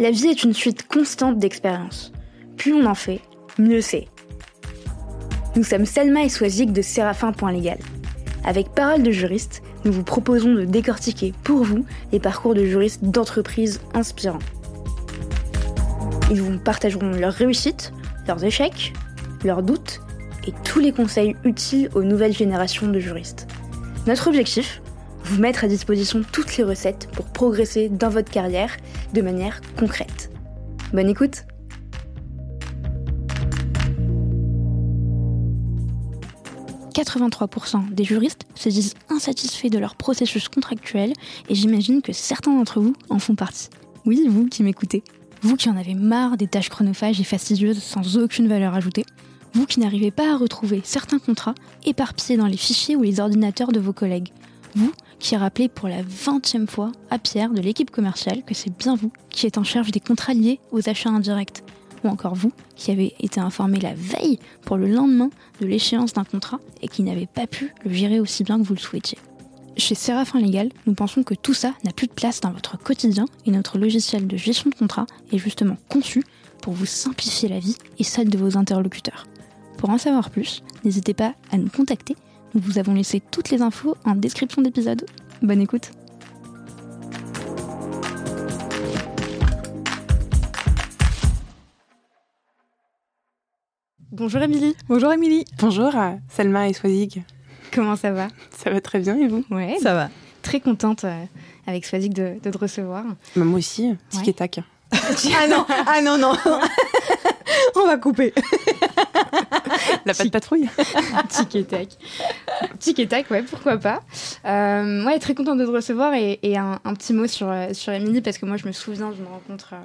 La vie est une suite constante d'expériences. Plus on en fait, mieux c'est. Nous sommes Selma et Swazik de Séraphin.légal. Avec Parole de juriste, nous vous proposons de décortiquer pour vous les parcours de juristes d'entreprises inspirants. Ils vous partageront leurs réussites, leurs échecs, leurs doutes et tous les conseils utiles aux nouvelles générations de juristes. Notre objectif Vous mettre à disposition toutes les recettes pour progresser dans votre carrière de manière concrète. Bonne écoute 83% des juristes se disent insatisfaits de leur processus contractuel et j'imagine que certains d'entre vous en font partie. Oui, vous qui m'écoutez. Vous qui en avez marre des tâches chronophages et fastidieuses sans aucune valeur ajoutée. Vous qui n'arrivez pas à retrouver certains contrats éparpillés dans les fichiers ou les ordinateurs de vos collègues. Vous qui rappelez pour la vingtième fois à Pierre de l'équipe commerciale que c'est bien vous qui êtes en charge des contrats liés aux achats indirects ou encore vous, qui avez été informé la veille pour le lendemain de l'échéance d'un contrat et qui n'avez pas pu le gérer aussi bien que vous le souhaitiez. Chez Séraphin Légal, nous pensons que tout ça n'a plus de place dans votre quotidien et notre logiciel de gestion de contrat est justement conçu pour vous simplifier la vie et celle de vos interlocuteurs. Pour en savoir plus, n'hésitez pas à nous contacter. Nous vous avons laissé toutes les infos en description d'épisode. Bonne écoute Bonjour Émilie. Bonjour Émilie. Bonjour Selma et Swazik. Comment ça va? Ça va très bien et vous? Ouais, Ça va. très contente euh, avec Swazik de, de te recevoir. Bah, Moi aussi, tic et tac. Ah non, ah non, non. On va couper. La patte patrouille Tic et tac. Tic et tac, ouais, pourquoi pas. Euh, ouais, très contente de te recevoir et, et un, un petit mot sur, euh, sur Émilie parce que moi je me souviens d'une rencontre euh,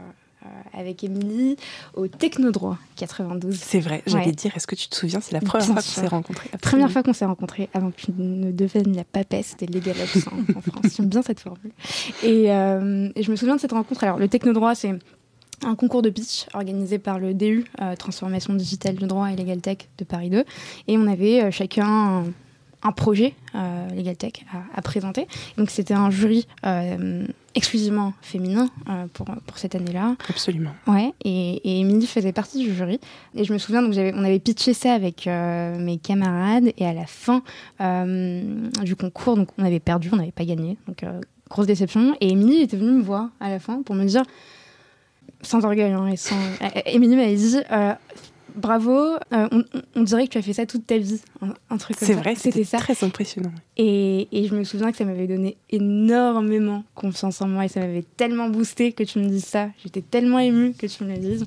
euh, avec Émilie au Technodroit 92. C'est vrai, j'allais Ouais. dire, est-ce que tu te souviens, c'est la première Bien fois qu'on s'est rencontrés. Première fois qu'on s'est rencontrés avant que tu ne deviennes la papesse des Legal Ops hein, en France. J'aime bien cette formule. Et, euh, et je me souviens de cette rencontre. Alors, le Technodroit, c'est un concours de pitch organisé par le DU, euh, Transformation digitale du droit et Legal Tech de Paris 2. Et on avait euh, chacun un, un projet euh, Legal Tech à, à présenter. Donc, c'était un jury euh, exclusivement féminin pour, pour cette année-là. Absolument. Ouais, et, et Émilie faisait partie du jury. Et je me souviens, donc on avait pitché ça avec mes camarades, et à la fin du concours, donc on avait perdu, on n'avait pas gagné, donc grosse déception. Et Émilie était venue me voir à la fin pour me dire, sans orgueil, hein, et sans... Émilie m'avait dit, euh, bravo, euh, on, dirait que tu as fait ça toute ta vie, un, un truc comme C'est vrai, c'était ça. très impressionnant. Et, et je me souviens que ça m'avait donné énormément confiance en moi et ça m'avait tellement boosté que tu me dises ça. J'étais tellement émue que tu me le dises.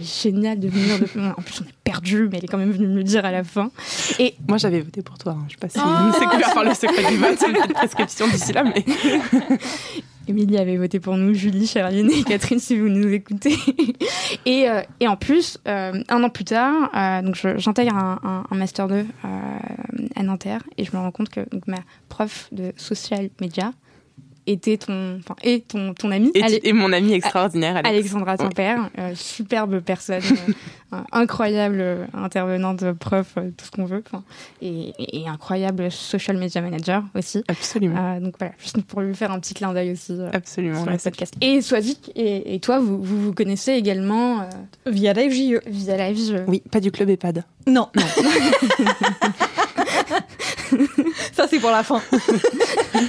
C'est génial de venir de... En plus, on a perdu, mais elle est quand même venue me le dire à la fin. Et Moi, j'avais voté pour toi. hein. Je sais pas si Oh c'est couvert par le secret du vote, a une prescription d'ici là, mais Émilie avait voté pour nous, Julie, Charline et Catherine, si vous nous écoutez. et, euh, et en plus, euh, un an plus tard, euh, j'intègre un, Master 2 euh, à Nanterre et je me rends compte que ma prof de social media était ton, enfin, est ton, ton amie. et, mon ami extraordinaire, Alex. Alexandra, ton Ouais. père, euh, superbe personne, euh, incroyable euh, intervenante, prof, euh, tout ce qu'on veut, enfin, et, et- et incroyable social media manager aussi. Absolument. Euh, donc voilà, juste pour lui faire un petit clin d'œil aussi euh, Absolument. sur le podcast. Et Swazik et, et toi, vous, vous vous connaissez également euh, Via Live JE. via la vie. je- Oui, pas du club EHPAD. Non. Ça, c'est pour la fin.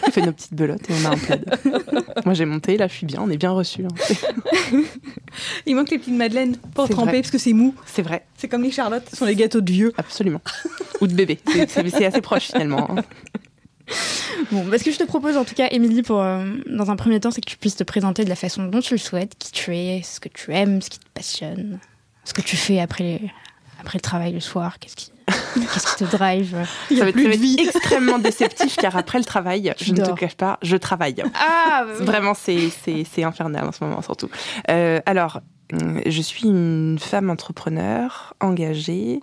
On fait nos petites belotes et on a un plaid. Moi, j'ai monté, là, je suis bien, on est bien reçus. hein. Il manque les petites madeleines pour tremper vrai. parce que c'est mou. C'est vrai, C'est comme les charlottes, ce sont les gâteaux de vieux. absolument. Ou de bébé. C'est assez proche, finalement. hein. Bon, bah, ce que je te propose en tout cas, Émilie, pour euh, dans un premier temps, c'est que tu puisses te présenter de la façon dont tu le souhaites, qui tu es, ce que tu aimes, ce qui te passionne, ce que tu fais après, après le travail le soir, qu'est-ce qui, qu'est-ce qui te drive? Il y ça a va être, plus va extrêmement déceptif car après le travail, Tu je ne dors. te cache pas, je travaille. Ah, Vraiment, c'est infernal en ce moment, surtout. Euh, alors, hum, je suis une femme entrepreneur engagée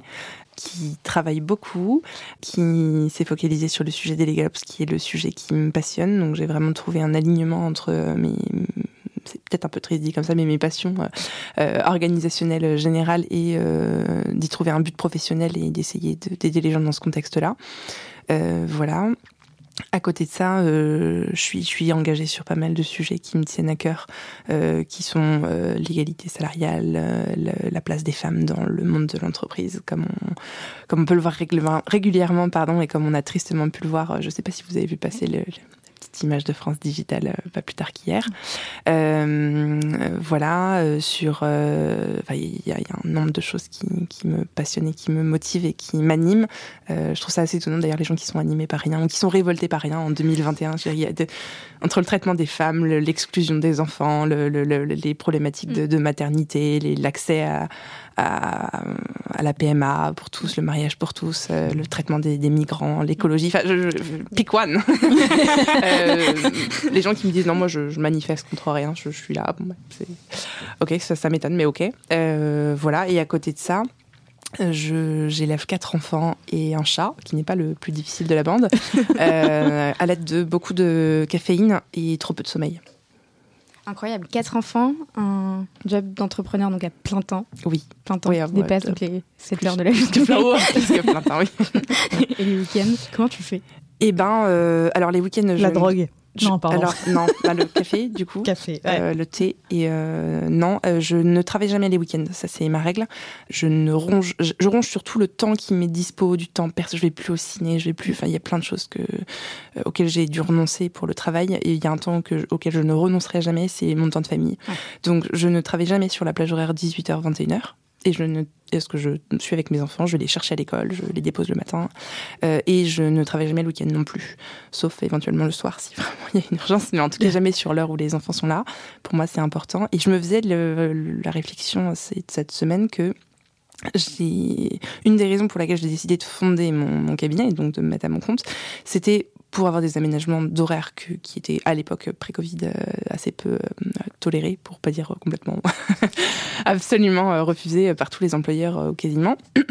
qui travaille beaucoup, qui s'est focalisée sur le sujet des legal ops, qui est le sujet qui me passionne. Donc, j'ai vraiment trouvé un alignement entre mes c'est peut-être un peu très dit comme ça, mais mes passions euh, euh, organisationnelles générales et euh, d'y trouver un but professionnel et d'essayer de- d'aider les gens dans ce contexte-là. Voilà. À côté de ça, je, suis, engagée sur pas mal de sujets qui me tiennent à cœur, qui sont l'égalité salariale, le- la place des femmes dans le monde de l'entreprise, comme on, peut le voir régulièrement, pardon, et comme on a tristement pu le voir. Je ne sais pas si vous avez vu passer le- image de France Digital euh, pas plus tard qu'hier. Euh, voilà, euh, sur, il y, a un nombre de choses qui, me passionnent et qui me motivent et qui m'animent. Je trouve ça assez étonnant d'ailleurs les gens qui sont animés par rien ou qui sont révoltés par rien en 2021. Je veux dire, il y a entre le traitement des femmes, le- l'exclusion des enfants, le- le- le- les problématiques de, de maternité, l'accès à, à, à la PMA pour tous, le mariage pour tous, euh, le traitement des, des migrants, l'écologie. Enfin, je, je- pick one. Euh, les gens qui me disent non, moi je, je manifeste contre rien, je, je suis là. Bon, bah, ok, ça, ça m'étonne, mais ok. Euh, voilà. Et à côté de ça. Euh, je- J'élève quatre enfants et un chat, qui n'est pas le plus difficile de la bande, euh, à l'aide de beaucoup de caféine et trop peu de sommeil. Incroyable. Quatre enfants, un job d'entrepreneur donc à plein temps. Oui. Plein temps Oui, qui dépasse donc les 7 heures de la journée que plein temps, oui. et les week-ends. Comment tu fais? Eh ben, euh, alors les week-ends, je La drogue. Je- Non, pardon. Alors non, pas le café du coup. Café. ouais. Euh, le thé et euh, non, euh, je ne travaille jamais les week-ends, ça c'est ma règle. Je ne ronge, je, je ronge surtout le temps qui m'est dispo, du temps perso. Je vais plus au ciné, je vais plus. Enfin, il y a plein de choses que auxquelles j'ai dû renoncer pour le travail. Et il y a un temps que, auquel je ne renoncerai jamais, c'est mon temps de famille. Ouais. Donc je ne travaille jamais sur la plage horaire 18h 21h. Et je ne est-ce que je suis avec mes enfants, je vais les chercher à l'école, je les dépose le matin, Euh, et je ne travaille jamais le week-end non plus, sauf éventuellement le soir si vraiment il y a une urgence, mais en tout cas jamais sur l'heure où les enfants sont là. Pour moi, c'est important. Et je me faisais la réflexion cette semaine que j'ai une des raisons pour laquelle j'ai décidé de fonder mon, mon cabinet et donc de me mettre à mon compte, c'était pour avoir des aménagements d'horaire qui étaient à l'époque pré-Covid euh, assez peu euh, tolérés, pour pas dire complètement absolument euh, refusés par tous les employeurs euh, quasiment.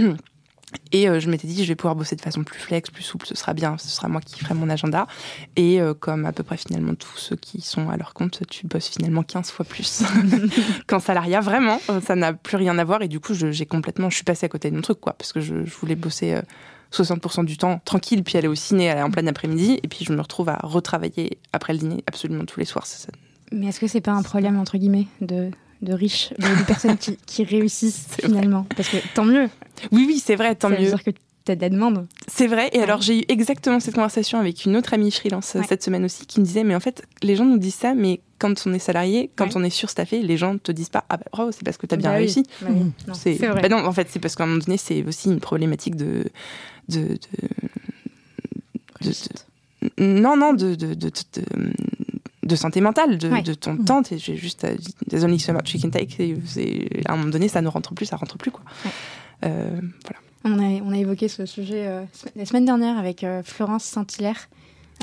Et euh, je m'étais dit, je vais pouvoir bosser de façon plus flex, plus souple, ce sera bien, ce sera moi qui ferai mon agenda. Et euh, comme à peu près finalement tous ceux qui sont à leur compte, tu bosses finalement 15 fois plus qu'en salariat. Vraiment, euh, ça n'a plus rien à voir. Et du coup, j'ai complètement, je suis passée à côté de mon truc, quoi, parce que je, voulais bosser euh, 60% du temps tranquille, puis aller au ciné aller en plein après-midi. Et puis je me retrouve à retravailler après le dîner absolument tous les soirs. Ça- ça- Mais est-ce que c'est pas un problème, entre guillemets, de, de riches, de, de personnes qui, qui réussissent vrai. finalement? Parce que tant mieux. Oui, oui, c'est vrai, tant ça veut mieux. dire que tu as de la demande. C'est vrai. Et alors, j'ai eu exactement cette conversation avec une autre amie freelance Ouais. cette semaine aussi qui me disait, mais en fait, les gens nous disent ça, mais quand on est salarié, quand Ouais. on est surstaffé, les gens te disent pas, ah bah bravo, c'est parce que t'as bien Bah oui. réussi. Bah oui. Non, C'est C'est vrai. bah non, en fait, c'est parce qu'à un moment donné, c'est aussi une problématique de. de, de- de- de- non, non, de, santé mentale, de, Ouais. de ton Mhm. temps. J'ai juste. euh, There's only so much can take. C'est- c'est- À un moment donné, ça ne rentre plus, ça rentre plus, quoi. Ouais. Euh, voilà. On a, on a évoqué ce sujet euh, la semaine dernière avec euh, Florence Saint-Hilaire,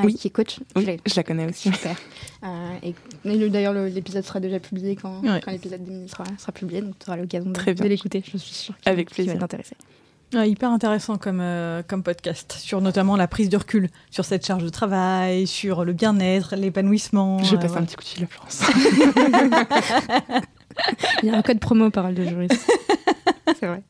Oui. qui est coach. Oui, Je la connais aussi. Super. Euh, et, et le- d'ailleurs, le- l'épisode sera déjà publié quand, Ouais. quand l'épisode d'Emily sera, sera publié, donc tu auras l'occasion de, l'écouter. Je suis sûre Avec qu'il va plaisir. t'intéresser. Ouais, hyper intéressant comme, euh, comme podcast, sur notamment la prise de recul, sur cette charge de travail, sur le bien-être, l'épanouissement. Je euh, passe un voilà. petit coup de fil à Florence. Il y a un code promo parole de juriste. C'est vrai.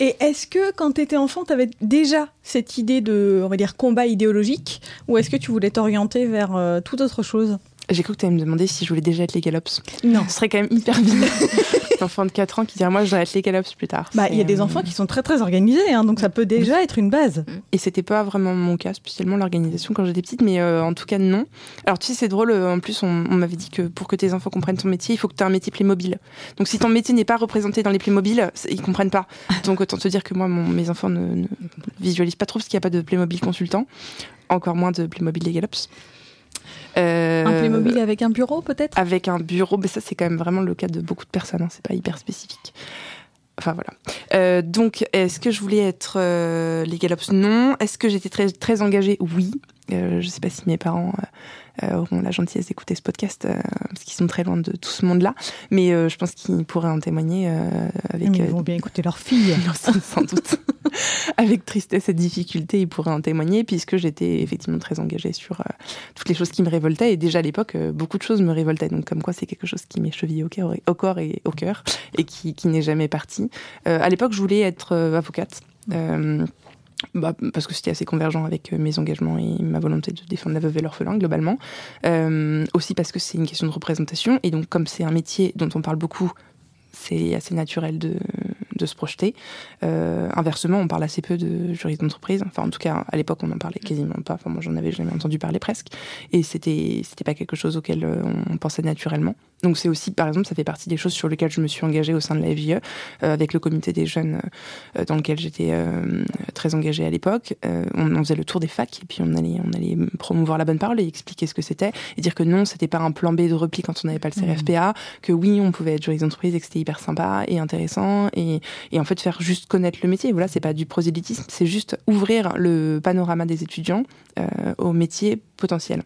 Et est-ce que quand tu étais enfant, tu avais déjà cette idée de, on dire, combat idéologique, ou est-ce que tu voulais t'orienter vers euh, toute autre chose? J'ai cru que tu allais me demander si je voulais déjà être les galops. Non. Ce serait quand même hyper bizarre. Un enfant de 4 ans qui dirait Moi, je voudrais être les galops plus tard. Bah, il y a des euh, enfants qui sont très très organisés, hein, donc ça peut déjà être une base. Et c'était pas vraiment mon cas, spécialement l'organisation quand j'étais petite, mais euh, en tout cas, non. Alors, tu sais, c'est drôle, euh, en plus, on, on m'avait dit que pour que tes enfants comprennent ton métier, il faut que tu aies un métier Playmobil. Donc, si ton métier n'est pas représenté dans les Playmobil, ils comprennent pas. Donc, autant te dire que moi, mon- mes enfants ne, ne visualisent pas trop parce qu'il n'y a pas de Playmobil consultant, encore moins de Playmobil les galops. Euh, Un Playmobil avec un bureau peut-être? Avec un bureau, mais ça c'est quand même vraiment le cas de beaucoup de personnes, hein, c'est pas hyper spécifique. Enfin voilà. Euh, donc, est-ce que je voulais être euh, les Galops? Non. Est-ce que j'étais très, très engagée? Oui. Euh, je sais pas si mes parents euh, euh, auront la gentillesse d'écouter ce podcast, parce qu'ils sont très loin de tout ce monde-là. Mais je pense qu'ils pourraient en témoigner avec... Ils vont bien écouter leur fille. sans, doute. Avec tristesse et difficulté, ils pourraient en témoigner, puisque j'étais effectivement très engagée sur euh, toutes les choses qui me révoltaient. Et déjà à l'époque, euh, beaucoup de choses me révoltaient. Donc, comme quoi, c'est quelque chose qui m'est chevillé au, cœur, au corps et au cœur, et qui, qui n'est jamais parti. Euh, à l'époque, je voulais être avocate. Bah, parce que c'était assez convergent avec euh, mes engagements et ma volonté de défendre la veuve et l'orphelin globalement. Euh, aussi parce que c'est une question de représentation et donc comme c'est un métier dont on parle beaucoup, c'est assez naturel de, de se projeter. Euh, inversement, on parle assez peu de juristes d'entreprise. Enfin, en tout cas, à l'époque, on n'en parlait quasiment pas. Enfin, moi, j'en avais jamais entendu parler presque. Et c'était, c'était pas quelque chose auquel euh, on pensait naturellement. Donc, c'est aussi, par exemple, ça fait partie des choses sur lesquelles je me suis engagée au sein de la FJE, euh, avec le comité des jeunes euh, dans lequel j'étais très engagée à l'époque. On, on, faisait le tour des facs et puis on allait, on allait promouvoir la bonne parole et expliquer ce que c'était et dire que non, c'était pas un plan B de repli quand on n'avait pas le CRFPA, mmh. que oui, on pouvait être juriste d'entreprise et que c'était hyper sympa et intéressant et, et en fait faire juste connaître le métier. Voilà, c'est pas du prosélytisme, c'est juste ouvrir le panorama des étudiants euh, au métier potentiel.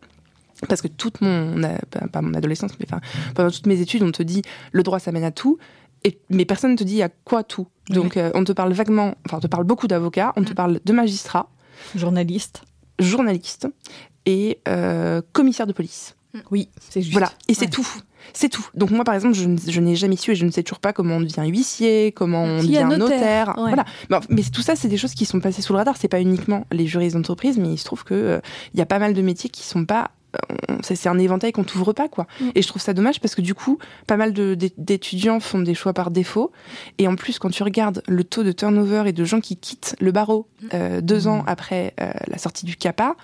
Parce que toute mon, pas mon adolescence, mais enfin, pendant toutes mes études, on te dit le droit ça mène à tout, et, mais personne ne te dit à quoi tout. Donc oui. euh, on te parle vaguement, enfin on te parle beaucoup d'avocats, on te parle de magistrats, journalistes, journalistes et euh, commissaires de police. Oui, c'est juste. Voilà, et c'est ouais. tout. C'est tout. Donc moi, par exemple, je, je n'ai jamais su et je ne sais toujours pas comment on devient huissier, comment on devient notaire. notaire. Ouais. Voilà. Mais, mais, tout ça, c'est des choses qui sont passées sous le radar. C'est pas uniquement les juristes d'entreprise, mais il se trouve que il euh, y a pas mal de métiers qui sont pas c'est un éventail qu'on t'ouvre pas quoi mm. et je trouve ça dommage parce que du coup pas mal d'étudiants font des choix par défaut et en plus quand tu regardes le taux de turnover et de gens qui quittent le barreau euh, deux mm. ans après euh, la sortie du CAPA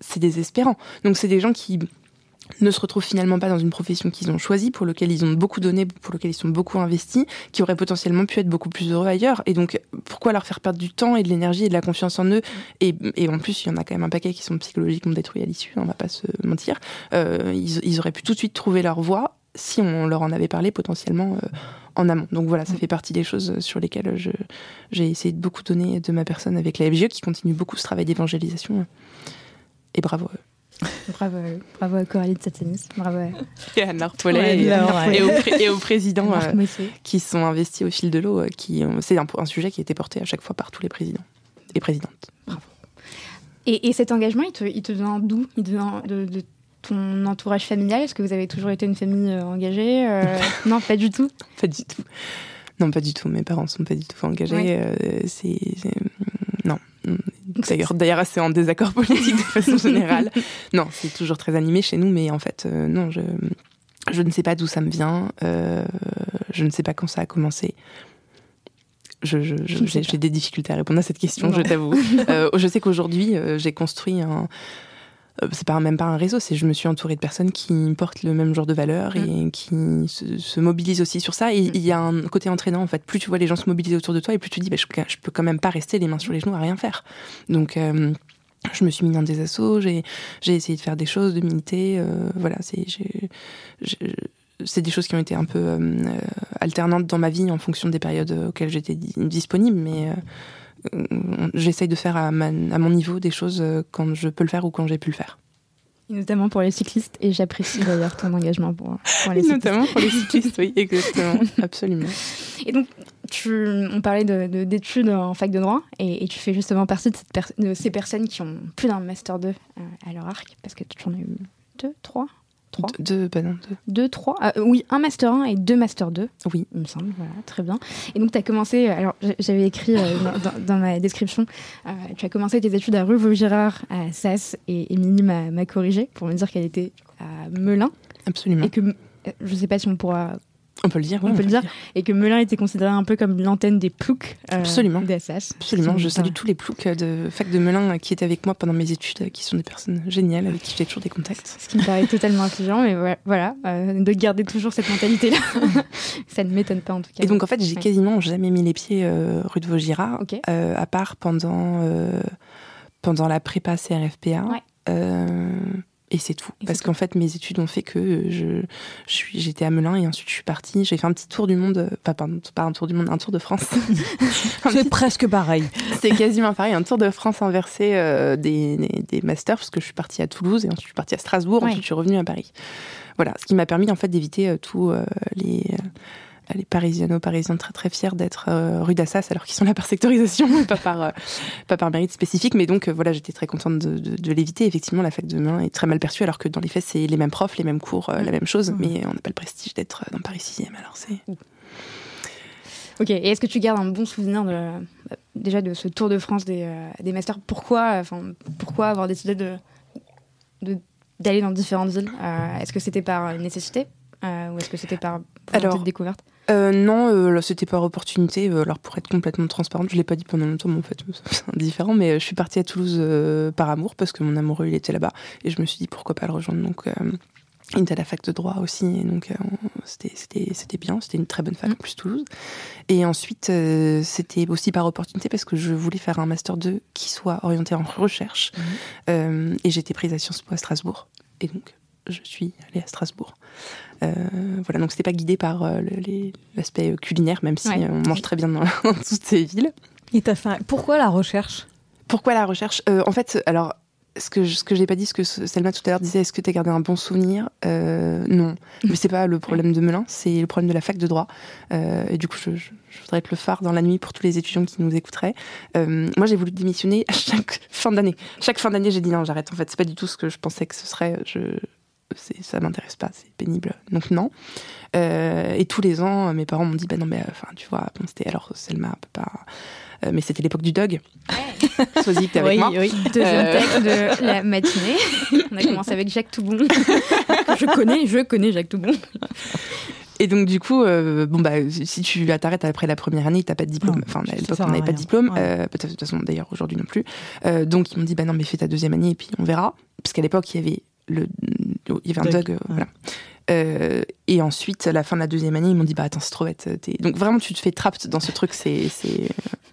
c'est désespérant donc c'est des gens qui ne se retrouvent finalement pas dans une profession qu'ils ont choisie, pour laquelle ils ont beaucoup donné, pour laquelle ils sont beaucoup investis, qui auraient potentiellement pu être beaucoup plus heureux ailleurs. Et donc, pourquoi leur faire perdre du temps et de l'énergie et de la confiance en eux et, et, en plus, il y en a quand même un paquet qui sont psychologiquement détruits à l'issue, on va pas se mentir. Euh, ils, ils, auraient pu tout de suite trouver leur voie si on leur en avait parlé potentiellement euh, en amont. Donc voilà, ça fait partie des choses sur lesquelles j'ai essayé de beaucoup donner de ma personne avec la FGE, qui continue beaucoup ce travail d'évangélisation. Et bravo à eux. Bravo, bravo à Coralie de Satanis, bravo à... et à Narpolet ouais, et, ouais. et, au, et, au, président euh, qui sont investis au fil de l'eau. Qui c'est un, un, sujet qui a été porté à chaque fois par tous les présidents et présidentes. Bravo. Et, et cet engagement, il te, il te vient d'où? Il te vient de, de, ton entourage familial? Est-ce que vous avez toujours été une famille euh, engagée euh... Non, pas du tout. Pas du tout. Non, pas du tout. Mes parents sont pas du tout engagés. Ouais. Euh, c'est. D'ailleurs, d'ailleurs, c'est en désaccord politique de façon générale. non, c'est toujours très animé chez nous, mais en fait, euh, non, je, je ne sais pas d'où ça me vient. Euh, je ne sais pas quand ça a commencé. Je, je, je, j'ai des difficultés à répondre à cette question, ouais. je t'avoue. euh, je sais qu'aujourd'hui, j'ai construit un c'est pas même pas un réseau, c'est je me suis entourée de personnes qui portent le même genre de valeurs et qui se, se, mobilisent aussi sur ça. Et il y a un côté entraînant en fait. Plus tu vois les gens se mobiliser autour de toi, et plus tu dis, bah, je, je peux quand même pas rester les mains sur les genoux à rien faire. Donc euh, je me suis mis dans des assos, j'ai j'ai essayé de faire des choses, de militer. Euh, voilà, c'est c'est des choses qui ont été un peu euh, alternantes dans ma vie en fonction des périodes auxquelles j'étais disponible, mais j'essaye de faire à, ma, à, mon niveau des choses quand je peux le faire ou quand j'ai pu le faire. Notamment pour les cyclistes, et j'apprécie d'ailleurs ton engagement pour, pour les cyclistes. Notamment pour les cyclistes, oui, exactement, absolument. Et donc, tu, on parlait d'études en fac de droit, et, et, tu fais justement partie de, cette de ces personnes qui ont plus d'un Master 2 à leur arc, parce que tu en as eu deux, trois Trois. Deux, bah non, deux. Deux, trois. Ah, oui, un Master 1 et deux Master 2. Oui. Il me semble, voilà, très bien. Et donc, tu as commencé, alors j'avais écrit euh, dans, dans, ma description, euh, tu as commencé tes études à rue Vaugirard, à SAS, et Émilie m'a corrigé pour me dire qu'elle était à Melun. Absolument. Et que, je ne sais pas si on pourra on peut le dire, on, on peut le dire. dire. Et que Melun était considéré un peu comme l'antenne des ploucs euh, Absolument. d'SS. Absolument. Je salue tous les ploucs de fac de Melun qui étaient avec moi pendant mes études, qui sont des personnes géniales avec qui j'ai toujours des contacts. Ce qui me paraît totalement intelligent, mais voilà, euh, de garder toujours cette mentalité-là. Ça ne m'étonne pas en tout cas. Et donc en fait, j'ai ouais. quasiment jamais mis les pieds euh, rue de Vaugirard, okay. à part pendant, euh, pendant la prépa CRFPA. Ouais et c'est tout. Et Parce qu'en fait, mes études ont fait que je, je j'étais à Melun et ensuite je suis partie. J'ai fait un petit tour du monde, pas, pardon, pas un tour du monde, un tour de France. c'est presque pareil. C'est quasiment pareil, un tour de France inversé euh, des, des, des, masters, parce que je suis partie à Toulouse et ensuite je suis partie à Strasbourg, ouais. ensuite je suis revenue à Paris. Voilà, ce qui m'a permis en fait d'éviter euh, tous euh, les les parisiano-parisiens très très fiers d'être euh, rue d'Assas alors qu'ils sont là par sectorisation, pas par, euh, pas par mérite spécifique. Mais donc euh, voilà, j'étais très contente de, de, de l'éviter. Effectivement, la fac de Melun est très mal perçue alors que dans les faits, c'est les mêmes profs, les mêmes cours, la même chose. Mmh. Mais on n'a pas le prestige d'être dans Paris 6e. Alors c'est. Ok, et est-ce que tu gardes un bon souvenir de déjà de ce tour de France des, des masters? Pourquoi, enfin, pourquoi avoir décidé de, d'aller dans différentes villes? Est-ce que c'était par nécessité? Ou est-ce que c'était par volonté de découverte? Euh, non, euh, c'était par opportunité. Euh, alors pour être complètement transparente, je l'ai pas dit pendant longtemps, mais en fait c'est différent. Mais je suis partie à Toulouse par amour parce que mon amoureux il était là-bas et je me suis dit pourquoi pas le rejoindre. Donc il était à la fac de droit aussi, et donc c'était bien, c'était une très bonne fac en plus Toulouse. Et ensuite c'était aussi par opportunité parce que je voulais faire un master 2 qui soit orienté en recherche mmh. et j'étais prise à Sciences Po à Strasbourg. Et donc je suis allée à Strasbourg. Euh, voilà, donc c'était pas guidé par euh, l'aspect culinaire, même si on mange très bien dans, toutes ces villes. Et as fait... Pourquoi la recherche? Pourquoi la recherche? Euh, En fait, alors ce que ce que j'ai pas dit, ce que Selma tout à l'heure disait, est-ce que tu as gardé un bon souvenir? Non, mais c'est pas le problème de Melun, c'est le problème de la fac de droit. et du coup, je, voudrais être le phare dans la nuit pour tous les étudiants qui nous écouteraient. moi, j'ai voulu démissionner à chaque fin d'année. Chaque fin d'année, j'ai dit non, j'arrête. En fait, c'est pas du tout ce que je pensais que ce serait. Je ça m'intéresse pas, c'est pénible. Donc non. Euh, et tous les ans, mes parents m'ont dit, bah non, mais enfin, tu vois, bon, c'était alors Selma peut pas. Euh, mais c'était l'époque du dog. Ouais. Sois-y, t'es avec oui, moi. Oui, deuxième euh... texte de la matinée. On a commencé avec Jacques Toubon. je connais, je connais Jacques Toubon. Et donc du coup, euh, bon bah si tu t'arrêtes après la première année, t'as pas de diplôme. enfin à l'époque on n'avait pas de diplôme. Euh, peut-être de toute façon d'ailleurs aujourd'hui non plus. Euh, donc ils m'ont dit bah non mais fais ta deuxième année et puis on verra. Parce qu'à l'époque il y avait le, il y avait un dog, euh, voilà. Euh, et ensuite, à la fin de la deuxième année, ils m'ont dit bah attends c'est trop bête. Donc vraiment tu te fais trapped dans ce truc. C'est c'est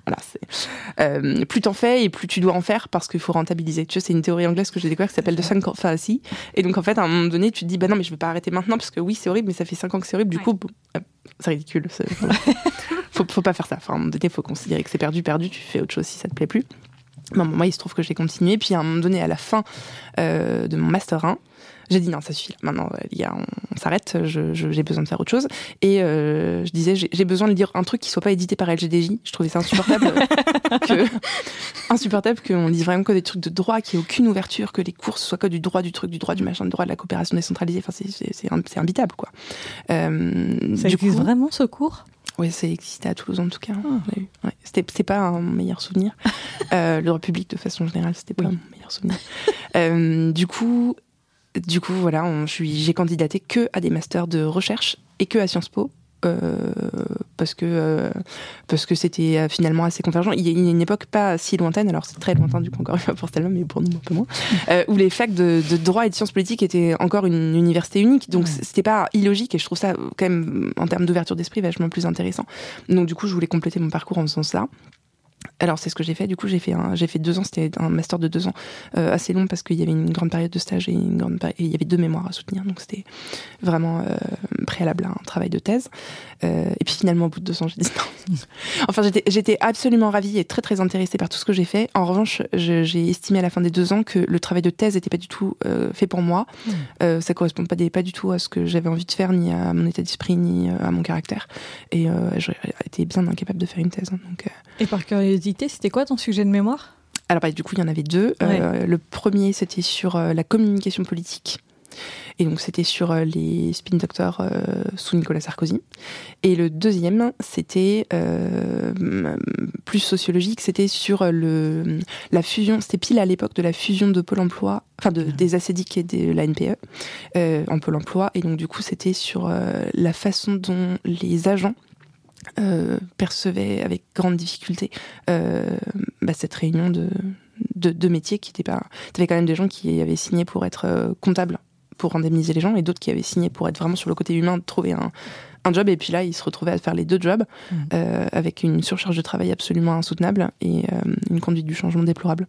voilà. Euh, plus t'en fais et plus tu dois en faire parce qu'il faut rentabiliser. Tu vois c'est une théorie anglaise que j'ai découvert qui s'appelle de sunk fallacy. Et donc en fait à un moment donné tu te dis bah non mais je vais pas arrêter maintenant parce que oui c'est horrible mais ça fait 5 ans que c'est horrible. Du coup c'est ridicule. faut, faut pas faire ça. Enfin à un moment donné faut considérer que c'est perdu perdu. Tu fais autre chose si ça te plaît plus. Bon, moi, il se trouve que j'ai continué. Puis à un moment donné, à la fin euh, de mon master 1, j'ai dit non, ça suffit. Maintenant, les gars, on, s'arrête. J'ai besoin de faire autre chose. Et euh, je disais, j'ai besoin de lire un truc qui soit pas édité par LGDJ. Je trouvais ça insupportable. que, insupportable qu'on dise vraiment que des trucs de droit, qu'il n'y ait aucune ouverture, que les courses soient que du droit du truc, du droit du machin, du droit de la coopération décentralisée. Enfin, c'est imbitable, quoi. Euh, ça existe vraiment ce cours? Oui, ça existait à Toulouse en tout cas. Ah. C'était pas un meilleur souvenir. euh, le République, de façon générale, c'était pas un meilleur souvenir. euh, du coup, du coup, voilà, j'ai candidaté que à des masters de recherche et que à Sciences Po. Euh, parce que euh, parce que c'était euh, finalement assez convergent. Il y a une époque pas si lointaine, alors c'est très lointain du coup encore une fois pour mais pour nous un peu moins, où les facs de, droit et de sciences politiques étaient encore une université unique, donc c'était pas illogique et je trouve ça quand même en termes d'ouverture d'esprit vachement plus intéressant. Donc du coup je voulais compléter mon parcours en ce sens-là. Alors c'est ce que j'ai fait. Du coup j'ai fait j'ai fait deux ans. C'était un master de deux ans euh, assez long parce qu'il y avait une grande période de stage et une grande et il y avait deux mémoires à soutenir. Donc c'était vraiment euh, préalable à un travail de thèse. Euh, et puis finalement au bout de deux ans j'ai dit non. enfin j'étais j'étais absolument ravie et très très intéressée par tout ce que j'ai fait. En revanche j'ai estimé à la fin des deux ans que le travail de thèse n'était pas du tout fait pour moi. Mmh. ça correspond pas pas du tout à ce que j'avais envie de faire ni à mon état d'esprit ni à mon caractère. Et j'aurais été bien incapable de faire une thèse. Hein, donc et par curiosité, c'était quoi ton sujet de mémoire? Alors, bah, du coup, il y en avait deux. Euh, le premier, c'était sur euh, la communication politique. Et donc, c'était sur euh, les spin doctors sous Nicolas Sarkozy. Et le deuxième, c'était plus sociologique, c'était sur le, la fusion, c'était pile à l'époque de la fusion de Pôle emploi, enfin de, des ACDIC et de la NPE en Pôle emploi. Et donc, du coup, c'était sur la façon dont les agents euh, percevait avec grande difficulté euh, bah, cette réunion de, de, métiers qui n'étaient pas. Tu avais quand même des gens qui avaient signé pour être euh, comptables, pour indemniser les gens, et d'autres qui avaient signé pour être vraiment sur le côté humain, de trouver un, un job. Et puis là, ils se retrouvaient à faire les deux jobs mmh. avec une surcharge de travail absolument insoutenable et une conduite du changement déplorable.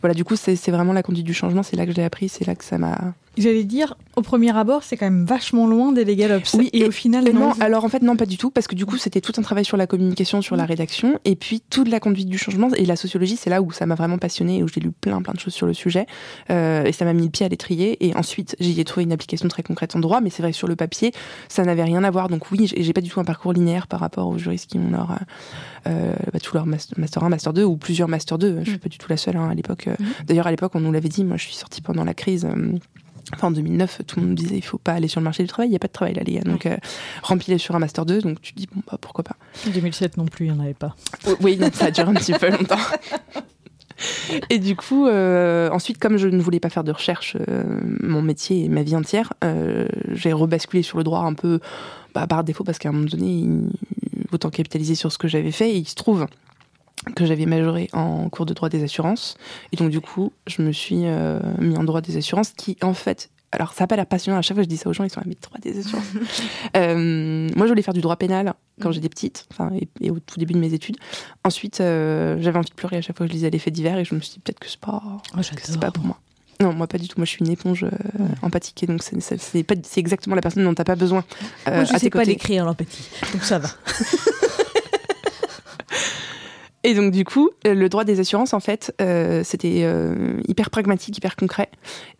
Voilà, du coup, c'est vraiment la conduite du changement, c'est là que je l'ai appris, c'est là que ça m'a J'allais dire, au premier abord, c'est quand même vachement loin des Legal Ops. Oui, et, au final, non. Alors en fait, non, pas du tout, parce que du coup, c'était tout un travail sur la communication, sur la rédaction, et puis toute la conduite du changement et la sociologie, c'est là où ça m'a vraiment passionné et où j'ai lu plein, plein de choses sur le sujet, euh, et ça m'a mis le pied à l'étrier. Et ensuite, j'y ai trouvé une application très concrète en droit, mais c'est vrai que sur le papier, ça n'avait rien à voir. Donc oui, j'ai pas du tout un parcours linéaire par rapport aux juristes qui ont leur euh, euh bah, tout leur master 1, master 2 ou plusieurs master 2. Je suis mm. pas du tout la seule hein, à l'époque. Mm. D'ailleurs, à l'époque, on nous l'avait dit. Moi, je suis sortie pendant la crise. Euh, Enfin, en 2009, tout le monde disait il faut pas aller sur le marché du travail, il n'y a pas de travail là, les gars. Donc, euh, sur un Master 2. Donc, tu te dis, bon, bah, pourquoi pas. En 2007 non plus, il n'y en avait pas. Oui, donc ça a duré un petit peu longtemps. Et du coup, euh, ensuite, comme je ne voulais pas faire de recherche, euh, mon métier et ma vie entière, euh, j'ai rebasculé sur le droit un peu bah, par défaut parce qu'à un moment donné, il- autant capitaliser sur ce que j'avais fait. Et il se trouve que j'avais majoré en cours de droit des assurances. Et donc, du coup, je me suis euh, mis en droit des assurances qui, en fait, alors ça n'a pas l'air passionnant, à chaque fois je dis ça aux gens, ils sont là, mais droit des assurances. Euh, moi, je voulais faire du droit pénal quand j'étais petite, enfin, et, et au tout début de mes études. Ensuite, euh, j'avais envie de pleurer à chaque fois que je lisais les faits divers et je me suis dit peut-être que c'est pas, Oh, que c'est pas pour moi. Non, moi pas du tout. Moi, je suis une éponge euh, empathique et donc c'est- exactement la personne dont t'as pas besoin. euh, Moi, je à sais tes pas l'écrire, l'empathie. Donc ça va. Et donc du coup, euh, le droit des assurances, en fait, euh, c'était euh, hyper pragmatique, hyper concret.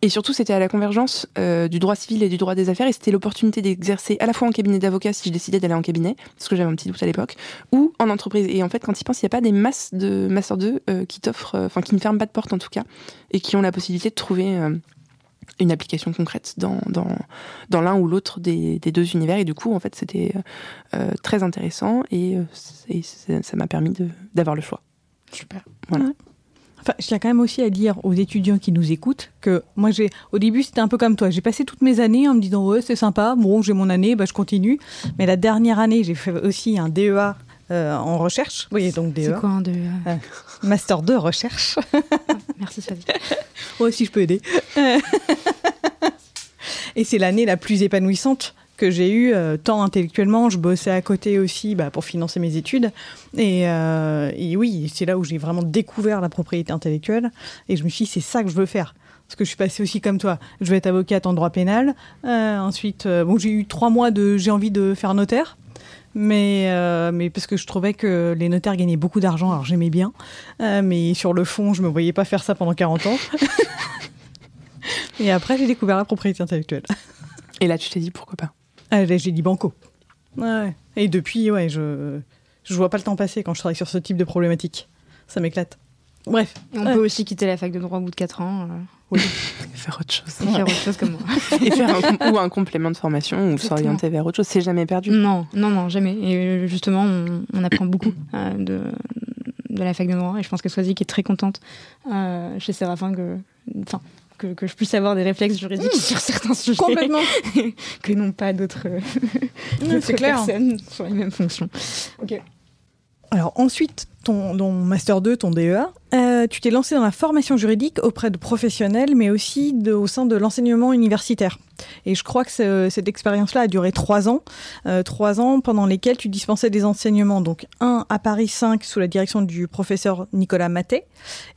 Et surtout, c'était à la convergence euh, du droit civil et du droit des affaires. Et c'était l'opportunité d'exercer à la fois en cabinet d'avocat, si je décidais d'aller en cabinet, parce que j'avais un petit doute à l'époque, ou en entreprise. Et en fait, quand ils pensent, il n'y a pas des masses de Master 2 euh, qui t'offrent, enfin qui ne ferment pas de porte en tout cas, et qui ont la possibilité de trouver... une application concrète dans, dans, dans l'un ou l'autre des, des deux univers. Et du coup, en fait, c'était euh, très intéressant et, euh, ça m'a permis de- d'avoir le choix. Super. Enfin, je tiens quand même aussi à dire aux étudiants qui nous écoutent que moi, j'ai, au début, c'était un peu comme toi. J'ai passé toutes mes années en me disant, ouais, c'est sympa, bon, j'ai mon année, bah, je continue. Mais la dernière année, j'ai fait aussi un DEA euh, en recherche. Oui, donc C'est DEA. quoi un de. euh, Master 2 recherche. Merci Flavie. Moi aussi, je peux aider. Et c'est l'année la plus épanouissante que j'ai eue, euh, tant intellectuellement, je bossais à côté aussi bah, pour financer mes études. Et, euh, et oui, c'est là où j'ai vraiment découvert la propriété intellectuelle. Et je me suis dit, c'est ça que je veux faire. Parce que je suis passée aussi comme toi. Je veux être avocate en droit pénal. Euh, ensuite, euh, bon, j'ai eu trois mois de j'ai envie de faire notaire. Mais, euh, mais parce que je trouvais que les notaires gagnaient beaucoup d'argent, alors j'aimais bien. Euh, mais sur le fond, je me voyais pas faire ça pendant 40 ans. Et après, j'ai découvert la propriété intellectuelle. Et là, tu t'es dit pourquoi pas? Ah, là, j'ai dit banco. Ouais. Et depuis, ouais, je je vois pas le temps passer quand je travaille sur ce type de problématique. Ça m'éclate. Bref. On Ouais. peut aussi quitter la fac de droit au bout de 4 ans euh, Faire autre chose. et faire autre chose comme moi. Et faire un, com- ou un complément de formation ou s'orienter vers autre chose. C'est jamais perdu. Non, non, non, jamais. Et justement, on, on apprend beaucoup euh, de, de la fac de droit. Et je pense que Swazik est très contente euh, chez Séraphin que, enfin, que, que je puisse avoir des réflexes juridiques sur certains sujets Complètement. que n'ont pas d'autres personnes sur les mêmes fonctions. Alors ensuite, ton, ton Master 2, ton DEA, euh, tu t'es lancé dans la formation juridique auprès de professionnels, mais aussi de- au sein de l'enseignement universitaire. Et je crois que ce- cette expérience-là a duré trois ans, euh, trois ans pendant lesquels tu dispensais des enseignements. Donc un à Paris 5 sous la direction du professeur Nicolas Matet,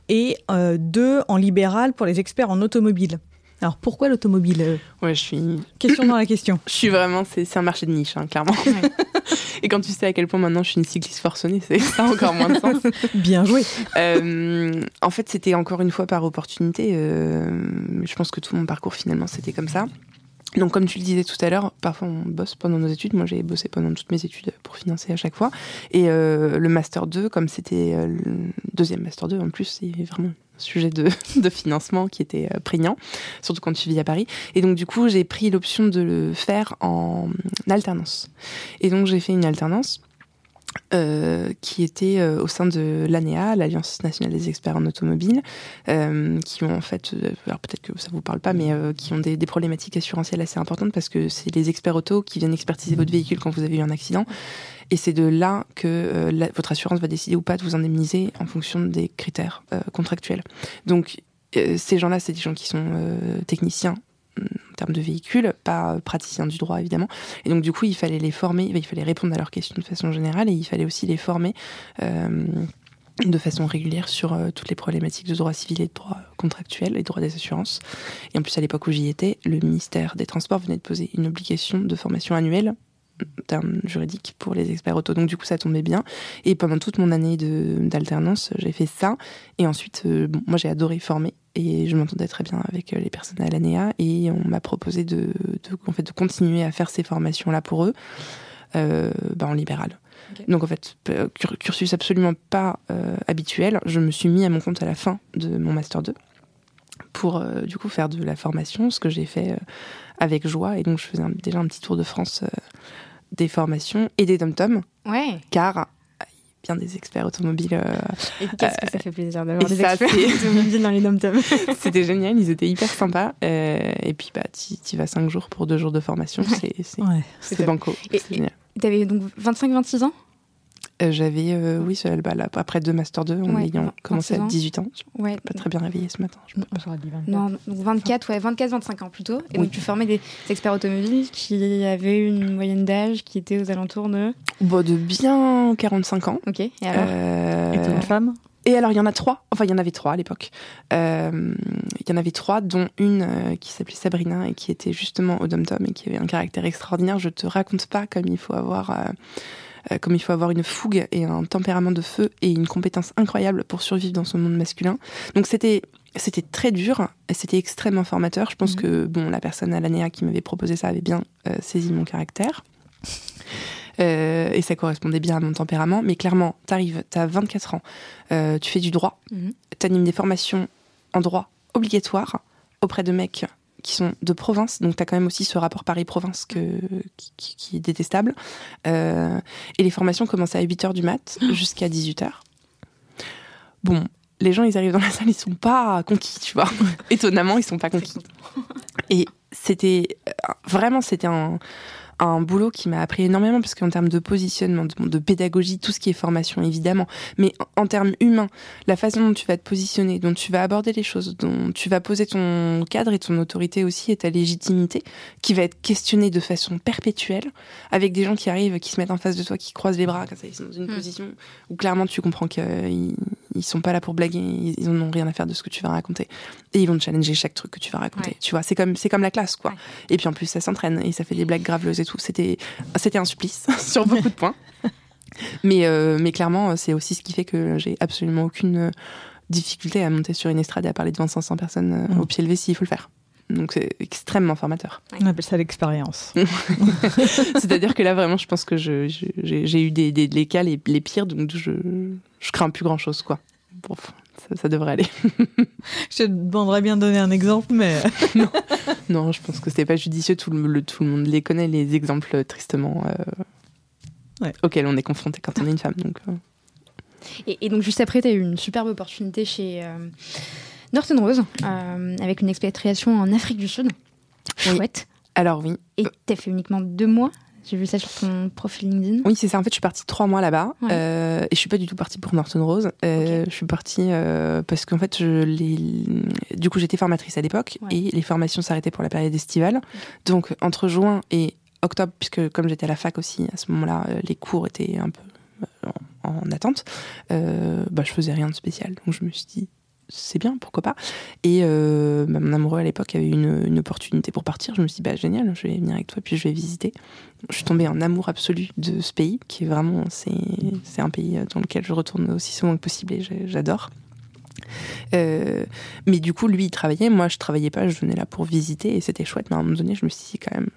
et euh, deux en libéral pour les experts en automobile. Alors pourquoi l'automobile Ouais, je suis, Question dans la question. je suis vraiment, c'est c'est un marché de niche, hein, clairement. Ouais. Et quand tu sais à quel point maintenant je suis une cycliste forcenée, c'est ça a encore moins de sens. Bien joué. Euh, en fait, c'était encore une fois par opportunité. euh, je pense que tout mon parcours finalement c'était comme ça. Donc, comme tu le disais tout à l'heure, parfois on bosse pendant nos études. Moi, j'ai bossé pendant toutes mes études pour financer à chaque fois. Et euh, le master 2, comme c'était euh, le deuxième master 2 en plus, c'est vraiment un sujet de, financement qui était euh, prégnant, surtout quand tu vis à Paris. Et donc, du coup, j'ai pris l'option de le faire en alternance. Et donc, j'ai fait une alternance euh, qui était euh, au sein de l'ANEA, l'Alliance nationale des experts en automobile, euh, qui ont en fait, alors peut-être que ça vous parle pas, mais qui ont des, problématiques assurantielles assez importantes parce que c'est les experts auto qui viennent expertiser votre véhicule quand vous avez eu un accident. Et c'est de là que votre assurance va décider ou pas de vous indemniser en fonction des critères contractuels. Donc, ces gens-là, c'est des gens qui sont techniciens en termes de véhicules, pas euh, praticiens du droit évidemment. Et donc du coup, il fallait les former, il fallait répondre à leurs questions de façon générale et il fallait aussi les former euh, de façon régulière sur euh, toutes les problématiques de droit civil et de droit contractuel et de droit des assurances. Et en plus, à l'époque où j'y étais, le ministère des Transports venait de poser une obligation de formation annuelle en termes juridiques pour les experts auto. Donc du coup, ça tombait bien. Et pendant toute mon année d'alternance, j'ai fait ça. Et ensuite, moi, j'ai adoré former et je m'entendais très bien avec euh, les personnes à l'ANEA. Et on m'a proposé de, de, en fait, de continuer à faire ces formations-là pour eux euh, bah, en libéral. Donc en fait, euh, cur- cursus absolument pas euh, habituel. Je me suis mis à mon compte à la fin de mon master 2. pour euh, du coup faire de la formation, ce que j'ai fait avec joie. Et donc je faisais un- déjà un petit tour de France des formations et des dom-toms, Ouais. car bien des experts automobiles, euh, Et qu'est-ce que ça fait plaisir d'avoir des ça, experts automobiles dans les dom-toms. c'était génial, ils étaient hyper sympas. Euh, et puis bah tu vas cinq jours pour deux jours de formation, c'est Ouais. banco. Et-. T'avais donc 25-26 ans? Euh, J'avais, euh, oui, ça, bah, là, après deux Master 2, en Ouais, ayant commencé 26 à ans. 18 ans. Je suis Ouais. pas très bien réveillée ce matin. je- J'aurais dit 24. Non, donc 24, ouais, 24-25 ans plutôt. Et Oui. donc tu formais des experts automobiles qui avaient une moyenne d'âge qui était aux alentours de. Bon, de bien 45 ans. Ok, et alors Euh, Et une femme? Et alors, il y en a trois. Enfin, il y en avait trois à l'époque. Euh, il y en avait trois, dont une euh, qui s'appelait Sabrina et qui était justement au Dom Tom et qui avait un caractère extraordinaire. Je te raconte pas comme il faut avoir. euh, euh, comme il faut avoir une fougue et un tempérament de feu et une compétence incroyable pour survivre dans ce monde masculin. Donc c'était c'était très dur et c'était extrêmement formateur. Je pense Mhm. que bon la personne à l'ANEA qui m'avait proposé ça avait bien euh, saisi mon caractère. Euh, et ça correspondait bien à mon tempérament. Mais clairement, t'arrives, t'as 24 ans, euh, tu fais du droit, Mhm. t'animes des formations en droit obligatoires auprès de mecs qui sont de province, donc t'as quand même aussi ce rapport Paris-Province que, qui, qui- qui est détestable. Euh, et les formations commencent à 8h du mat jusqu'à 18h. Bon, les gens, ils arrivent dans la salle, ils sont pas conquis, tu vois. Étonnamment, ils sont pas conquis. Et c'était euh, vraiment, c'était un, un boulot qui m'a appris énormément parce qu'en termes de positionnement, de, de pédagogie, tout ce qui est formation évidemment, mais en, en termes humains, la façon dont tu vas te positionner, dont tu vas aborder les choses, dont tu vas poser ton cadre et ton autorité aussi et ta légitimité, qui va être questionnée de façon perpétuelle avec des gens qui arrivent, qui se mettent en face de toi, qui croisent les bras, ça, ils sont dans une Mm. position position où clairement tu comprends qu'ils ils sont pas là pour blaguer, ils, ils en ont rien à faire de ce que tu vas raconter et ils vont te challenger chaque truc que tu vas raconter. Ouais. Tu vois, c'est comme c'est comme la classe quoi. Ouais. Et puis en plus ça s'entraîne et ça fait des blagues graveleuses et tout. C'était c'était un supplice sur beaucoup de points. Mais euh, mais clairement c'est aussi ce qui fait que j'ai absolument aucune euh, difficulté à monter sur une estrade et à parler devant 500 personnes euh, Mm. au pied levé s'il faut le faire. Donc c'est extrêmement formateur. On appelle ça l'expérience. C'est-à-dire que là vraiment je pense que je- je- j'ai eu des, des les cas les, les pires donc je je crains plus grand chose quoi. Bon, ça, ça devrait aller. Je te demanderais bien de donner un exemple, mais Non, je pense que c'est pas judicieux. Tout le, le- tout le monde les connaît, les exemples euh, tristement euh, Ouais. auxquels on est confronté quand on est une femme. Donc, euh, Et, et donc juste après, tu as eu une superbe opportunité chez euh, Norton Rose, euh, avec une expatriation en Afrique du Sud. Oui. Chouette. Alors oui, Et tu as fait uniquement deux mois? J'ai vu ça sur ton profil LinkedIn. oui, c'est ça. En fait, je suis partie trois mois là-bas Ouais. euh, et je suis pas du tout partie pour Norton Rose. Euh, Je suis partie euh, parce qu'en fait, je, les... du coup, j'étais formatrice à l'époque Ouais. et les formations s'arrêtaient pour la période estivale. Donc, entre juin et octobre, puisque comme j'étais à la fac aussi, à ce moment-là, les cours étaient un peu en, en attente, bah, je faisais rien de spécial. Donc, je me suis dit, c'est bien, pourquoi pas. Et euh, bah, mon amoureux à l'époque avait une, une opportunité pour partir. Je me suis dit, bah, génial, je vais venir avec toi, puis je vais visiter. Je suis tombée en amour absolu de ce pays, qui est vraiment, c'est, un pays dans lequel je retourne aussi souvent que possible et j'adore. Euh, mais du coup, lui, il travaillait, moi, je travaillais pas, je venais là pour visiter et c'était chouette. Mais à un moment donné, je me suis dit, quand même,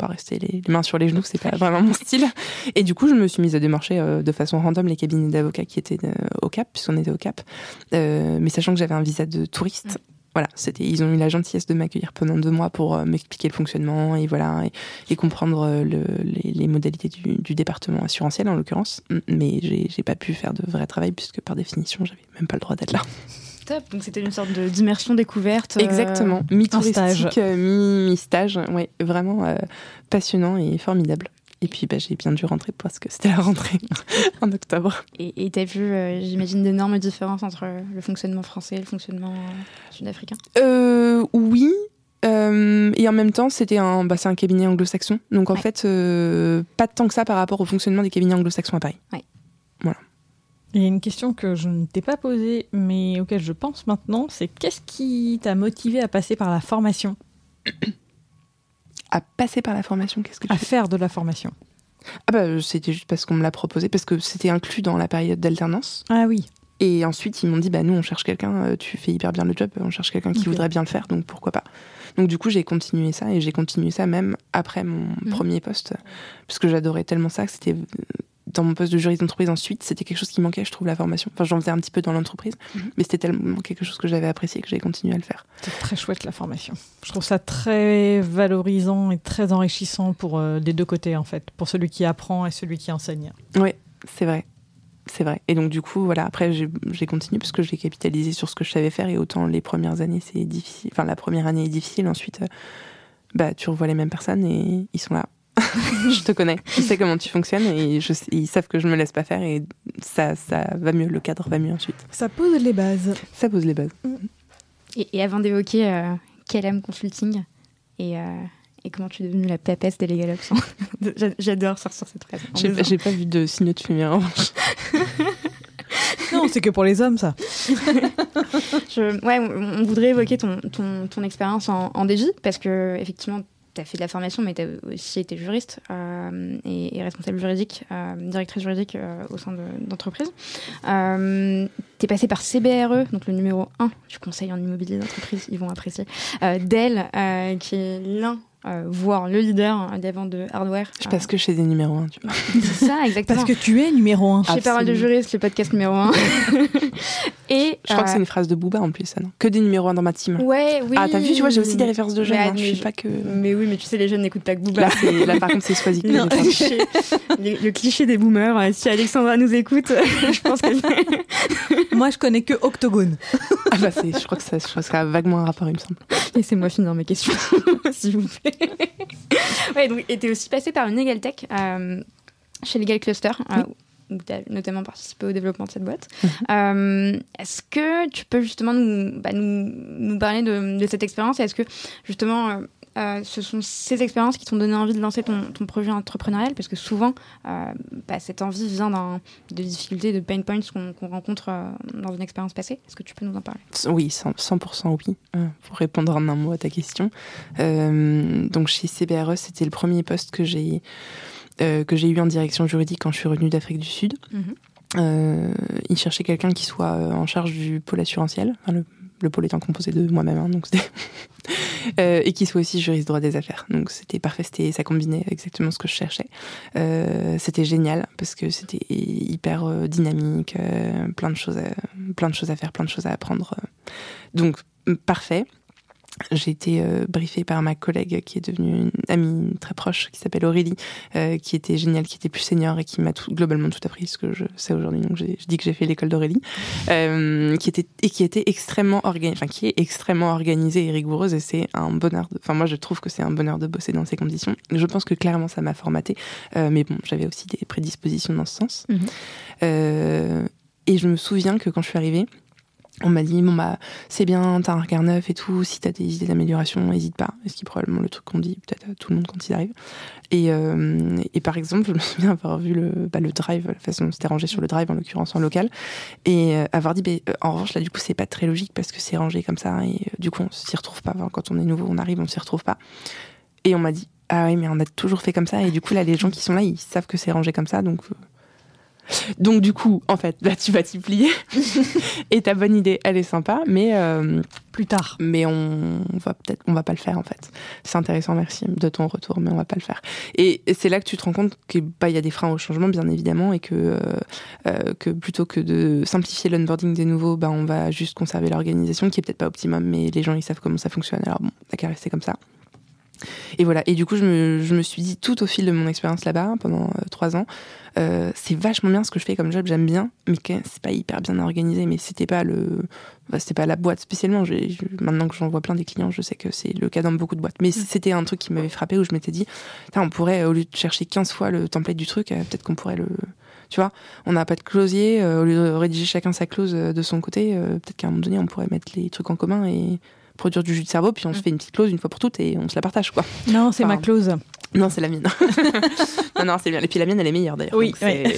pas rester les, les mains sur les genoux, c'est pas vraiment mon style. Et du coup, je me suis mise à démarcher euh, de façon random les cabinets d'avocats qui étaient euh, au Cap, puisqu'on était au Cap. Euh, mais sachant que j'avais un visa de touriste. Voilà, c'était, ils ont eu la gentillesse de m'accueillir pendant deux mois pour m'expliquer le fonctionnement et voilà et, et comprendre le- les, les modalités du, du département assurantiel en l'occurrence. Mais j'ai, j'ai pas pu faire de vrai travail puisque par définition j'avais même pas le droit d'être là. Donc c'était une sorte d'immersion découverte. euh, Exactement, mi stage. touristique, euh, mi mi stage, ouais, vraiment euh, passionnant et formidable. Et puis bah, j'ai bien dû rentrer parce que c'était la rentrée en octobre. Et tu as vu, euh, j'imagine, d'énormes différences entre le fonctionnement français et le fonctionnement euh, sud-africain? Euh, oui. et en même temps, c'était un, bah, c'est un cabinet anglo-saxon. Donc en Ouais. fait, pas tant que ça par rapport au fonctionnement des cabinets anglo-saxons à Paris. Il y a une question que je ne t'ai pas posée, mais auquel je pense maintenant, c'est qu'est-ce qui t'a motivé à passer par la formation, À passer par la formation, qu'est-ce que tu à faire de la formation Ah bah c'était juste parce qu'on me l'a proposé, parce que c'était inclus dans la période d'alternance. Ah oui, Et ensuite, ils m'ont dit, bah nous, on cherche quelqu'un, euh, tu fais hyper bien le job, on cherche quelqu'un qui voudrait bien le faire, donc pourquoi pas. Donc du coup, j'ai continué ça, et j'ai continué ça même après mon Mhm. premier poste, parce que j'adorais tellement ça que c'était dans mon poste de juriste d'entreprise ensuite, c'était quelque chose qui manquait, je trouve, la formation. Enfin, j'en faisais un petit peu dans l'entreprise, Mhm. mais c'était tellement quelque chose que j'avais apprécié que j'ai continué à le faire. C'est très chouette la formation. Je trouve ça très valorisant et très enrichissant pour euh, les deux côtés en fait, pour celui qui apprend et celui qui enseigne. Ouais, c'est vrai. C'est vrai. Et donc, du coup, voilà, après, j'ai j'ai continué parce que j'ai capitalisé sur ce que je savais faire et autant les premières années, c'est difficile. Enfin, la première année est difficile. Ensuite, euh, bah, tu revois les mêmes personnes et ils sont là. je te connais. Je sais comment tu fonctionnes et je ils savent que je me laisse pas faire et ça, ça va mieux. Le cadre va mieux ensuite. Ça pose les bases. Ça pose les bases. Et, et avant d'évoquer euh, KLM Consulting et, euh, et comment tu es devenue la papesse des Legal Ops, J'a- j'adore sortir cette phrase. J'ai pas, pas vu de signaux de fumée en revanche. Non, c'est que pour les hommes ça. Je- ouais, on, on voudrait évoquer ton, ton, ton expérience en, en DJ parce que effectivement, tu as fait de la formation, mais tu as aussi été juriste euh, et, responsable juridique, euh, directrice juridique euh, au sein de- d'entreprise. Euh, tu es passé par CBRE, donc le numéro 1 du conseil en immobilier d'entreprise, ils vont apprécier, Dell, qui est l'un. Euh, voire le leader des ventes de hardware. Je passe que chez des numéros 1, tu vois. Euh, c'est ça, exactement. Parce que tu es numéro un. Chez Parole de juriste, le podcast numéro 1. et Je crois que euh, c'est une phrase de Booba en plus, ça, non? Que des numéros 1 dans ma team. Ouais, oui. Ah, t'as vu, tu vois, j'ai aussi des références de jeunes. Mais, hein, je mais suis je- pas que. Mais oui, mais tu sais, les jeunes n'écoutent pas que Booba. Là, là, par contre, c'est Swazik. Non, le, cliché, le- le cliché des boomers. euh, Si Alexandra nous écoute, je pense que Moi je connais que Octogone. Ah bah c'est, je crois que ça, je crois que ça a vaguement un rapport, il me semble. laissez-moi finir mes questions, s'il vous plaît. ouais, donc, et t'es aussi passé par une Legal Tech euh, chez Legal Cluster. euh, où tu as notamment participé au développement de cette boîte. Euh, est-ce que tu peux justement nous, bah, nous, nous parler de, de cette expérience et est-ce que justement euh, ce sont ces expériences qui t'ont donné envie de lancer ton, ton projet entrepreneurial Parce que souvent, euh, bah, cette envie vient de difficultés, de pain points qu'on rencontre euh, dans une expérience passée. Est-ce que tu peux nous en parler? Oui, 100%, 100% oui, pour répondre en un mot à ta question. Donc chez CBRE, c'était le premier poste que j'ai eu en direction juridique quand je suis revenue d'Afrique du Sud. Mhm. Euh, il cherchait quelqu'un qui soit en charge du pôle assurantiel, enfin, le, le pôle étant composé de moi-même, hein, donc Euh, et qui soit aussi juriste droit des affaires. Donc c'était parfait, ça combinait exactement ce que je cherchais. Euh, c'était génial parce que c'était hyper euh, dynamique, plein de choses, plein de choses à faire, plein de choses à apprendre. Donc parfait. J'ai été euh, briefée par ma collègue qui est devenue une amie très proche, qui s'appelle Aurélie, euh, qui était géniale, qui était plus senior et qui m'a tout, globalement tout appris ce que je sais aujourd'hui. Donc je dis que j'ai fait l'école d'Aurélie, euh, qui était et qui était extrêmement organisée, enfin qui est extrêmement organisée et rigoureuse. Et c'est un bonheur. de- Enfin moi je trouve que c'est un bonheur de bosser dans ces conditions. Je pense que clairement ça m'a formaté, mais bon j'avais aussi des prédispositions dans ce sens. Mhm. Et je me souviens que quand je suis arrivée, on m'a dit bon bah c'est bien, t'as un regard neuf et tout. Si t'as des idées d'amélioration, n'hésite pas. Ce qui est probablement le truc qu'on dit peut-être à tout le monde quand il arrive. Et, euh, et par exemple, je me souviens avoir vu le, bah, le drive, la façon dont c'était rangé sur le drive, en l'occurrence en local, et euh, avoir dit bah, en revanche là du coup c'est pas très logique parce que c'est rangé comme ça et euh, du coup on s'y retrouve pas. Quand on est nouveau, on arrive, on s'y retrouve pas. Et on m'a dit ah oui mais on a toujours fait comme ça et du coup là les gens qui sont là ils savent que c'est rangé comme ça donc donc du coup, en fait, là tu vas t'y plier. et ta bonne idée, elle est sympa, mais euh, Plus tard. mais on va peut-être, on va pas le faire en fait. C'est intéressant, merci de ton retour, mais on va pas le faire. Et, c'est là que tu te rends compte que bah y a des freins au changement, bien évidemment, et que euh, euh, que plutôt que de simplifier l'onboarding des nouveaux, bah on va juste conserver l'organisation, qui est peut-être pas optimum, mais les gens ils savent comment ça fonctionne. Alors bon, t'as qu'à rester comme ça. Et voilà. Et du coup, je me, je me suis dit tout au fil de mon expérience là-bas pendant euh, trois ans, euh, c'est vachement bien ce que je fais comme job, j'aime bien, mais c'est pas hyper bien organisé. Mais c'était pas le, bah, c'était pas la boîte spécialement. Je- maintenant que j'en vois plein des clients, je sais que c'est le cas dans beaucoup de boîtes. Mais c'était un truc qui m'avait frappé où je m'étais dit, on pourrait au lieu de chercher 15 fois le template du truc, euh, peut-être qu'on pourrait le, tu vois, on n'a pas de closier, au lieu de rédiger chacun sa clause de son côté, peut-être qu'à un moment donné, on pourrait mettre les trucs en commun et produire du jus de cerveau, puis on se fait une petite clause une fois pour toutes et on se la partage, quoi. Non, c'est Enfin, ma clause. Non, c'est la mienne. non, non, c'est bien. Et puis la mienne, elle est meilleure d'ailleurs. Oui, Donc,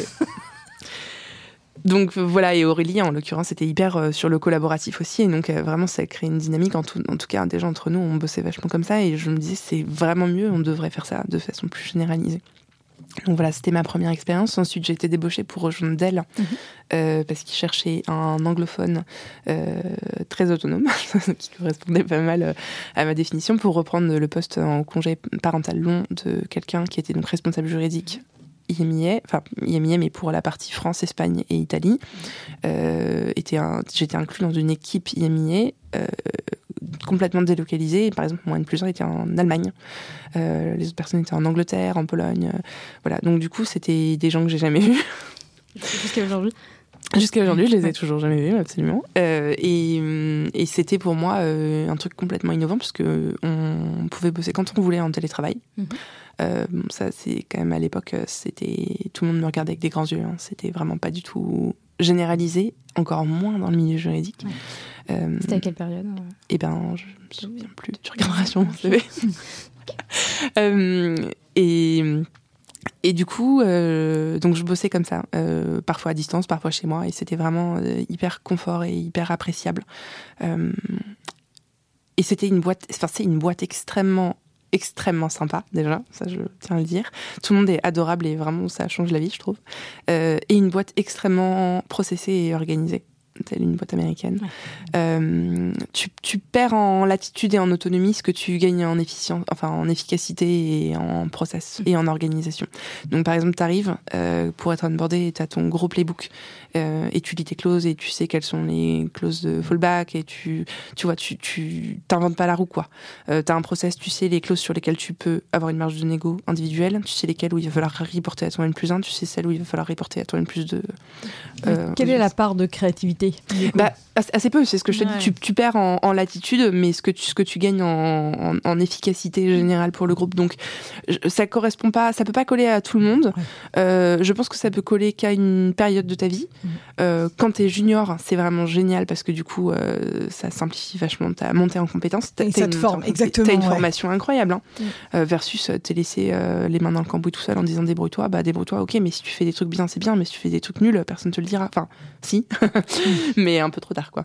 Donc voilà, et Aurélie, en l'occurrence, était hyper euh, sur le collaboratif aussi. Et donc euh, vraiment, ça a créé une dynamique. En tout, en tout cas, déjà entre nous, on bossait vachement comme ça. Et je me disais, c'est vraiment mieux, on devrait faire ça de façon plus généralisée. Donc voilà, c'était ma première expérience. Ensuite, j'ai été débauchée pour rejoindre Dell Mhm. euh, parce qu'ils cherchaient un anglophone euh, très autonome, qui correspondait pas mal euh, à ma définition, pour reprendre le poste en congé parental long de quelqu'un qui était donc responsable juridique IMIA, enfin IMIA, mais pour la partie France, Espagne et Italie. Euh, J'étais inclus dans une équipe IMIA euh, complètement délocalisée. Par exemple, moi, N plus 1 était en Allemagne. Euh, les autres personnes étaient en Angleterre, en Pologne. voilà. Donc, du coup, c'était des gens que j'ai jamais vus. Jusqu'à aujourd'hui. Jusqu'à aujourd'hui, je les ai toujours jamais vus, absolument. Euh, et hum, et c'était pour moi euh, un truc complètement innovant parce que on pouvait bosser quand on voulait en télétravail. Mhm. Euh, bon, ça, c'est quand même à l'époque, euh, c'était tout le monde me regardait avec des grands yeux. hein. C'était vraiment pas du tout généralisé, encore moins dans le milieu juridique. Ouais. Euh, C'était à quelle période eh ben, je me souviens plus. Tu regarderas sur mon CV. Et, et du coup, euh, donc je bossais comme ça, euh, parfois à distance, parfois chez moi, et c'était vraiment euh, hyper confort et hyper appréciable. Et c'était une boîte, enfin c'est une boîte extrêmement extrêmement sympa déjà, ça je tiens à le dire. Tout le monde est adorable et vraiment ça change la vie, je trouve. Euh, et une boîte extrêmement processée et organisée, telle une boîte américaine. Ouais. Euh, tu, tu perds en latitude et en autonomie ce que tu gagnes en efficience, enfin en efficacité et en process et en organisation. Donc par exemple, tu arrives pour être onboardé, tu as ton gros playbook euh, et tu lis tes clauses et tu sais quelles sont les clauses de fallback et tu tu vois tu tu t'inventes pas la roue quoi. Euh, tu as un process, tu sais les clauses sur lesquelles tu peux avoir une marge de négo individuelle, tu sais lesquelles où il va falloir reporter à ton N plus 1, tu sais celles où il va falloir reporter à ton N plus 2. euh, Quelle est la part de créativité bah, assez peu, c'est ce que je te Ouais. dis. Tu, tu perds en, en latitude, mais ce que tu, ce que tu gagnes en, en, en efficacité générale pour le groupe. Donc, ça correspond pas, ça peut pas coller à tout le monde. Ouais. Euh, je pense que ça peut coller qu'à une période de ta vie. Euh, quand t'es junior, c'est vraiment génial parce que du coup, euh, ça simplifie vachement ta montée en compétences. T'as- une- forme, t'as- exactement, T'as une ouais. formation incroyable, hein. Mhm. Euh, versus euh, t'es laissé les mains dans le cambouis tout seul en disant débrouille-toi. Bah débrouille-toi, ok, mais si tu fais des trucs bien, c'est bien, mais si tu fais des trucs nuls, personne te le dira. Enfin, si, mais un peu trop tard, quoi.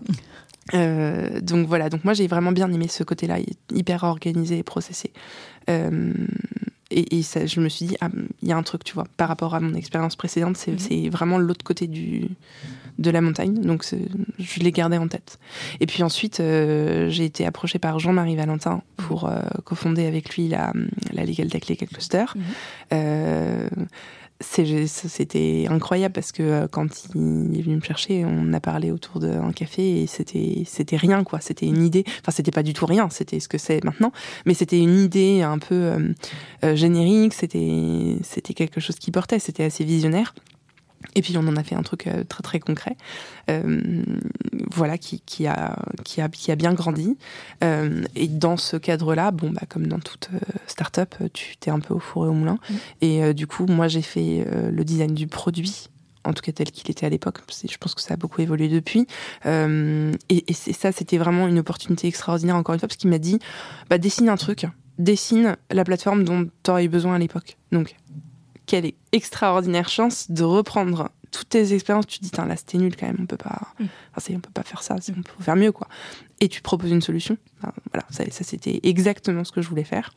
Euh, donc voilà, donc moi j'ai vraiment bien aimé ce côté-là, hyper organisé et processé. Euh, et, et ça, je me suis dit, ah, il y a un truc, tu vois, par rapport à mon expérience précédente, c'est Mhm. vraiment l'autre côté du, de la montagne, donc je l'ai gardé en tête. Et puis ensuite, euh, j'ai été approchée par Jean-Marie Valentin pour euh, cofonder avec lui la, la Legal Tech Legal Cluster. Mhm. Euh, c'était incroyable parce que euh, quand il est venu me chercher, on a parlé autour d'un café et c'était c'était rien quoi. C'était une idée. Enfin, c'était pas du tout rien. C'était ce que c'est maintenant, mais c'était une idée un peu euh, euh, générique. C'était c'était quelque chose qui portait. C'était assez visionnaire. Et puis on en a fait un truc euh, très très concret, euh, voilà, qui, qui, a, qui, a, qui a bien grandi. Euh, et dans ce cadre-là, bon, bah, comme dans toute start-up, tu t'es un peu au four et au moulin. Mhm. Et du coup, moi j'ai fait le design du produit, en tout cas tel qu'il était à l'époque. Je pense que ça a beaucoup évolué depuis. Euh, et ça, c'était vraiment une opportunité extraordinaire, encore une fois, parce qu'il m'a dit bah, dessine un truc, dessine la plateforme dont tu aurais eu besoin à l'époque. Donc, quelle est extraordinaire chance de reprendre toutes tes expériences. Tu te dis, là, c'était nul quand même, on peut pas, Mm. enfin, on peut pas faire ça, on peut faire mieux, quoi. Et tu proposes une solution. Voilà, ça, ça, c'était exactement ce que je voulais faire.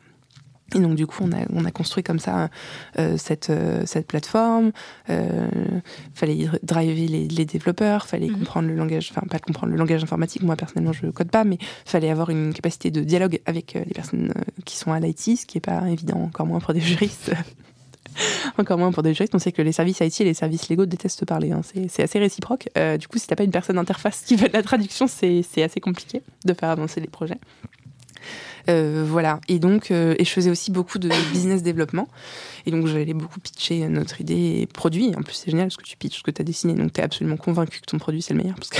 Et donc du coup, on a, on a construit comme ça euh, cette, euh, cette plateforme. Euh, fallait driver les, les développeurs, fallait Mhm. comprendre le langage, enfin pas comprendre le langage informatique. Moi personnellement, je code pas, mais fallait avoir une capacité de dialogue avec euh, les personnes qui sont à l'IT, ce qui est pas évident, encore moins pour des juristes. Encore moins pour des juristes, on sait que les services IT et les services légaux détestent parler. hein. C'est assez réciproque. Euh, du coup, si t'as pas une personne d'interface qui fait de la traduction, c'est assez compliqué de faire avancer les projets. Euh, voilà. Et donc, euh, et je faisais aussi beaucoup de business développement. Et donc, j'allais beaucoup pitcher notre idée et produit. En plus, c'est génial parce que tu pitches ce que tu as dessiné. Donc, tu es absolument convaincu que ton produit, c'est le meilleur. Parce que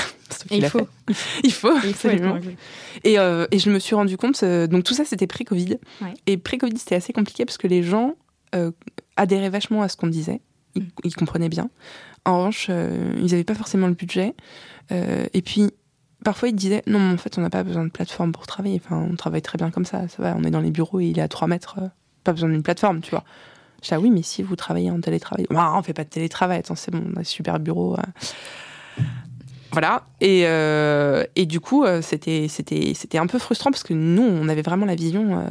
il faut. Il faut. Il faut être absolument. Et, euh, et je me suis rendu compte, donc tout ça c'était pré-Covid. Ouais. Et pré-Covid c'était assez compliqué parce que les gens euh, adhéraient vachement à ce qu'on disait. Ils, Mm. ils comprenaient bien. En revanche, euh, ils n'avaient pas forcément le budget. Euh, et puis, parfois ils disaient Non, mais en fait, on n'a pas besoin de plateforme pour travailler. Enfin, on travaille très bien comme ça. Ça va, on est dans les bureaux et il est à 3 mètres. euh, pas besoin d'une plateforme, tu vois. Je dis, ah oui, mais si vous travaillez en télétravail. Ah, on fait pas de télétravail, attends, c'est bon, on a un super bureau. Voilà. Et, euh, et du coup, euh, c'était, c'était, c'était un peu frustrant parce que nous, on avait vraiment la vision euh,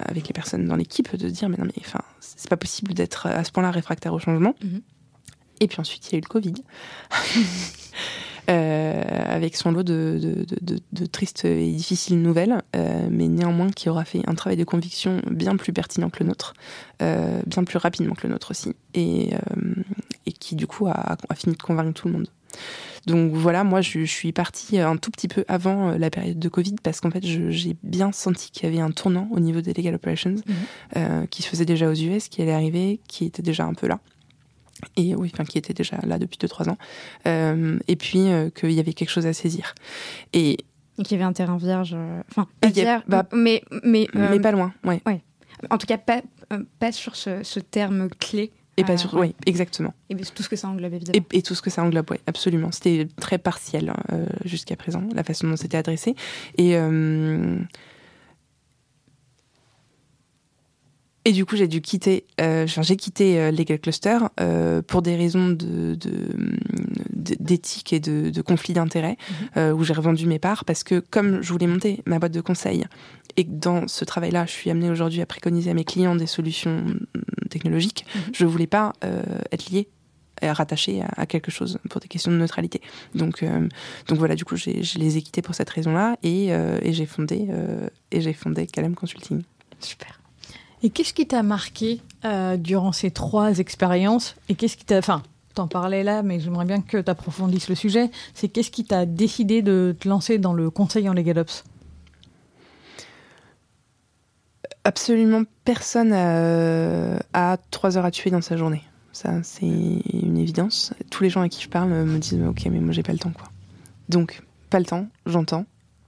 avec les personnes dans l'équipe de dire mais non, mais enfin, c'est pas possible d'être à ce point-là réfractaire au changement. Mhm. Et puis ensuite, il y a eu le Covid. avec son lot de, de, de, de, tristes et difficiles nouvelles, mais néanmoins qui aura fait un travail de conviction bien plus pertinent que le nôtre, bien plus rapidement que le nôtre aussi, et, et qui du coup a, a fini de convaincre tout le monde. Donc voilà, moi je, suis partie un tout petit peu avant euh, la période de Covid parce qu'en fait j'ai bien senti qu'il y avait un tournant au niveau des legal operations mhm. euh, qui se faisait déjà aux US, qui allait arriver, qui était déjà un peu là. Et oui, enfin, qui était déjà là depuis 2-3 ans. Euh, et puis qu'il y avait quelque chose à saisir. Et, qu'il y avait un terrain vierge. Enfin, pas vierge, bah, mais, mais, mais pas loin, ouais. ouais. En tout cas, pas, pas sur ce, ce terme clé et pas sur, oui, exactement. Et tout ce que ça englobe, évidemment. Et, tout ce que ça englobe, oui, absolument. C'était très partiel euh, jusqu'à présent, la façon dont c'était adressé. Et, euh, et du coup, j'ai dû quitter, euh, j'ai quitté Legal Cluster pour des raisons de, d'éthique et de, de conflit d'intérêts, mhm. où j'ai revendu mes parts, parce que comme je voulais monter ma boîte de conseil, et que dans ce travail-là, je suis amenée aujourd'hui à préconiser à mes clients des solutions technologique, mhm. je voulais pas euh, être liée rattaché à, quelque chose pour des questions de neutralité. Donc, euh, donc voilà, du coup, je les ai quittés pour cette raison-là et, euh, et j'ai fondé et j'ai fondé Calem Consulting. Super. Et qu'est-ce qui t'a marqué durant ces trois expériences Et qu'est-ce qui t'a, enfin, t'en parlais là, mais j'aimerais bien que tu approfondisses le sujet. C'est qu'est-ce qui t'a décidé de te lancer dans le conseil en LegalOps absolument personne a, trois heures à tuer dans sa journée. Ça, c'est une évidence. Tous les gens à qui je parle me disent Ok, mais moi, j'ai pas le temps, quoi. Donc, pas le temps, j'entends.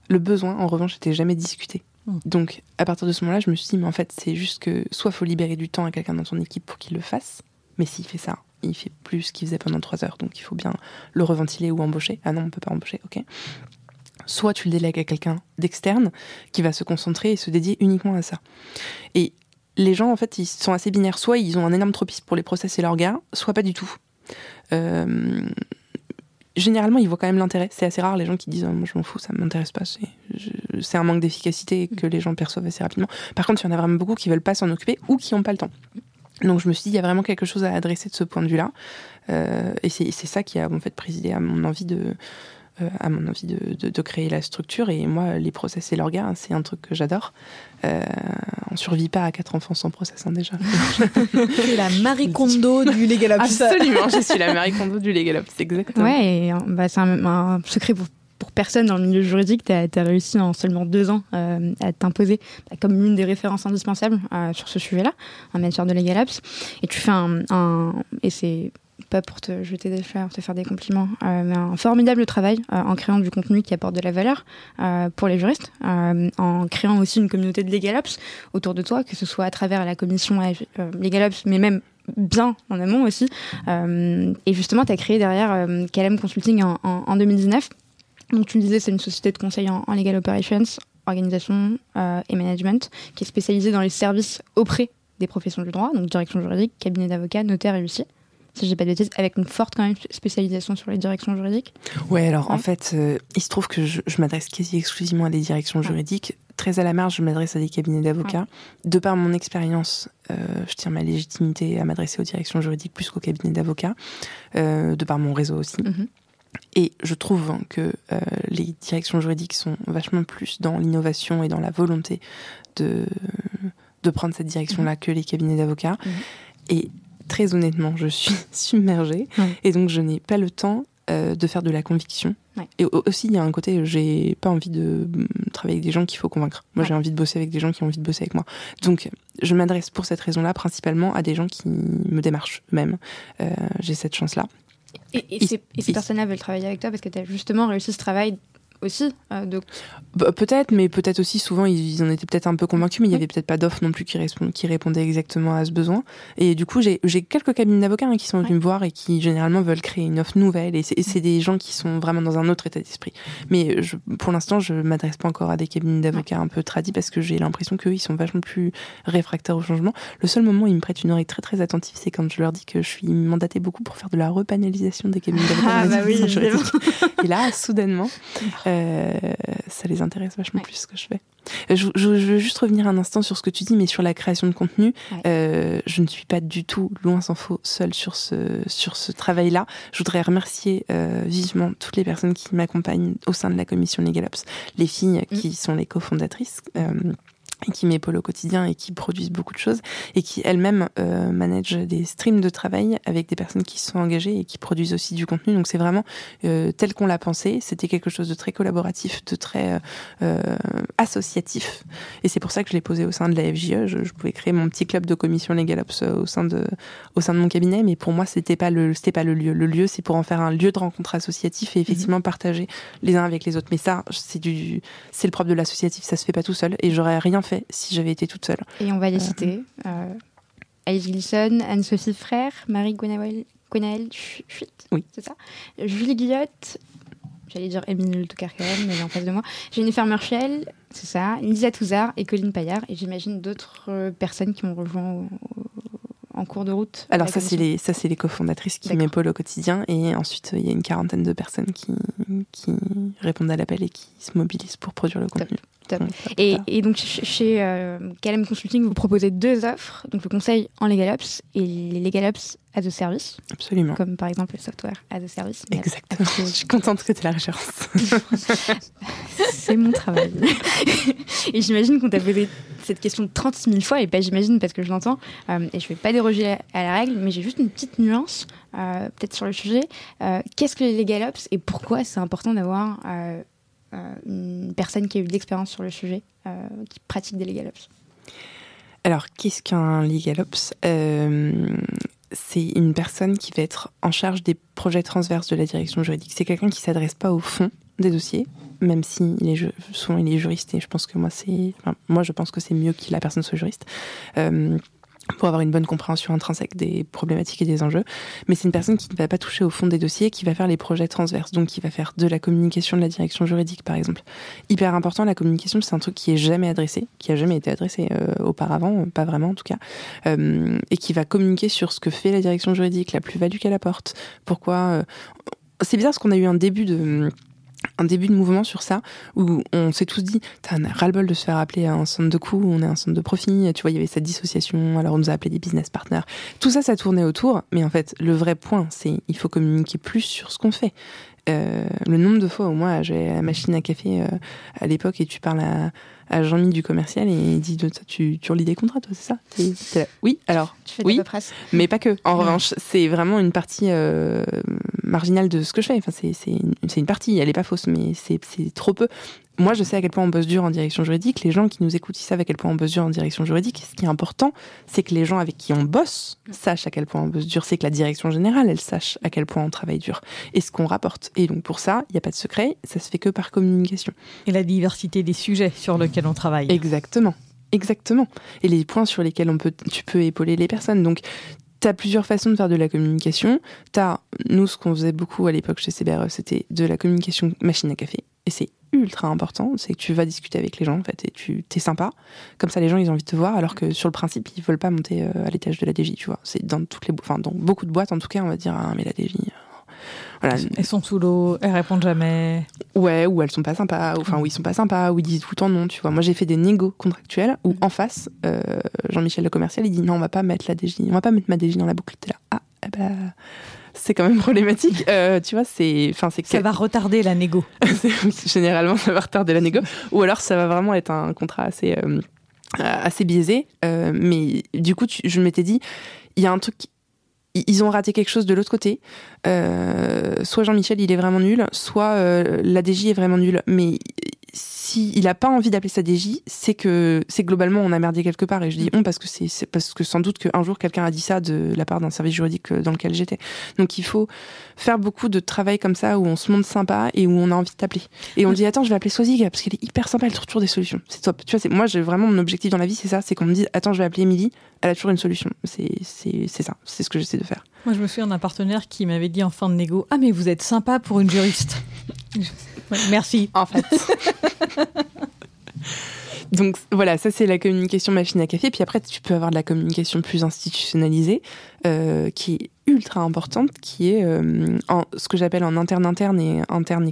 Le besoin, en revanche, n'était jamais discuté. Hmm. Donc, à partir de ce moment-là, je me suis dit Mais en fait, c'est juste que soit faut libérer du temps à quelqu'un dans ton équipe pour qu'il le fasse, mais s'il fait ça, il fait plus qu'il faisait pendant trois heures, donc il faut bien le reventiler ou embaucher. Ah non, on peut pas embaucher, ok soit tu le délègues à quelqu'un d'externe qui va se concentrer et se dédier uniquement à ça. Et les gens, en fait, ils sont assez binaires. Soit ils ont un énorme tropisme pour les process et l'orga, soit pas du tout. Euh, généralement, ils voient quand même l'intérêt. C'est assez rare les gens qui disent Moi, je m'en fous, ça m'intéresse pas. C'est un manque d'efficacité que les gens perçoivent assez rapidement. Par contre, il y en a vraiment beaucoup qui veulent pas s'en occuper ou qui n'ont pas le temps. Donc, je me suis dit Il y a vraiment quelque chose à adresser de ce point de vue-là. Euh, et c'est ça qui a en fait présidé à mon envie de à mon envie de, de, créer la structure. Et moi, les process et l'orga, c'est un truc que j'adore. Euh, on survit pas à quatre enfants sans process, hein, déjà. c'est la Marie Kondo du Legal Ops. Absolument, je suis la Marie Kondo du Legal Ops, exactement. Ouais, et, bah, c'est un, secret pour pour personne dans le milieu juridique, tu as, réussi en seulement deux ans euh, à t'imposer bah, comme l'une des références indispensables sur ce sujet-là, en matière de legal. Et tu fais un, un et c'est pas pour te jeter des fleurs, te faire des compliments, euh, mais un formidable travail euh, en créant du contenu qui apporte de la valeur euh, pour les juristes, en créant aussi une communauté de LegalOps autour de toi, que ce soit à travers la commission LegalOps, mais même bien en amont aussi. et justement, tu as créé derrière KLM Consulting en, 2019. Donc tu me disais, c'est une société de conseil en, legal operations, organisation et management, qui est spécialisée dans les services auprès des professions du droit, donc direction juridique, cabinet d'avocat, notaire et huissier si j'ai pas de bêtises, avec une forte quand même spécialisation sur les directions juridiques. Ouais, alors en fait, euh, il se trouve que je, m'adresse quasi exclusivement à des directions juridiques. Très à la marge, je m'adresse à des cabinets d'avocats. De par mon expérience, euh, je tiens ma légitimité à m'adresser aux directions juridiques plus qu'aux cabinets d'avocats, euh, de par mon réseau aussi. Mm-hmm. Et je trouve que les directions juridiques sont vachement plus dans l'innovation et dans la volonté de, de prendre cette direction-là mm-hmm. que les cabinets d'avocats. Mm-hmm. Et très honnêtement, je suis submergée. Et donc, je n'ai pas le temps euh, de faire de la conviction. Et aussi, il y a un côté, j'ai pas envie de mm, travailler avec des gens qu'il faut convaincre. Moi, j'ai envie de bosser avec des gens qui ont envie de bosser avec moi. Donc, je m'adresse pour cette raison-là principalement à des gens qui me démarchent eux-mêmes. Euh, j'ai cette chance-là. Et, ces, et ces personnes-là veulent travailler avec toi parce que tu as justement réussi ce travail aussi. Euh, bah, peut-être, mais peut-être aussi souvent ils, en étaient peut-être un peu convaincus, mais il n'y avait peut-être pas d'offre non plus qui, répond, qui répondait exactement à ce besoin. Et du coup, j'ai quelques cabinets d'avocats hein, qui sont venus me voir et qui généralement veulent créer une offre nouvelle. Et c'est des gens qui sont vraiment dans un autre état d'esprit. Mais je, pour l'instant, je m'adresse pas encore à des cabinets d'avocats un peu tradis parce que j'ai l'impression qu'eux, ils sont vachement plus réfractaires au changement. Le seul moment où ils me prêtent une oreille très très attentive, c'est quand je leur dis que je suis mandatée beaucoup pour faire de la repanalisation des cabinets d'avocats. Ah bah oui, et là, soudainement, Euh, ça les intéresse vachement plus ce que je fais. Euh, je, je, je, veux juste revenir un instant sur ce que tu dis, mais sur la création de contenu, Ouais. euh, je ne suis pas du tout, loin s'en faut, seule sur ce, sur ce travail-là. Je voudrais remercier euh, vivement toutes les personnes qui m'accompagnent au sein de la commission Legal Ops, les filles Mm. qui sont les cofondatrices. Et qui m'épaulent au quotidien et qui produisent beaucoup de choses et qui elles-mêmes euh, managent des streams de travail avec des personnes qui se sont engagées et qui produisent aussi du contenu. Donc c'est vraiment euh, tel qu'on l'a pensé. C'était quelque chose de très collaboratif, de très euh, euh, associatif. Et c'est pour ça que je l'ai posé au sein de la FJE. Je, je pouvais créer mon petit club de commission Legal Ops euh, au sein de, au sein de mon cabinet, mais pour moi c'était pas le, c'était pas le lieu. Le lieu c'est pour en faire un lieu de rencontre associatif et effectivement partager les uns avec les autres. Mais ça, c'est du, c'est le propre de l'associatif. Ça se fait pas tout seul et j'aurais rien fait si j'avais été toute seule. Et on va les citer. Euh, Alice Glisson, Anne-Sophie Frère, Marie Gwenaël Gwenaël Ch- Chuit, Oui. c'est ça? Julie Guillotte, j'allais dire Émile Toucarcam, mais elle est en face de moi. Jennifer Marshall, c'est ça. Lisa Touzard et Colline Paillard. Et j'imagine d'autres euh, personnes qui m'ont rejoint au- au- en cours de route. Alors ça c'est les ça c'est les cofondatrices qui m'épaulent au quotidien et ensuite il y a une quarantaine de personnes qui qui répondent à l'appel et qui se mobilisent pour produire le contenu. top. Donc, Et, donc chez, chez euh, KLM Consulting, vous proposez deux offres, donc le conseil en Legal Ops et les Legal Ops as a service, absolument. comme par exemple le software as a service. Exactement. Je suis contente que tu aies la référence. C'est mon travail. et j'imagine qu'on t'a posé cette question 36 000 fois, et pas j'imagine parce que je l'entends, euh, et je vais pas déroger à, la règle, mais j'ai juste une petite nuance, euh, peut-être sur le sujet. Euh, Qu'est-ce que les Legal Ops et pourquoi c'est important d'avoir une personne qui a eu de l'expérience sur le sujet, qui pratique des Legal Ops? Alors, qu'est-ce qu'un legal ops? Euh, C'est une personne qui va être en charge des projets transverses de la direction juridique. C'est quelqu'un qui s'adresse pas au fond des dossiers, même si il est souvent juriste et je pense que moi c'est, je pense que c'est mieux que la personne soit juriste. Euh, pour avoir une bonne compréhension intrinsèque des problématiques et des enjeux. Mais c'est une personne qui ne va pas toucher au fond des dossiers, qui va faire les projets transverses, donc qui va faire de la communication de la direction juridique, par exemple. Hyper important, la communication, c'est un truc qui est jamais adressé, qui a jamais été adressé euh, auparavant, pas vraiment en tout cas, euh, et qui va communiquer sur ce que fait la direction juridique, la plus-value qu'elle apporte, pourquoi. euh, C'est bizarre parce qu'on a eu un début de un début de mouvement sur ça où on s'est tous dit T'as un ras-le-bol de se faire appeler à un centre de coût, on est un centre de profit, tu vois, il y avait cette dissociation, alors on nous a appelé des business partners. Tout ça, ça tournait autour, mais en fait, le vrai point, c'est il faut communiquer plus sur ce qu'on fait. Euh, le nombre de fois où moi j'ai la machine à café euh, à l'époque et tu parles à, à Jean-Mi du commercial et il dit tu, tu relis des contrats toi c'est ça? Oui alors Tu fais Oui. de la paperasse mais pas que. En Ouais. revanche, c'est vraiment une partie euh, marginale de ce que je fais. Enfin, c'est une, partie, elle est pas fausse, mais c'est trop peu. Moi, je sais à quel point on bosse dur en direction juridique. Les gens qui nous écoutent, ils savent à quel point on bosse dur en direction juridique. Ce qui est important, c'est que les gens avec qui on bosse sachent à quel point on bosse dur. C'est que la direction générale, elle sache à quel point on travaille dur et ce qu'on rapporte. Et donc, pour ça, il n'y a pas de secret. Ça se fait que par communication. Et la diversité des sujets sur lesquels on travaille. Exactement. Exactement. Et les points sur lesquels on peut, tu peux épauler les personnes. Donc, tu as plusieurs façons de faire de la communication. Tu as, nous, ce qu'on faisait beaucoup à l'époque chez CBRE, c'était de la communication machine à café. Et c'est ultra important. C'est que tu vas discuter avec les gens, en fait, et tu es sympa. Comme ça, les gens, ils ont envie de te voir, alors que sur le principe, ils veulent pas monter euh, à l'étage de la DJ, tu vois. C'est dans toutes les, enfin, dans beaucoup de boîtes, en tout cas, on va dire, ah, mais la DJ. euh, Voilà, Elles sont sous l'eau, elles répondent jamais. Ouais, ou elles sont pas sympas, ou enfin, ou ils sont pas sympas, ou ils disent tout le temps non, tu vois. Moi, j'ai fait des négos contractuels où, en face, euh, Jean-Michel le commercial, il dit non, on va pas mettre la DJ, on va pas mettre ma DJ dans la boucle. T'es là, ah, ben, c'est quand même problématique. Euh, tu vois, c'est, enfin, c'est Ça va retarder la négo. généralement ça va retarder la négo ou alors ça va vraiment être un contrat assez euh, assez biaisé Euh, mais du coup tu- je m'étais dit il y a un truc ils- ils ont raté quelque chose de l'autre côté Euh, soit Jean-Michel il est vraiment nul soit euh, la DJ est vraiment nulle mais si il a pas envie d'appeler sa DJ, c'est que c'est globalement on a merdé quelque part et je dis on parce que c'est parce que sans doute qu'un jour quelqu'un a dit ça de la part d'un service juridique euh, dans lequel j'étais. Donc il faut faire beaucoup de travail comme ça où on se montre sympa et où on a envie de t'appeler. Et on dit attends, je vais appeler Swazig parce qu'elle est hyper sympa, elle trouve toujours des solutions. C'est top. Tu vois, c'est moi j'ai vraiment mon objectif dans la vie, c'est ça, c'est qu'on me dise attends, je vais appeler Émilie, elle a toujours une solution. C'est c'est c'est ça, c'est ce que j'essaie de faire. Moi, je me souviens d'un partenaire qui m'avait dit en fin de négo Ah, mais vous êtes sympa pour une juriste. Ouais, merci. En fait. Donc voilà, ça c'est la communication machine à café. Puis après, tu peux avoir de la communication plus institutionnalisée, euh, qui est ultra importante, qui est euh, en, ce que j'appelle en interne interne et interne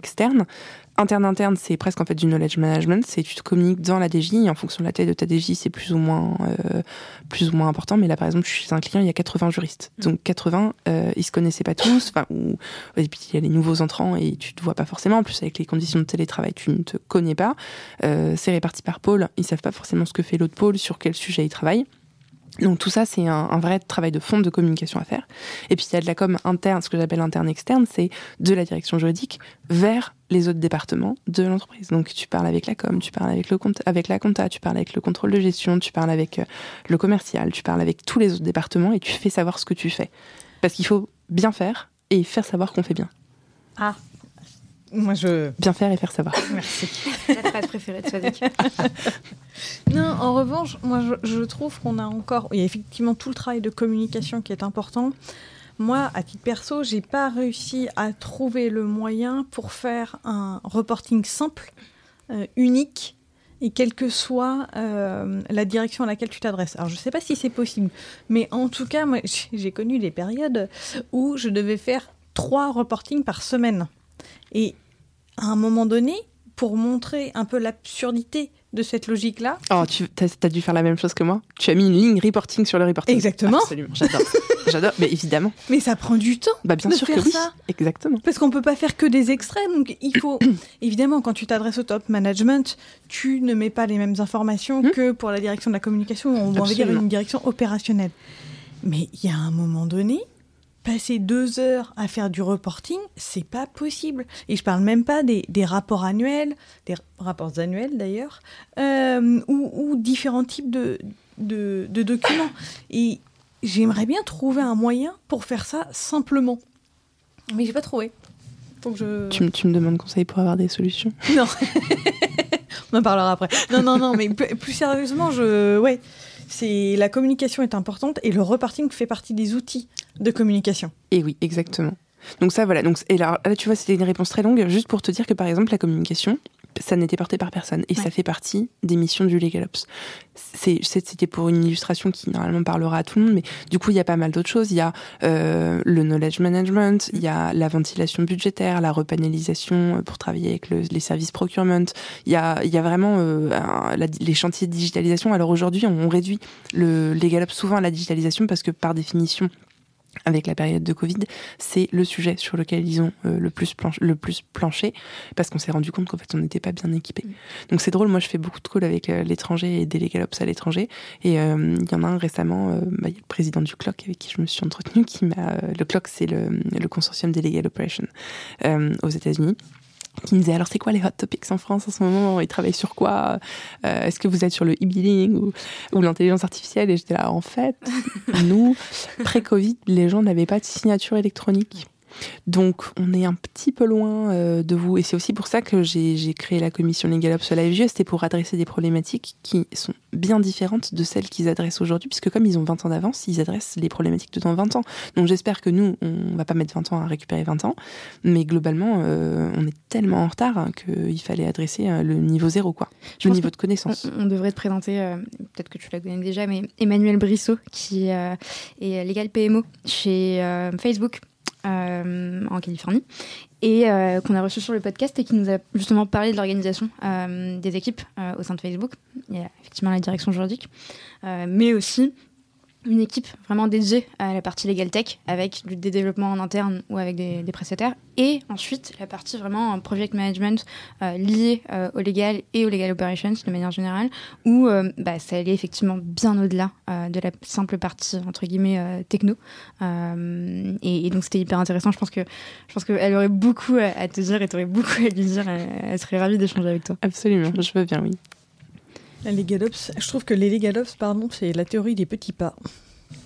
externe. Interne interne, c'est presque en fait du knowledge management. C'est tu te communiques dans la DJ et en fonction de la taille de ta DJ, c'est plus ou moins euh, plus ou moins important. Mais là, par exemple, je suis un client, il y a 80 juristes. Mm. Donc 80, euh, ils se connaissaient pas tous. Enfin, ou et puis il y a les nouveaux entrants et tu te vois pas forcément. En plus, avec les conditions de télétravail, tu ne te connais pas. Euh, c'est réparti par pôle. Ils savent pas forcément ce que fait l'autre pôle, sur quel sujet ils travaillent. Donc tout ça, c'est un, vrai travail de fond de communication à faire. Et puis il y a de la com interne, ce que j'appelle interne-externe, c'est de la direction juridique vers les autres départements de l'entreprise. Donc tu parles avec la com, tu parles avec, le avec la compta, tu parles avec le contrôle de gestion, tu parles avec euh, le commercial, tu parles avec tous les autres départements et tu fais savoir ce que tu fais. Parce qu'il faut bien faire et faire savoir qu'on fait bien. Ah, moi, je. Bien faire et faire savoir. Merci. La phrase préférée de Swazik. non, en revanche, moi, je, trouve qu'on a encore. Il y a effectivement tout le travail de communication qui est important. Moi, à titre perso, j'ai pas réussi à trouver le moyen pour faire un reporting simple, euh, unique, et quelle que soit euh, la direction à laquelle tu t'adresses. Alors, je ne sais pas si c'est possible, mais en tout cas, moi, j'ai connu des périodes où je devais faire trois reportings par semaine. Et à un moment donné, pour montrer un peu l'absurdité de cette logique-là. Oh, tu as, dû faire la même chose que moi. Tu as mis une ligne reporting sur le reporting. Exactement. Absolument, j'adore. j'adore, mais évidemment. Mais ça prend du temps. Bah bien de sûr faire que oui. Ça. Exactement. Parce qu'on peut pas faire que des extraits, donc il faut évidemment quand tu t'adresses au top management, tu ne mets pas les mêmes informations hmm. que pour la direction de la communication. On va dire une direction opérationnelle. Mais il y a un moment donné, passer deux heures à faire du reporting, c'est pas possible. Et je parle même pas des, rapports annuels, des rapports annuels d'ailleurs, euh, ou, différents types de, de, documents. Et j'aimerais bien trouver un moyen pour faire ça simplement. Mais j'ai pas trouvé. Donc je... tu, tu me demandes conseil pour avoir des solutions? Non. On en parlera après. Non, non, non, mais plus sérieusement, je. Ouais c'est la communication est importante et le reporting fait partie des outils de communication. Et oui, exactement. Donc ça, voilà. Donc, et là, là tu vois, c'était une réponse très longue, juste pour te dire que, par exemple, la communication, ça n'était porté par personne. Et ça fait partie des missions du Legal Ops. C'était pour une illustration qui normalement parlera à tout le monde, mais du coup, il y a pas mal d'autres choses. Il y a euh, le knowledge management, il y a la ventilation budgétaire, la repanélisation pour travailler avec les services procurement. Il y a, il y a vraiment euh, les chantiers de digitalisation. Alors aujourd'hui, on réduit le Legal Ops souvent à la digitalisation parce que par définition, avec la période de Covid, c'est le sujet sur lequel ils ont euh, le, plus le plus planché, parce qu'on s'est rendu compte qu'en fait, on n'était pas bien équipé. Mm. Donc c'est drôle, moi je fais beaucoup de calls avec euh, l'étranger et des à l'étranger, et euh, il y en a un récemment, bah, y a le président du CLOC avec qui je me suis entretenue, qui m'a... le CLOC, c'est le, le, consortium des Legal Operations aux États-Unis qui me disait alors c'est quoi les hot topics en France en ce moment? Ils travaillent sur quoi? Euh, Est-ce que vous êtes sur le e-billing ou, ou l'intelligence artificielle? Et j'étais là, en fait, nous, pré-Covid, les gens n'avaient pas de signature électronique. Donc, on est un petit peu loin euh, de vous. Et c'est aussi pour ça que j'ai créé la commission Legal Ops Live C'était pour adresser des problématiques qui sont bien différentes de celles qu'ils adressent aujourd'hui, puisque comme ils ont 20 ans d'avance, ils adressent les problématiques de dans 20 ans. Donc, j'espère que nous, on va pas mettre 20 ans à récupérer 20 ans. Mais globalement, euh, on est tellement en retard qu'il fallait adresser euh, le niveau zéro, quoi. le niveau de connaissance. On, devrait te présenter, peut-être que tu la connais déjà, mais Emmanuel Brissot, qui est légal PMO chez Facebook euh, en Californie et euh, qu'on a reçu sur le podcast et qui nous a justement parlé de l'organisation euh, des équipes au sein de Facebook. Il y a effectivement la direction juridique, mais aussi une équipe vraiment dédiée à la partie legal tech avec des développements en interne ou avec des, prestataires et ensuite la partie vraiment project management euh, liée euh, au legal et au legal operations de manière générale où euh, bah, ça allait effectivement bien au-delà de la simple partie entre guillemets techno. Et, donc c'était hyper intéressant. Je pense que je pense qu'elle aurait beaucoup à, te dire et tu aurais beaucoup à lui dire. Elle, serait ravie d'échanger avec toi. Absolument. Je veux bien oui les Galops, je trouve que les Legalops, pardon, c'est la théorie des petits pas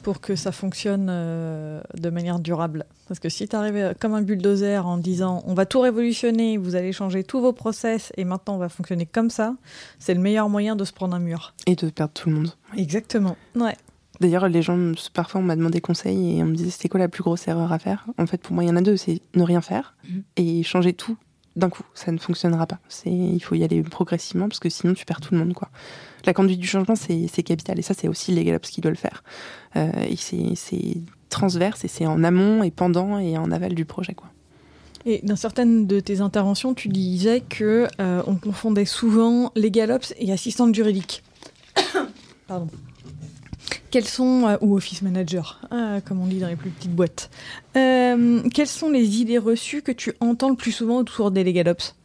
pour que ça fonctionne euh, de manière durable. Parce que si tu arrives comme un bulldozer en disant on va tout révolutionner, vous allez changer tous vos process et maintenant on va fonctionner comme ça, c'est le meilleur moyen de se prendre un mur. Et de perdre tout le monde. Exactement. Ouais. D'ailleurs, les gens, parfois, on m'a demandé conseil et on me disait c'était quoi la plus grosse erreur à faire? En fait, pour moi, il y en a deux c'est ne rien faire mhm. et changer tout d'un coup. Ça ne fonctionnera pas. Il faut y aller progressivement parce que sinon, tu perds tout le monde. quoi la conduite du changement, c'est capital. Et ça, c'est aussi les Galops qui doit le faire. Euh, c'est transverse et c'est en amont et pendant et en aval du projet. Et dans certaines de tes interventions, tu disais que euh, on confondait souvent legal ops et assistante juridique. Pardon. Quels sont, euh, ou office manager, euh, comme on dit dans les plus petites boîtes, euh, quelles sont les idées reçues que tu entends le plus souvent autour des legal ops?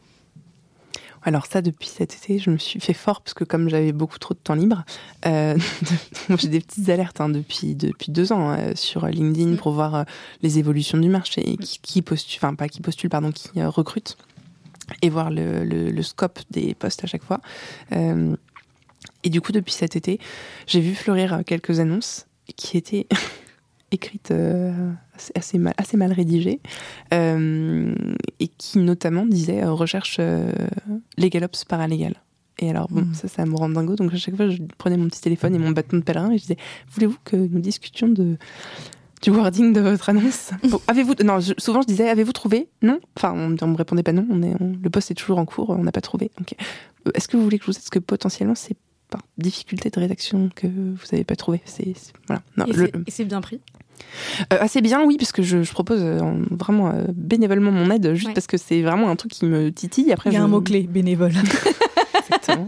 Alors ça, depuis cet été, je me suis fait fort parce que comme j'avais beaucoup trop de temps libre, euh, j'ai des petites alertes hein, depuis depuis deux ans euh, sur LinkedIn pour voir euh, les évolutions du marché, et qui, qui postule, enfin pas qui postule, pardon, qui recrute et voir le, le, le scope des postes à chaque fois. Euh, et du coup, depuis cet été, j'ai vu fleurir euh, quelques annonces qui étaient écrites euh, assez, mal, assez mal rédigées euh, et qui notamment disaient euh, recherche euh, legal ops paralégal. Et alors, bon, Mhm. ça, ça me rend dingo. Donc, à chaque fois, je prenais mon petit téléphone et mon bâton de pèlerin et je disais Voulez-vous que nous discutions de, du wording de votre annonce? Bon, Avez-vous. Non, je- souvent, je disais Avez-vous trouvé? Non? Enfin, on, on me répondait pas non. On est, on- le poste est toujours en cours, on n'a pas trouvé. Ok. Euh, Est-ce que vous voulez que je vous dise que potentiellement, c'est par difficulté de rédaction que vous n'avez pas trouvé C'est c'est- voilà. Non, Et le- c'est- et c'est bien pris. euh, assez bien, oui, parce que je, je propose euh, en- vraiment euh, bénévolement mon aide, juste Ouais. parce que c'est vraiment un truc qui me titille. Après, Il y a je- un mot-clé, bénévole. Exactement.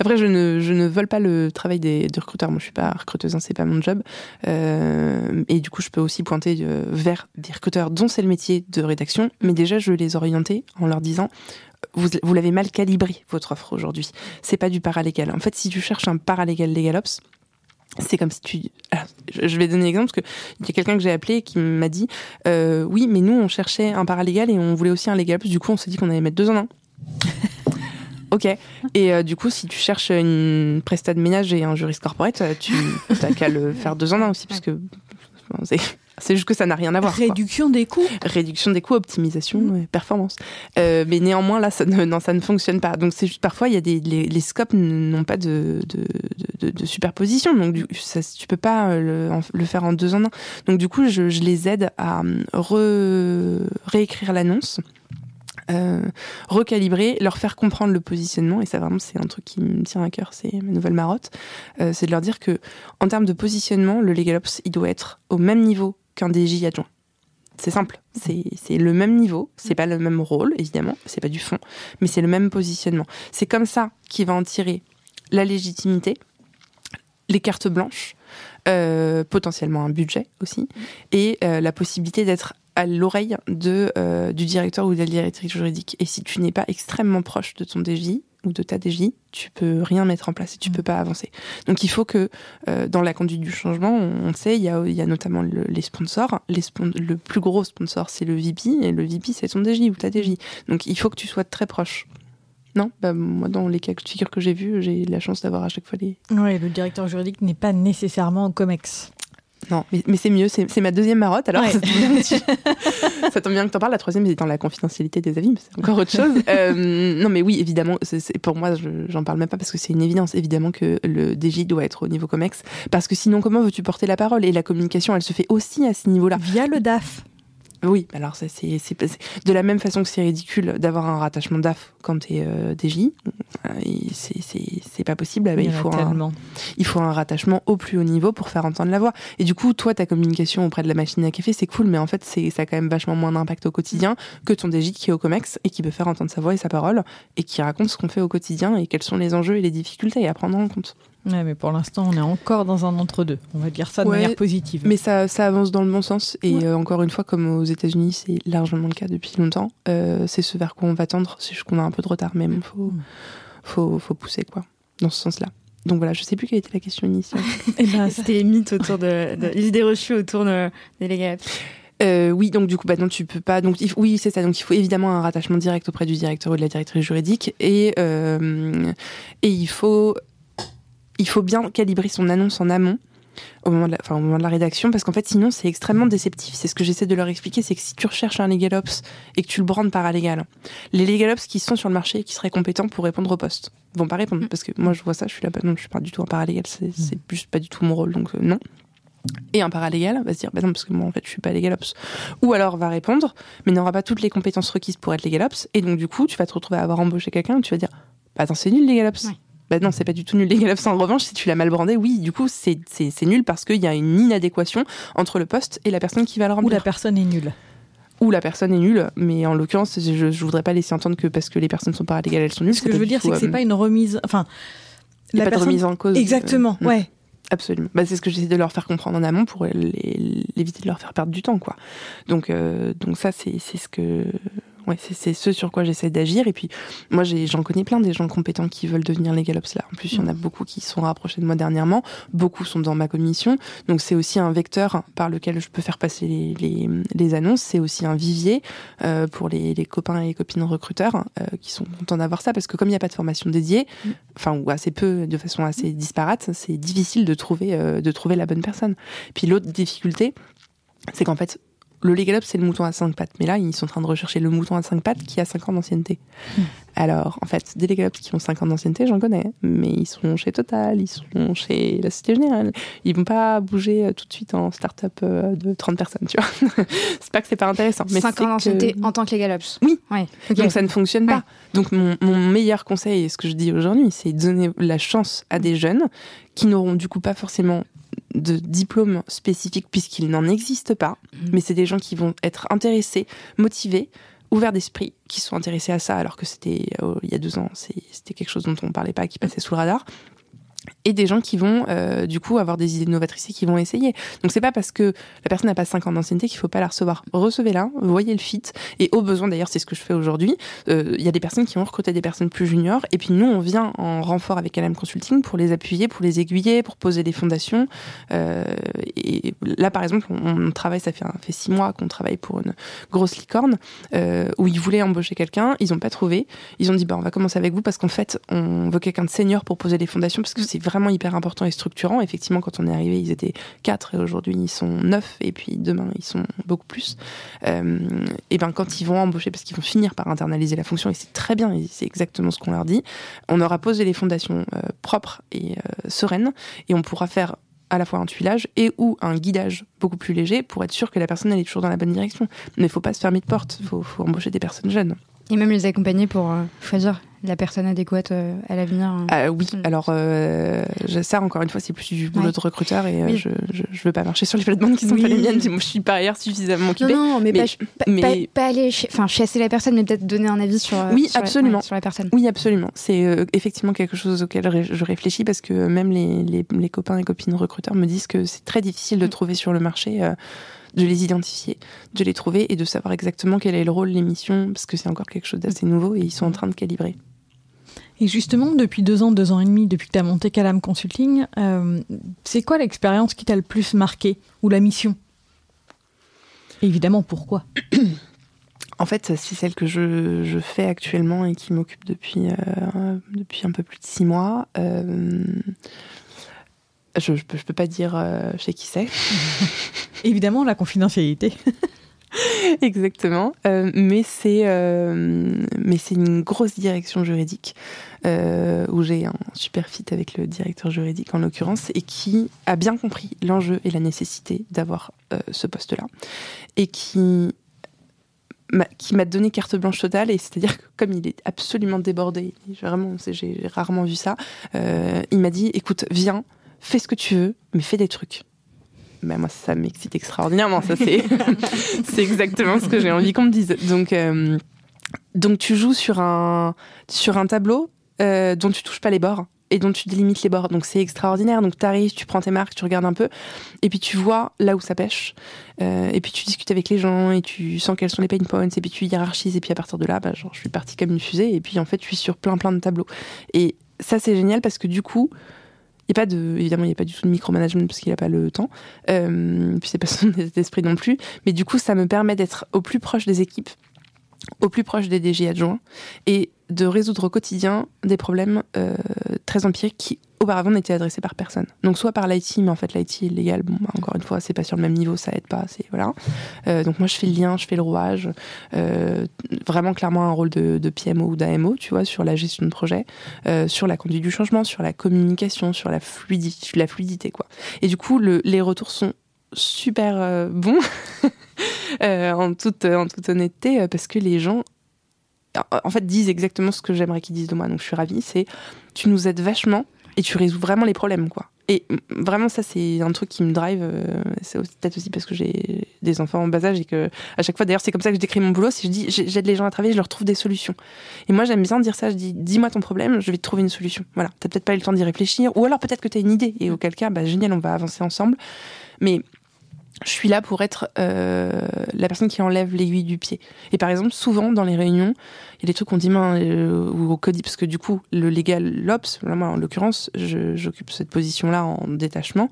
Après, je ne, je ne vole pas le travail des, des recruteurs. Moi, je suis pas recruteuse, hein, c'est pas mon job. Et du coup, je peux aussi pointer vers des recruteurs dont c'est le métier de rédaction. Mais déjà, je vais les orienter en leur disant vous, vous l'avez mal calibré, votre offre aujourd'hui. C'est pas du paralégal. En fait, si tu cherches un paralégal LegalOps, c'est comme si tu. Alors, je vais donner un exemple parce qu'il y a quelqu'un que j'ai appelé qui m'a dit euh, Oui, mais nous, on cherchait un paralégal et on voulait aussi un LegalOps. Du coup, on s'est dit qu'on allait mettre deux en un. Ok. Et euh, du coup, si tu cherches une presta de ménage et un juriste corporate, euh, tu t'as qu'à le faire deux en un aussi, parce que c'est juste que ça n'a rien à voir. quoi. Réduction des coûts. Réduction des coûts, optimisation, et performance. Euh, mais néanmoins, là, ça ne, non, ça ne fonctionne pas. Donc, c'est juste parfois, il y a des les, les scopes n'ont pas de, de, de, de superposition. Donc, du, ça, tu peux pas euh, le, faire en deux en un. Donc, du coup, je, je les aide à euh, re, réécrire l'annonce. Euh, recalibrer, leur faire comprendre le positionnement, et ça vraiment c'est un truc qui me tient à cœur, c'est ma nouvelle marotte, euh, c'est de leur dire que en termes de positionnement, le LegalOps, il doit être au même niveau qu'un DJ adjoint. C'est simple, c'est le même niveau, c'est pas le même rôle, évidemment, c'est pas du fond, mais c'est le même positionnement. C'est comme ça qu'il va en tirer la légitimité, les cartes blanches, euh, potentiellement un budget aussi, et euh, la possibilité d'être à l'oreille de euh, du directeur ou de la directrice juridique. Et si tu n'es pas extrêmement proche de ton DJ ou de ta DJ, tu peux rien mettre en place et tu Mm. peux pas avancer. Donc il faut que euh, dans la conduite du changement, on, on sait, il y a, y a notamment le- les sponsors. Les spon- le plus gros sponsor, c'est le VP, et le VP, c'est ton DJ ou ta DJ. Donc il faut que tu sois très proche. Non, bah, moi dans les cas de figure que j'ai vus, j'ai la chance d'avoir à chaque fois les. Oui, le directeur juridique n'est pas nécessairement COMEX. Non, mais, mais c'est mieux, c'est ma deuxième marotte alors. Ouais. Ça, tombe bien que tu- ça tombe bien que t'en parles. La troisième, c'est dans la confidentialité des avis, mais c'est encore autre chose. Euh, non, mais oui, évidemment, pour moi, je- j'en parle même pas parce que c'est une évidence, évidemment, que le DJ doit être au niveau COMEX. Parce que sinon, comment veux-tu porter la parole? Et la communication, elle se fait aussi à ce niveau-là. Via le DAF. Oui, alors ça, c'est de la même façon que c'est ridicule d'avoir un rattachement DAF quand t'es euh, DJ. euh, c'est- pas possible. Ah bah, Il faut un, tellement. il faut un rattachement au plus haut niveau pour faire entendre la voix. Et du coup, toi, ta communication auprès de la machine à café, c'est cool, mais en fait, c'est ça a quand même vachement moins d'impact au quotidien que ton DJ qui est au COMEX et qui peut faire entendre sa voix et sa parole et qui raconte ce qu'on fait au quotidien et quels sont les enjeux et les difficultés à prendre en compte. Ouais, mais pour l'instant, on est encore dans un entre-deux. On va dire ça de Ouais, manière positive. Mais ça, ça avance dans le bon sens. Et Ouais. euh, encore une fois, comme aux États-Unis, c'est largement le cas depuis longtemps. euh, c'est ce vers quoi on va tendre. C'est juste qu'on a un peu de retard, mais il faut, Mm. faut, faut pousser, quoi, dans ce sens-là. Donc voilà, je sais plus quelle était la question initiale. Eh ben, C'était les mythes autour de, de- les idées reçues autour de, des legal ops. Euh, oui, donc du coup, bah non, tu peux pas. Donc oui, c'est ça. Donc il faut évidemment un rattachement direct auprès du directeur ou de la directrice juridique, et euh, et il faut il faut bien calibrer son annonce en amont. Au moment, de la, enfin, au moment de la rédaction, parce qu'en fait, sinon, c'est extrêmement déceptif. C'est ce que j'essaie de leur expliquer, c'est que si tu recherches un legal ops et que tu le brandes paralégal, les legal ops qui sont sur le marché et qui seraient compétents pour répondre au poste vont pas répondre. Mm. Parce que moi, je vois ça, je suis là, bah non, je suis pas du tout un paralégal, c'est c'est juste pas du tout mon rôle, donc euh, non. Et un paralégal va se dire, bah non, parce que moi, en fait, je suis pas legal ops. Ou alors va répondre, mais n'aura pas toutes les compétences requises pour être legal ops. Et donc, du coup, tu vas te retrouver à avoir embauché quelqu'un, tu vas dire, bah attends, c'est nul legal ops. Ouais. Bah non, c'est pas du tout nul legal ops. En revanche, si tu l'as mal brandé, oui, du coup, c'est nul parce qu'il y a une inadéquation entre le poste et la personne qui va le Ou remplir. la personne est nulle. ou la personne est nulle, mais en l'occurrence, je, je voudrais pas laisser entendre que parce que les personnes sont pas égales, elles sont nulles. Ce que je veux dire, c'est que c'est pas une remise. Enfin, il n'y a pas de remise en cause. Exactement, euh, ouais. Absolument. Bah, c'est ce que j'essaie de leur faire comprendre en amont pour les- éviter de leur faire perdre du temps, quoi. Donc, euh, donc ça, c'est ce que ouais, c'est ce sur quoi j'essaie d'agir. Et puis, moi, j'ai- j'en connais plein des gens compétents qui veulent devenir Legal Ops là. En plus, il y en a beaucoup qui sont rapprochés de moi dernièrement. Beaucoup sont dans ma commission. Donc, c'est aussi un vecteur par lequel je peux faire passer les, les, les annonces. C'est aussi un vivier euh, pour les, les copains et les copines recruteurs euh, qui sont contents d'avoir ça parce que comme il n'y a pas de formation dédiée, enfin, ou assez peu, de façon assez disparate, c'est difficile de trouver, euh, de trouver la bonne personne. Puis l'autre difficulté, c'est qu'en fait, le Legal Up, c'est le mouton à cinq pattes. Mais là, ils sont en train de rechercher le mouton à cinq pattes qui a 5 ans d'ancienneté. Alors, en fait, des Legal Ups qui ont 5 ans d'ancienneté, j'en connais. Mais ils sont chez Total, ils sont chez la Société Générale. Ils vont pas bouger euh, tout de suite en start-up euh, de 30 personnes, tu vois. c'est pas que c'est pas intéressant. Mais 5 c'est ans que- d'ancienneté en tant que Legal Ops. Oui. Donc ça ne fonctionne pas. Ouais. Donc mon, mon meilleur conseil, et ce que je dis aujourd'hui, c'est de donner la chance à des jeunes qui n'auront du coup pas forcément de diplôme spécifique puisqu'il n'en existe pas, Mhm. mais c'est des gens qui vont être intéressés, motivés, ouverts d'esprit, qui sont intéressés à ça alors que c'était euh, il y a deux ans, c'était quelque chose dont on parlait pas, qui passait sous le radar. Et des gens qui vont euh, du coup avoir des idées novatrices et qui vont essayer. Donc c'est pas parce que la personne n'a pas 5 ans d'ancienneté qu'il faut pas la recevoir. Recevez-la, voyez le fit. Et au besoin d'ailleurs, c'est ce que je fais aujourd'hui. Euh, Il y a des personnes qui ont recruté des personnes plus juniors. Et puis nous, on vient en renfort avec LM Consulting pour les appuyer, pour les aiguiller, pour poser des fondations. Euh, et là, par exemple, on, on travaille, ça fait, un- fait six mois qu'on travaille pour une grosse licorne où ils voulaient embaucher quelqu'un. Ils n'ont pas trouvé. Ils ont dit, bah, on va commencer avec vous parce qu'en fait, on veut quelqu'un de senior pour poser des fondations parce que c'est vraiment hyper important et structurant. Effectivement, quand on est arrivé, ils étaient quatre et aujourd'hui, ils sont neuf et puis demain, ils sont beaucoup plus. Euh, et ben, quand ils vont embaucher, parce qu'ils vont finir par internaliser la fonction et c'est très bien, c'est exactement ce qu'on leur dit, on aura posé les fondations euh, propres et euh, sereines et on pourra faire à la fois un tuilage et ou un guidage beaucoup plus léger pour être sûr que la personne elle est toujours dans la bonne direction. Mais il faut pas se fermer de porte, il faut, faut embaucher des personnes jeunes. Et même les accompagner pour choisir la personne adéquate euh, à l'avenir. hein. Ah oui, Mm. alors euh, je- ça encore une fois c'est plus du boulot Ouais. de recruteur et euh, Oui. je, je, je veux pas marcher sur les plates-bandes qui sont pas Oui. les miennes, je suis par ailleurs suffisamment Non, occupée. non, mais, mais- pas, pas, mais- pas- pas aller enfin, chasser la personne, mais peut-être donner un avis sur, Oui, sur la- absolument. ouais, sur la personne. Oui, absolument. C'est effectivement quelque chose auquel ré- je réfléchis parce que même les, les, les copains et copines recruteurs me disent que c'est très difficile de Mm. trouver sur le marché, de les identifier, de les trouver et de savoir exactement quel est le rôle, les missions, parce que c'est encore quelque chose d'assez nouveau et ils sont en train de calibrer. Et justement, depuis deux ans, deux ans et demi, depuis que tu as monté Calam Consulting, euh, c'est quoi l'expérience qui t'a le plus marqué Ou la mission? Et Évidemment, pourquoi? En fait, c'est celle que je, je fais actuellement et qui m'occupe depuis, euh, depuis un peu plus de six mois. Euh, je, je, peux, pas dire chez qui c'est. Évidemment, la confidentialité. Exactement. Euh, mais c'est euh, mais c'est une grosse direction juridique euh, où j'ai un super fit avec le directeur juridique en l'occurrence et qui a bien compris l'enjeu et la nécessité d'avoir ce poste-là et qui qui m'a donné carte blanche totale et c'est-à-dire que comme il est absolument débordé, vraiment j'ai rarement vu ça, il m'a dit écoute viens fais ce que tu veux mais fais des trucs. Ben moi ça m'excite extraordinairement ça c'est c'est exactement ce que j'ai envie qu'on me dise. Donc, euh, donc tu joues sur un, sur un tableau euh, dont tu touches pas les bords et dont tu délimites les bords. Donc c'est extraordinaire. Donc tu arrives, tu prends tes marques, tu regardes un peu et puis tu vois là où ça pêche. Euh, et puis tu discutes avec les gens et tu sens quels sont les pain points et puis tu hiérarchises et puis à partir de là, bah, genre, je suis partie comme une fusée et puis en fait je suis sur plein plein de tableaux. Et ça c'est génial parce que du coup, il y a pas de, évidemment, il n'y a pas du tout de micromanagement parce qu'il n'a pas le temps. Euh, puis c'est pas son état d'esprit non plus. Mais du coup, ça me permet d'être au plus proche des équipes, au plus proche des DG adjoints et de résoudre au quotidien des problèmes euh, très empiriques qui auparavant n'étaient adressés par personne. Donc soit par l'IT, mais en fait l'IT légal, bon, bah, encore une fois, c'est pas sur le même niveau, ça aide pas, c'est voilà. Euh, donc moi je fais le lien, je fais le rouage, euh, vraiment clairement un rôle de, PMO ou d'AMO, tu vois, sur la gestion de projet, euh, sur la conduite du changement, sur la communication, sur la, fluidi la fluidité, quoi. Et du coup, le, les retours sont super bons, en, toute, honnêteté, parce que les gens, en fait, disent exactement ce que j'aimerais qu'ils disent de moi. Donc je suis ravie, c'est tu nous aides vachement et tu résous vraiment les problèmes, quoi. Et vraiment, ça, c'est un truc qui me drive. euh, c'est peut-être aussi parce que j'ai des enfants en bas âge et que à chaque fois, d'ailleurs, c'est comme ça que je décris mon boulot. Si je dis j'aide les gens à travailler, je leur trouve des solutions. Et moi, j'aime bien dire ça. Je dis dis-moi ton problème, je vais te trouver une solution. Voilà. T'as peut-être pas eu le temps d'y réfléchir, ou alors peut-être que tu as une idée. Et auquel cas, bah, génial, on va avancer ensemble. Mais je suis là pour être euh, la personne qui enlève l'aiguille du pied. Et par exemple, souvent dans les réunions, il y a des trucs qu'on dit main euh, ou au parce que du coup, le légal, l'OPS, moi en l'occurrence, j'occupe cette position-là en détachement.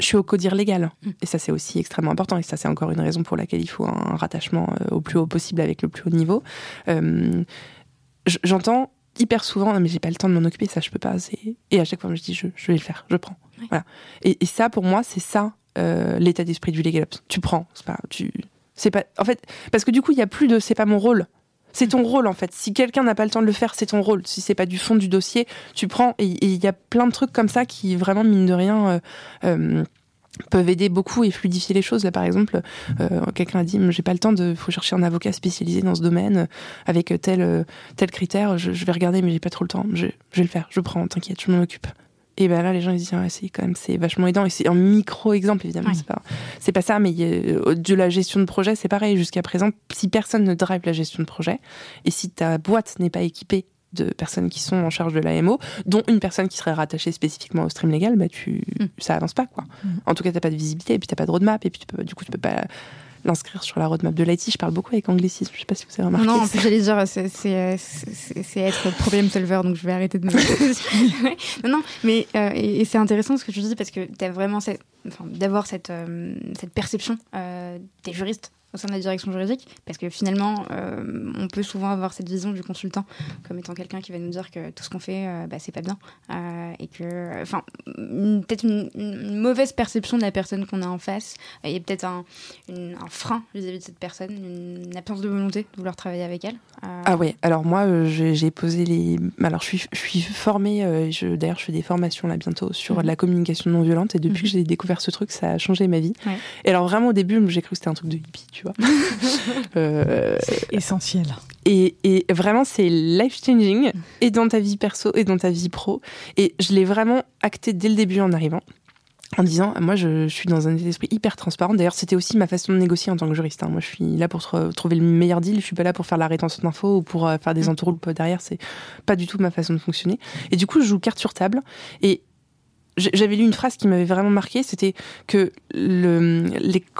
Je suis au codir légal. Mm. Et ça, c'est aussi extrêmement important. Et ça, c'est encore une raison pour laquelle il faut un rattachement euh, au plus haut possible avec le plus haut niveau. J'entends hyper souvent, mais j'ai pas le temps de m'en occuper, ça, je peux pas. Et à chaque fois, je dis, je, je vais le faire, je prends. Voilà. Et, et ça, pour moi, c'est ça euh, l'état d'esprit du legal ops. Tu prends, c'est pas, tu, c'est pas, en fait, parce que du coup, il y a plus de, c'est pas mon rôle. C'est ton rôle en fait. Si quelqu'un n'a pas le temps de le faire, c'est ton rôle. Si c'est pas du fond du dossier, tu prends. Et il y a plein de trucs comme ça qui vraiment mine de rien euh, euh, peuvent aider beaucoup et fluidifier les choses. Là, par exemple, quelqu'un a dit j'ai pas le temps de, faut chercher un avocat spécialisé dans ce domaine avec tel tel critère. Je, vais regarder, mais j'ai pas trop le temps. Je, je vais le faire. Je prends. T'inquiète, je m'en occupe. Et ben là, les gens ils disent ah, c'est quand même c'est vachement aidant et c'est un micro exemple évidemment c'est pas c'est pas ça mais de la gestion de projet c'est pareil jusqu'à présent si personne ne drive la gestion de projet et si ta boîte n'est pas équipée de personnes qui sont en charge de l'AMO, dont une personne qui serait rattachée spécifiquement au stream légal, bah tu, mm. ça avance pas quoi. Mm. En tout cas, t'as pas de visibilité, et puis t'as pas de roadmap, et puis du coup, tu peux pas l'inscrire sur la roadmap de l'IT. Je parle beaucoup avec anglicisme, je sais pas si vous avez remarqué. Non, en plus j'allais dire, c'est être problem solver, donc je vais arrêter de me... non, non, mais euh, et, c'est intéressant ce que tu dis parce que tu as vraiment cette, enfin, d'avoir cette, euh, cette perception euh, des juristes au sein de la direction juridique, parce que finalement, euh, on peut souvent avoir cette vision du consultant comme étant quelqu'un qui va nous dire que tout ce qu'on fait, euh, bah, c'est pas bien, euh, et que, enfin, peut-être une, mauvaise perception de la personne qu'on a en face, a peut-être un, un, frein vis-à-vis de cette personne, une, absence de volonté de vouloir travailler avec elle. Ah ouais, alors moi, j'ai posé les, alors je suis, je suis formée, d'ailleurs, je fais des formations là bientôt sur mhm. la communication non violente, et depuis que mhm. j'ai découvert ce truc, ça a changé ma vie. Et alors vraiment au début, j'ai cru que c'était un truc de hippie, tu euh, essentiel. Et, et vraiment, c'est life-changing, et dans ta vie perso, et dans ta vie pro. Et je l'ai vraiment acté dès le début en arrivant en disant moi je, suis dans un esprit hyper transparent d'ailleurs c'était aussi ma façon de négocier en tant que juriste hein. moi je suis là pour trouver le meilleur deal je suis pas là pour faire la rétention d'infos ou pour euh, faire des mm. entourloupes derrière c'est pas du tout ma façon de fonctionner et du coup je joue carte sur table et j'avais lu une phrase qui m'avait vraiment marqué, c'était que le,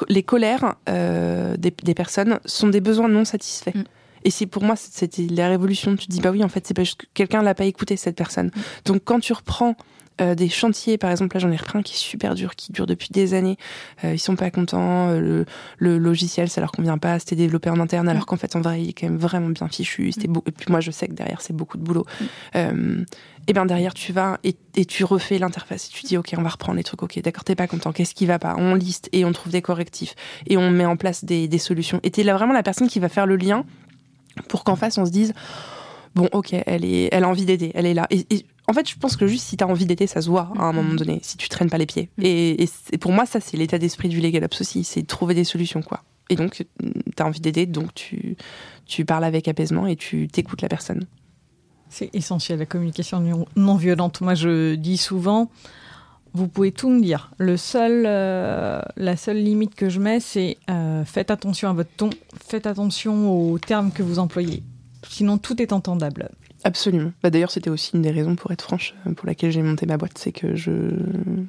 les, colères euh, des, personnes sont des besoins non satisfaits. Mm. Et c'est pour moi, c'était la révolution. Tu te dis, bah oui, en fait, c'est pas juste que quelqu'un l'a pas écouté, cette personne. Mm. Donc quand tu reprends euh, des chantiers, par exemple, là j'en ai repris un qui est super dur, qui dure depuis des années. Euh, ils sont pas contents, euh, le, logiciel ça leur convient pas, c'était développé en interne, alors qu'en fait en vrai il est quand même vraiment bien fichu. C'était mm. Et puis moi je sais que derrière c'est beaucoup de boulot. Mm. et bien derrière tu vas et, tu refais l'interface tu dis ok on va reprendre les trucs, ok d'accord t'es pas content, qu'est-ce qui va pas? On liste et on trouve des correctifs et on met en place des, solutions. Et t'es là vraiment la personne qui va faire le lien pour qu'en face on se dise bon ok elle est elle a envie d'aider elle est là et, en fait, je pense que juste si tu as envie d'aider, ça se voit à un mm-hmm. moment donné, si tu traînes pas les pieds. Mm. Et, pour moi, ça, c'est l'état d'esprit du Legal Ops aussi, c'est trouver des solutions, quoi. Et donc, tu as envie d'aider, donc tu, tu parles avec apaisement et tu t'écoutes la personne. C'est essentiel, la communication non violente. Moi, je dis souvent, vous pouvez tout me dire. Le seul, euh, la seule limite que je mets, c'est euh, faites attention à votre ton, faites attention aux termes que vous employez. Sinon, tout est entendable. Absolument. Bah, D'ailleurs, c'était aussi une des raisons, pour être franche, euh, pour laquelle j'ai monté ma boîte. C'est que je,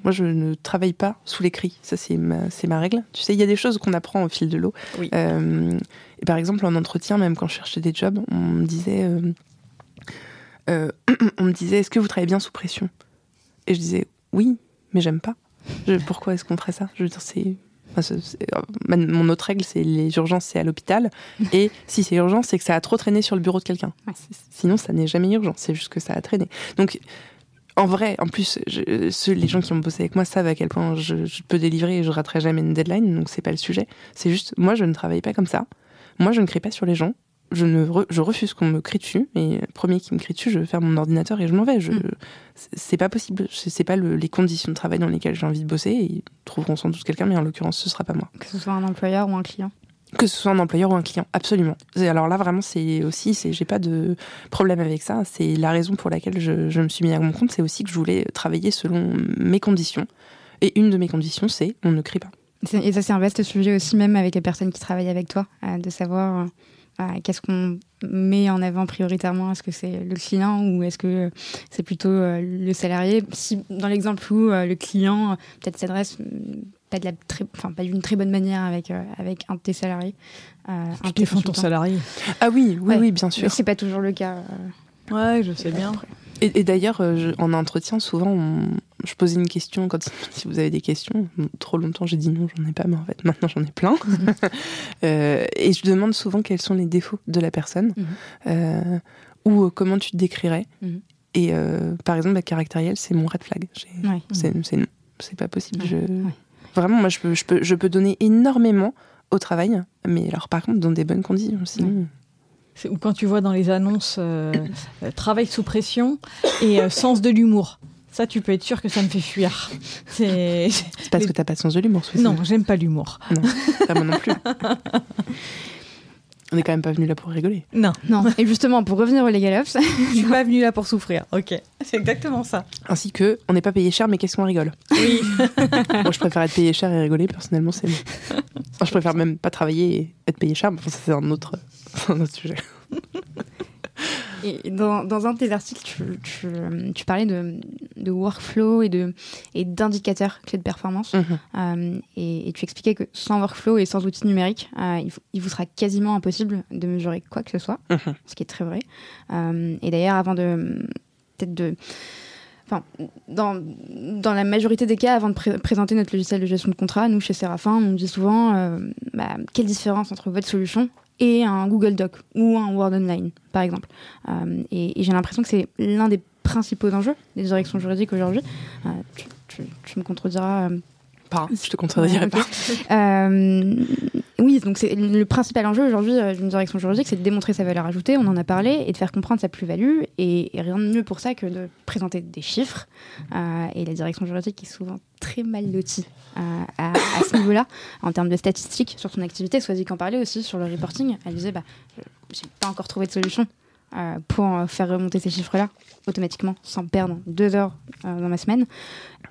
moi, je ne travaille pas sous les cris. Ça, c'est ma, c'est ma règle. Tu sais, il y a des choses qu'on apprend au fil de l'eau. Oui. Euh, et par exemple, en entretien, même quand je cherchais des jobs, on me disait, euh, on me disait, est-ce que vous travaillez bien sous pression? Et je disais, oui, mais j'aime pas. pourquoi est-ce qu'on ferait ça? Je veux dire, c'est mon autre règle, c'est les urgences, c'est à l'hôpital. Et si c'est urgent, c'est que ça a trop traîné sur le bureau de quelqu'un. Sinon, ça n'est jamais urgent. C'est juste que ça a traîné. Donc, en vrai, en plus, les gens qui ont bossé avec moi savent à quel point je, peux délivrer et je raterai jamais une deadline. Donc, c'est pas le sujet. C'est juste, moi, je ne travaille pas comme ça. Moi, je ne crie pas sur les gens je, ne je refuse qu'on me crie dessus. Et premier qui me crie dessus, je faire mon ordinateur et je m'en vais. Je, mm. C'est pas possible. C'est pas les conditions de travail dans lesquelles j'ai envie de bosser. ils trouveront sans doute quelqu'un, mais en l'occurrence, ce sera pas moi. Que ce soit un employeur ou un client que ce soit un employeur ou un client, absolument. alors là, vraiment, c'est aussi, c'est, j'ai pas de problème avec ça. C'est la raison pour laquelle je, je me suis mis à mon compte. C'est aussi que je voulais travailler selon mes conditions. Et une de mes conditions, c'est on ne crie pas. Et ça, c'est un vaste sujet aussi, même avec les personnes qui travaillent avec toi, de savoir qu'est-ce qu'on met en avant prioritairement? Est-ce que c'est le client ou est-ce que c'est plutôt le salarié? Si dans l'exemple où le client peut-être s'adresse pas de la très, enfin pas d'une très bonne manière avec avec un de tes salariés. tu défends ton salarié. Ah oui, oui, oui, bien sûr. C'est pas toujours le cas. Ouais, je sais bien. Et, d'ailleurs, euh, en entretien, souvent, je posais une question quand si vous avez des questions. Trop longtemps, j'ai dit non, j'en ai pas, mais en fait, maintenant, j'en ai plein. Euh, et je demande souvent quels sont les défauts de la personne mhm. euh, ou comment tu te décrirais. Mhm. Et par exemple, la caractérielle, c'est mon red flag. C'est non, c'est pas possible. Je... Vraiment, moi, je peux, je, peux, je peux donner énormément au travail, mais alors par contre, dans des bonnes conditions. Sinon ou quand tu vois dans les annonces euh, euh, travail sous pression et euh, sens de l'humour. Ça, tu peux être sûr que ça me fait fuir. C'est parce que tu n'as pas de sens de l'humour, Non, j'aime pas l'humour. Non, pas moi non plus. On n'est quand même pas venu là pour rigoler. Non. Non. Et justement, pour revenir au Legal Ops. Je suis pas venu là pour souffrir. Ok. C'est exactement ça. Ainsi que, on n'est pas payé cher, mais qu'est-ce qu'on rigole Oui. Moi, je préfère être payé cher et rigoler, personnellement, c'est je préfère même pas travailler et être payé cher, mais ça, c'est un autre, un autre sujet. Et dans, dans, un de tes articles, tu, tu, tu parlais de, de, workflow et, de, et d'indicateurs clés de performance. Mhm. Euh, et, tu expliquais que sans workflow et sans outils numériques, euh, il, il, vous sera quasiment impossible de mesurer quoi que ce soit, mhm. ce qui est très vrai. Euh, et d'ailleurs, avant de peut-être de enfin, dans, dans la majorité des cas, avant de présenter notre logiciel de gestion de contrat, nous, chez Séraphin, on dit souvent bah, quelle différence entre votre solution et un Google Doc ou un Word Online, par exemple. Euh, et, j'ai l'impression que c'est l'un des principaux enjeux des directions juridiques aujourd'hui. Euh, tu, me contrediras. Euh, pas, je te contredirai pas. oui, donc c'est le principal enjeu aujourd'hui d'une direction juridique, c'est de démontrer sa valeur ajoutée, on en a parlé, et de faire comprendre sa plus-value. Et, rien de mieux pour ça que de présenter des chiffres. et la direction juridique est souvent très mal lotie à, ce niveau-là, en termes de statistiques sur son activité. Soisy qu'en parlait aussi sur le reporting. Elle disait bah, j'ai pas encore trouvé de solution euh, pour faire remonter ces chiffres-là automatiquement sans perdre deux heures euh, dans ma semaine.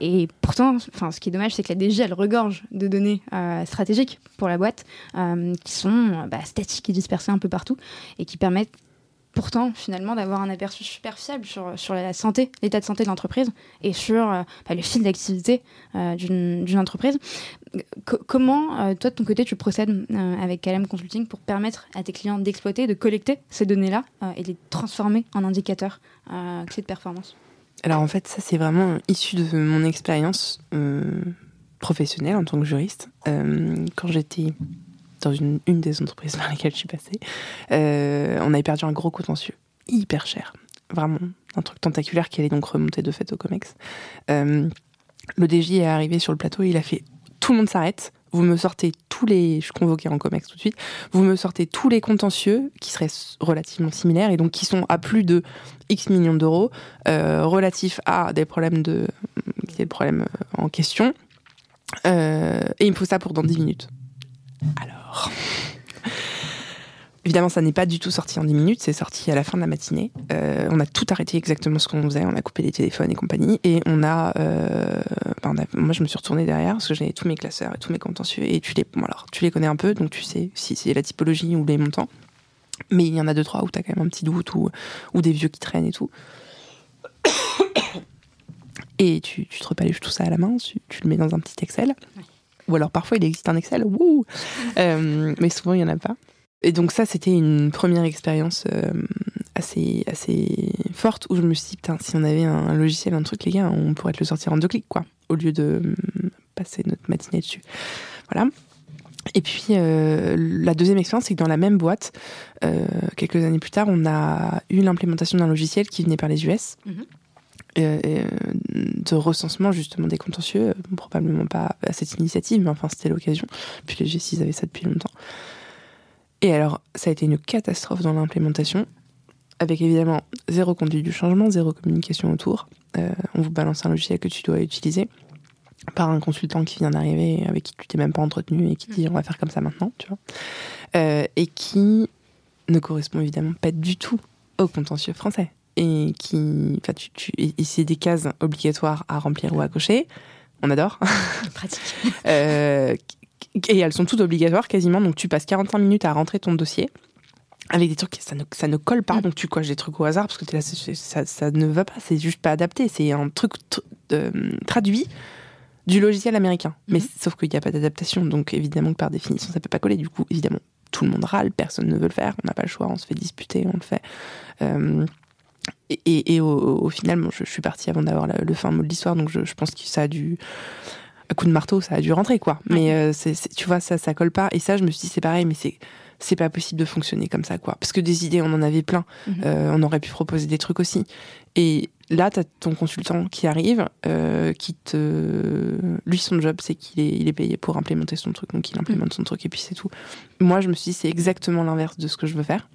Et pourtant, ce qui est dommage, c'est que la DG, elle regorge de données euh, stratégiques pour la boîte qui sont bah, statiques et dispersées un peu partout et qui permettent pourtant finalement d'avoir un aperçu super fiable sur, sur la santé, l'état de santé de l'entreprise et sur euh, bah, le fil d'activité euh, d'une entreprise. comment, euh, toi de ton côté, tu procèdes avec Calem Consulting pour permettre à tes clients d'exploiter, de collecter ces données-là et de les transformer en indicateurs clés de performance? Alors en fait, ça c'est vraiment issu de mon expérience professionnelle en tant que juriste. quand j'étais dans une, des entreprises par lesquelles je suis passée, euh, on avait perdu un gros contentieux, hyper cher. Vraiment, un truc tentaculaire qui allait donc remonter de fait au COMEX. Euh, le DJ est arrivé sur le plateau, il a fait tout le monde s'arrête, vous me sortez tous les. Je suis convoquée en COMEX tout de suite. Vous me sortez tous les contentieux qui seraient relativement similaires et donc qui sont à plus de X millions d'euros, euh, relatifs à des problèmes de. qui est le problème en question. et il me faut ça pour dans 10 minutes. Alors. Évidemment, ça n'est pas du tout sorti en 10 minutes, c'est sorti à la fin de la matinée. Euh, on a tout arrêté exactement ce qu'on faisait, on a coupé les téléphones et compagnie, et on a, euh, moi je me suis retournée derrière parce que j'avais tous mes classeurs et tous mes contentieux, et tu les, alors, tu les connais un peu, donc tu sais si c'est la typologie ou les montants, mais il y en a deux trois où tu as quand même un petit doute ou, ou des vieux qui traînent et tout. Et tu, te repaluches tout ça à la main, tu, le mets dans un petit Excel. Ou alors parfois il existe un Excel, wouh euh, mais souvent il n'y en a pas. Et donc ça, c'était une première expérience euh, assez, assez forte où je me suis dit, putain, si on avait un, logiciel, un truc, les gars, on pourrait te le sortir en deux clics, quoi, au lieu de euh, passer notre matinée dessus. Voilà. Et puis la deuxième expérience, c'est que dans la même boîte, quelques années plus tard, on a eu l'implémentation d'un logiciel qui venait par les US. Euh, euh, de recensement justement des contentieux, euh, probablement pas à cette initiative, mais enfin c'était l'occasion. Puis les G6 avaient ça depuis longtemps. Et alors, ça a été une catastrophe dans l'implémentation, avec évidemment zéro conduite du changement, zéro communication autour. on vous balance un logiciel que tu dois utiliser par un consultant qui vient d'arriver, avec qui tu t'es même pas entretenu et qui dit mm. on va faire comme ça maintenant, tu vois. et qui ne correspond évidemment pas du tout au contentieux français et qui, enfin, tu, tu, et c'est des cases obligatoires à remplir ou à cocher. on adore. Pratique. Euh, et elles sont toutes obligatoires quasiment. Donc tu passes 45 minutes à rentrer ton dossier avec des trucs ça ne, ça ne colle pas. Mm. Donc tu coches des trucs au hasard parce que là, ça, ça ne va pas. C'est juste pas adapté. C'est un truc tr- euh, traduit du logiciel américain. Mais Mhm. sauf qu'il n'y a pas d'adaptation. Donc évidemment que par définition, ça peut pas coller. Du coup, évidemment, tout le monde râle. Personne ne veut le faire. On n'a pas le choix. On se fait disputer. On le fait. Euh, et, et- et au, au final, bon, je, je suis partie avant d'avoir le fin mot de l'histoire. Donc je, je pense que ça a dû à coup de marteau, ça a dû rentrer, quoi. Mais euh, tu vois, ça, ça colle pas. Et ça, je me suis dit, c'est pareil, mais c'est, c'est pas possible de fonctionner comme ça, quoi. Parce que des idées, on en avait plein. Mhm. Euh, on aurait pu proposer des trucs aussi. Et là, t'as ton consultant qui arrive, euh, qui te, lui, son job, c'est qu'il est, il est payé pour implémenter son truc, donc il implémente son truc et puis c'est tout. Moi, je me suis dit, c'est exactement l'inverse de ce que je veux faire.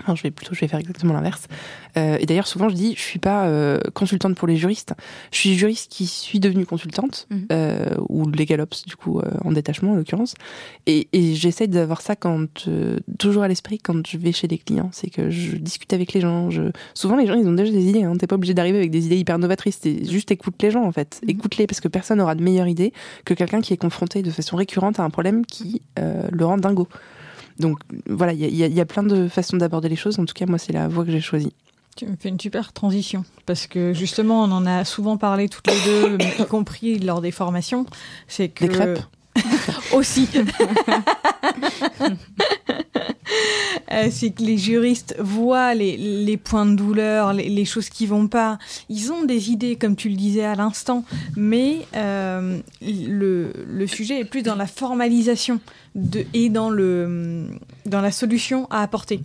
Enfin, je vais plutôt, je vais faire exactement l'inverse. Euh, et d'ailleurs, souvent, je dis, je suis pas euh, consultante pour les juristes. Je suis juriste qui suis devenue consultante Mhm. euh, ou legal ops, du coup, euh, en détachement en l'occurrence. Et, et j'essaie d'avoir ça quand toujours à l'esprit quand je vais chez les clients, c'est que je discute avec les gens. Je... Souvent, les gens, ils ont déjà des idées. Hein. T'es pas obligé d'arriver avec des idées hyper novatrices. Juste écoute les gens en fait. Mhm. Écoute-les parce que personne n'aura de meilleure idée que quelqu'un qui est confronté de façon récurrente à un problème qui le rend dingo. Donc voilà, il y, a- y y plein de façons d'aborder les choses. En tout cas, moi, c'est la voie que j'ai choisie. Tu me fais une super transition parce que justement on en a souvent parlé toutes les deux, y compris lors des formations. C'est que Des crêpes aussi. Euh, c'est que les juristes voient les, les points de douleur, les, choses qui vont pas. Ils ont des idées, comme tu le disais à l'instant, mais euh, le, le sujet est plus dans la formalisation de, et dans, le, dans la solution à apporter.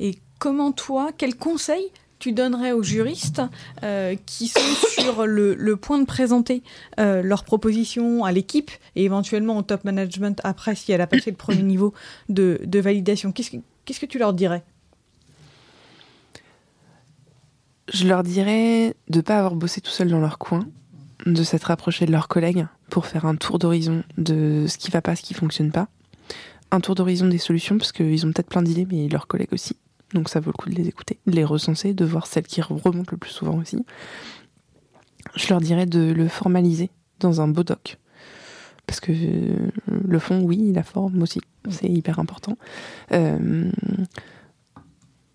Et comment toi, quel conseil tu donnerais aux juristes euh, qui sont sur le, point de présenter euh, leurs propositions à l'équipe et éventuellement au top management après si elle a passé le premier niveau de, validation Qu'est-ce que, tu leur dirais? Je leur dirais de pas avoir bossé tout seul dans leur coin, de s'être rapproché de leurs collègues pour faire un tour d'horizon de ce qui va pas, ce qui fonctionne pas. Un tour d'horizon des solutions, parce qu'ils ont peut-être plein d'idées, mais leurs collègues aussi. Donc ça vaut le coup de les écouter, de les recenser, de voir celles qui remontent le plus souvent aussi. Je leur dirais de le formaliser dans un beau doc. Parce que euh, le fond, oui, la forme aussi, c'est hyper important. Euh,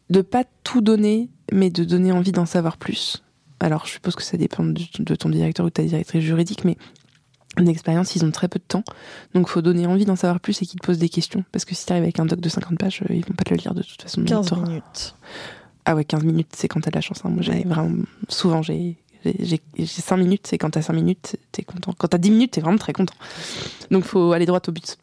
de pas tout donner, mais de donner envie d'en savoir plus. Alors, je suppose que ça dépend de, de ton directeur ou de ta directrice juridique, mais d'expérience, ils ont très peu de temps. Donc, faut donner envie d'en savoir plus et qu'ils te posent des questions. Parce que si tu arrives avec un doc de 50 pages, euh, ils vont pas te le lire de toute façon. 15 T'auras- minutes. Ah ouais, 15 minutes, c'est quand t'as de la chance. hein. Moi, j'ai vraiment. Souvent, j'ai. J'ai j'ai 5 minutes, c'est quand t'as 5 minutes, t'es content. Quand t'as 10 minutes, t'es vraiment très content. Donc, faut aller droit au but.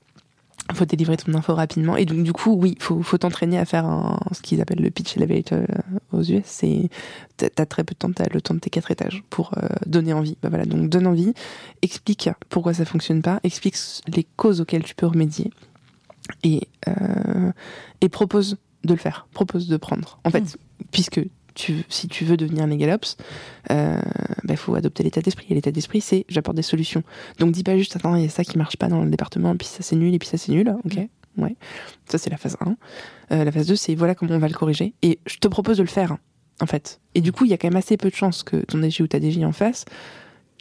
Faut délivrer ton info rapidement. Et donc, du coup, oui, faut, faut t'entraîner à faire un, ce qu'ils appellent le pitch elevator euh, aux US. C'est, t'as très peu de temps, t'as le temps de tes quatre étages pour euh, donner envie. Bah voilà, donc donne envie, explique pourquoi ça fonctionne pas, explique les causes auxquelles tu peux remédier et, euh, et propose de le faire, propose de prendre. En fait, puisque si tu veux devenir Megalops, il euh, bah, faut adopter l'état d'esprit. Et l'état d'esprit, c'est j'apporte des solutions. Donc dis pas juste, attends, il y a ça qui marche pas dans le département, puis ça c'est nul, et puis ça c'est nul. Ok, ouais. Ça c'est la phase 1. Euh, la phase 2, c'est voilà comment on va le corriger. Et je te propose de le faire, en fait. Et du coup, il y a quand même assez peu de chances que ton DG ou ta DG en face,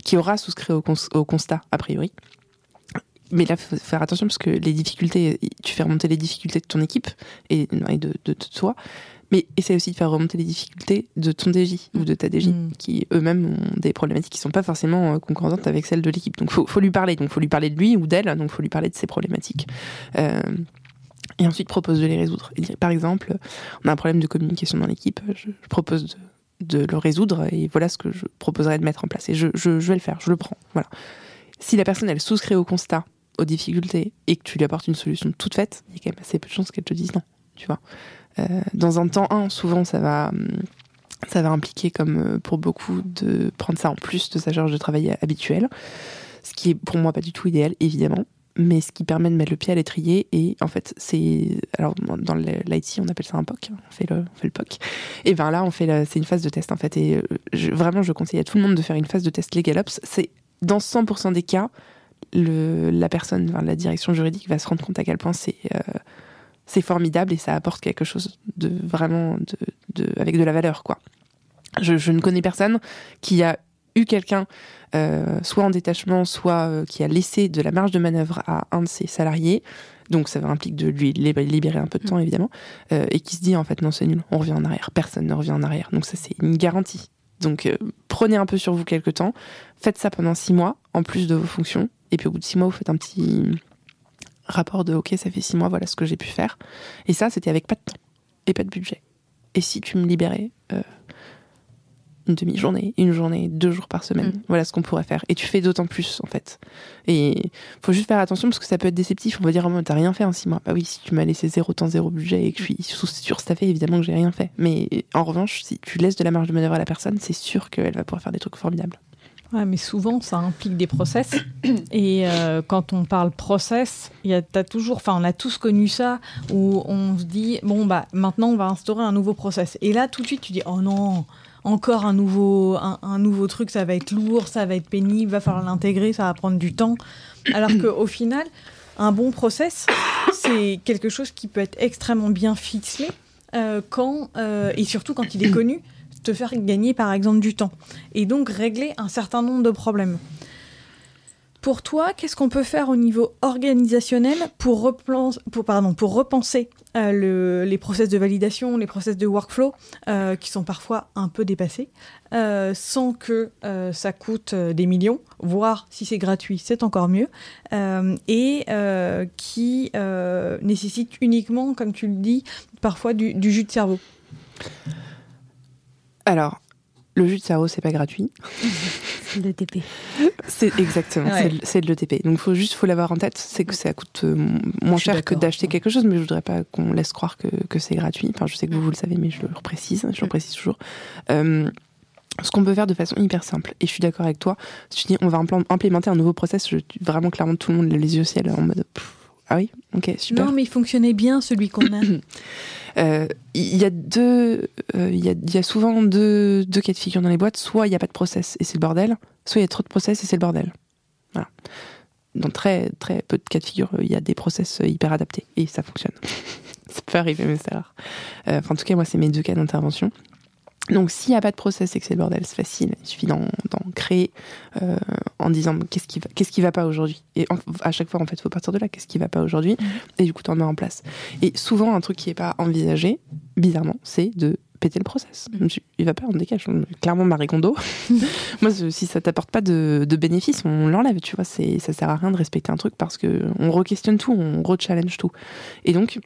qui aura souscrit au, cons- au constat, a priori, mais là, faut faire attention parce que les difficultés, tu fais remonter les difficultés de ton équipe et, de toi, mais essaie aussi de faire remonter les difficultés de ton DJ ou de ta DJ, Mm. qui eux-mêmes ont des problématiques qui sont pas forcément euh, concordantes avec celles de l'équipe. Donc, faut, faut lui parler. Donc, faut lui parler de lui ou d'elle. Donc, faut lui parler de ses problématiques. Euh, et ensuite, propose de les résoudre. Et par exemple, on a un problème de communication dans l'équipe. Je, je propose de, de le résoudre et voilà ce que je proposerais de mettre en place. Et je, je, je vais le faire. Je le prends. Voilà. Si la personne, elle souscrit au constat, aux difficultés et que tu lui apportes une solution toute faite, il y a quand même assez peu de chances qu'elle te dise non. Tu vois. Euh, dans un temps 1, souvent, ça va, hum, ça va impliquer, comme euh, pour beaucoup, de prendre ça en plus de sa charge de travail habituelle. Ce qui est pour moi pas du tout idéal, évidemment. Mais ce qui permet de mettre le pied à l'étrier. Et en fait, c'est. Alors, dans l'IT, on appelle ça un POC. On fait le, on fait le POC. Et ben là, on fait c'est une phase de test, en fait. Et euh, vraiment, je conseille à tout le monde de faire une phase de test LegalOps. C'est dans 100% des cas, le, la personne, la direction juridique va se rendre compte à quel point c'est euh, c'est formidable et ça apporte quelque chose de vraiment de, de- avec de la valeur quoi. Je, je ne connais personne qui a eu quelqu'un, euh, soit en détachement, soit euh, qui a laissé de la marge de manœuvre à un de ses salariés, donc ça implique de lui libérer un peu de temps évidemment, euh, et qui se dit en fait non c'est nul, on revient en arrière, personne ne revient en arrière. Donc ça c'est une garantie. Donc prenez un peu sur vous quelques temps, faites ça pendant six mois en plus de vos fonctions, et puis au bout de six mois vous faites un petit rapport de ok ça fait six mois voilà ce que j'ai pu faire. Et ça c'était avec pas de temps et pas de budget. Et si tu me libérais une demi-journée, une journée, deux jours par semaine. Mm. Voilà ce qu'on pourrait faire. Et tu fais d'autant plus, en fait. Et faut juste faire attention parce que ça peut être déceptif. On va dire, oh, t'as rien fait en six mois. Bah oui, si tu m'as laissé zéro temps, zéro budget et que je suis surstaffé, évidemment que j'ai rien fait. Mais en revanche, si tu laisses de la marge de manœuvre à la personne, c'est sûr qu'elle va pouvoir faire des trucs formidables. Ouais, mais souvent, ça implique des process. Et euh, quand on parle process, y a, as toujours, enfin, on a tous connu ça, où on se dit, bon, bah, maintenant, on va instaurer un nouveau process. Et là, tout de suite, tu dis, oh non, encore un nouveau, un, nouveau truc, ça va être lourd, ça va être pénible, va falloir l'intégrer, ça va prendre du temps. Alors qu'au final, un bon process, c'est quelque chose qui peut être extrêmement bien fixé euh, quand, euh, et surtout quand il est connu, te faire gagner par exemple du temps. Et donc régler un certain nombre de problèmes. Pour toi, qu'est-ce qu'on peut faire au niveau organisationnel pour, pour, pardon, pour repenser euh, les process de validation, les process de workflow, euh, qui sont parfois un peu dépassés, euh, sans que ça coûte des millions, voire si c'est gratuit, c'est encore mieux, et qui nécessite uniquement, comme tu le dis, parfois du, du jus de cerveau Alors, le jus de cerveau, c'est pas gratuit. c'est de l'ETP. C'est exactement, c'est de l'ETP. Donc faut juste faut l'avoir en tête, c'est que ça coûte euh, moins cher que d'acheter quelque chose, mais je voudrais pas qu'on laisse croire que, que c'est gratuit. Enfin, je sais que vous, vous le savez, mais je le reprécise, je le précise toujours. Euh, ce qu'on peut faire de façon hyper simple, et je suis d'accord avec toi, si tu dis on va implémenter un nouveau process, je, vraiment clairement tout le monde les yeux au ciel en mode ah oui, ok, super. Non, mais il fonctionnait bien celui qu'on a. Euh, il y a deux, euh, il y, souvent deux, cas de figure dans les boîtes. Soit il n'y a pas de process et c'est le bordel, soit il y a trop de process et c'est le bordel. Voilà. Dans très très peu de cas de figure, il y a des process hyper adaptés et ça fonctionne. ça peut arriver, mais c'est rare. Euh, enfin, en tout cas, moi, c'est mes deux cas d'intervention. Donc s'il n'y a pas de process et que c'est le bordel, c'est facile. Il suffit d'en créer euh, en disant qu'est-ce qui va, qu'est-ce qui va pas aujourd'hui? Et à chaque fois, en fait, il faut partir de là. Qu'est-ce qui va pas aujourd'hui? Mhm. Et du coup, tu en mets en place. Et souvent, un truc qui n'est pas envisagé, bizarrement, c'est de péter le process. Mhm. Il va pas, on décale. Clairement, Marie Kondo. Moi, si ça t'apporte pas de, de bénéfices, on l'enlève. Tu vois, c'est, ça sert à rien de respecter un truc parce que on re-questionne tout, on re-challenge tout. Et donc,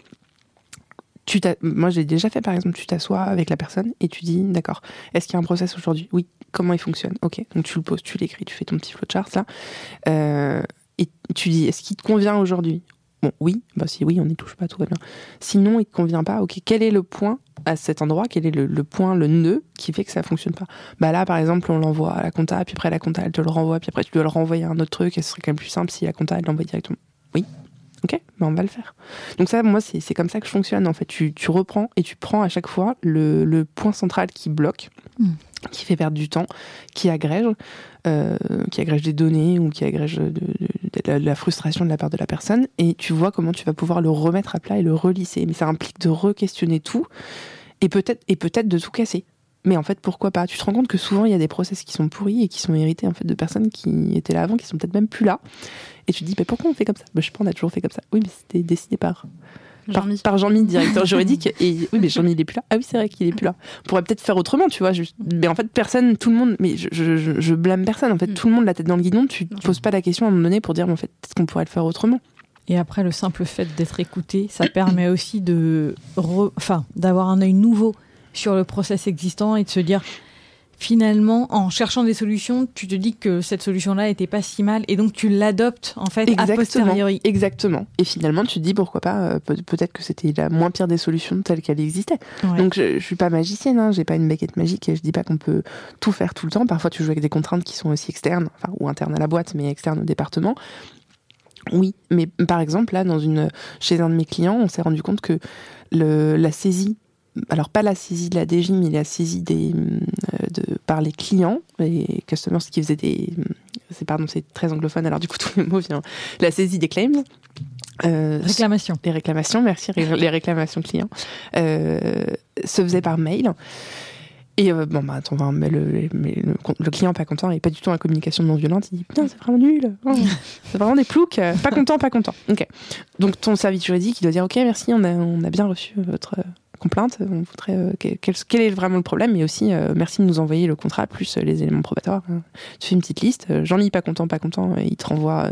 moi j'ai déjà fait par exemple, tu t'assois avec la personne et tu dis d'accord, est-ce qu'il y a un process aujourd'hui? Oui, comment il fonctionne? Ok, donc tu le poses, tu l'écris, tu fais ton petit flowchart là, euh, et tu dis est-ce qu'il te convient aujourd'hui? Bon, oui, bah si oui, on n'y touche pas, tout va bien. Sinon, il te convient pas, ok, quel est le point à cet endroit, quel est le, point, le nœud qui fait que ça fonctionne pas? Bah là, par exemple, on l'envoie à la compta, puis après la compta, elle te le renvoie, puis après tu dois le renvoyer à un autre truc, et ce serait quand même plus simple si la compta, elle l'envoie directement. Oui, Ok, ben on va le faire. Donc ça, moi, c'est comme ça que je fonctionne. En fait, tu, tu, reprends et tu prends à chaque fois le, le point central qui bloque, hmm. qui fait perdre du temps, qui agrège, euh, qui agrège des données ou qui agrège de, la, frustration de la part de la personne, et tu vois comment tu vas pouvoir le remettre à plat et le relisser. Mais ça implique de re-questionner tout et peut-être et peut-être de tout casser. Mais en fait, pourquoi pas? Tu te rends compte que souvent, il y a des process qui sont pourris et qui sont hérités en fait de personnes qui étaient là avant, qui sont peut-être même plus là. Et tu te dis, mais pourquoi on fait comme ça? Bah, Je sais pas, on a toujours fait comme ça. Oui, mais c'était décidé par Jean-Mi. Par, Jean-Mi, directeur juridique. Et oui, mais Jean-Mi, il est plus là. Ah oui, c'est vrai qu'il est plus là. On pourrait peut-être faire autrement, tu vois. Mais en fait, personne, tout le monde, mais je, je, je blâme personne. En fait, mm. tout le monde la tête dans le guidon. Tu te poses pas la question à un moment donné pour dire, mais en fait, peut-être qu'on pourrait le faire autrement. Et après, le simple fait d'être écouté, ça permet aussi de, enfin, d'avoir un œil nouveau sur le process existant et de se dire finalement, en cherchant des solutions, tu te dis que cette solution-là n'était pas si mal et donc tu l'adoptes en fait Exactement. a posteriori. Exactement. Et finalement, tu te dis pourquoi pas, euh, peut-être que c'était la moins pire des solutions telle qu'elle existait. Donc je, ne suis pas magicienne, hein, j'ai pas une baguette magique et je dis pas qu'on peut tout faire tout le temps. Parfois, tu joues avec des contraintes qui sont aussi externes, enfin, ou internes à la boîte, mais externes au département. Oui, mais par exemple, là, dans une, chez un de mes clients, on s'est rendu compte que le, la saisie alors pas la saisie de la DG, mais la saisie des, euh, de, par les clients, les customers qui faisaient des, c'est pardon, c'est très anglophone, alors du coup tous les mots viennent, la saisie des claims. Euh, réclamations. Les réclamations, merci, les réclamations clients, euh, se faisaient par mail. Et euh, bon, bah attends, mais le, mais le, le, client pas content et pas du tout en communication non violente. Il dit putain, c'est vraiment nul. Oh, c'est vraiment des ploucs. pas content, pas content. Ok. Donc ton service juridique, il doit dire ok, merci, on a, on a bien reçu votre complainte. On voudrait euh, quel, est vraiment le problème et aussi euh, merci de nous envoyer le contrat plus euh, les éléments probatoires. Euh, Tu fais une petite liste. J'en lis pas content, pas content. Et il te renvoie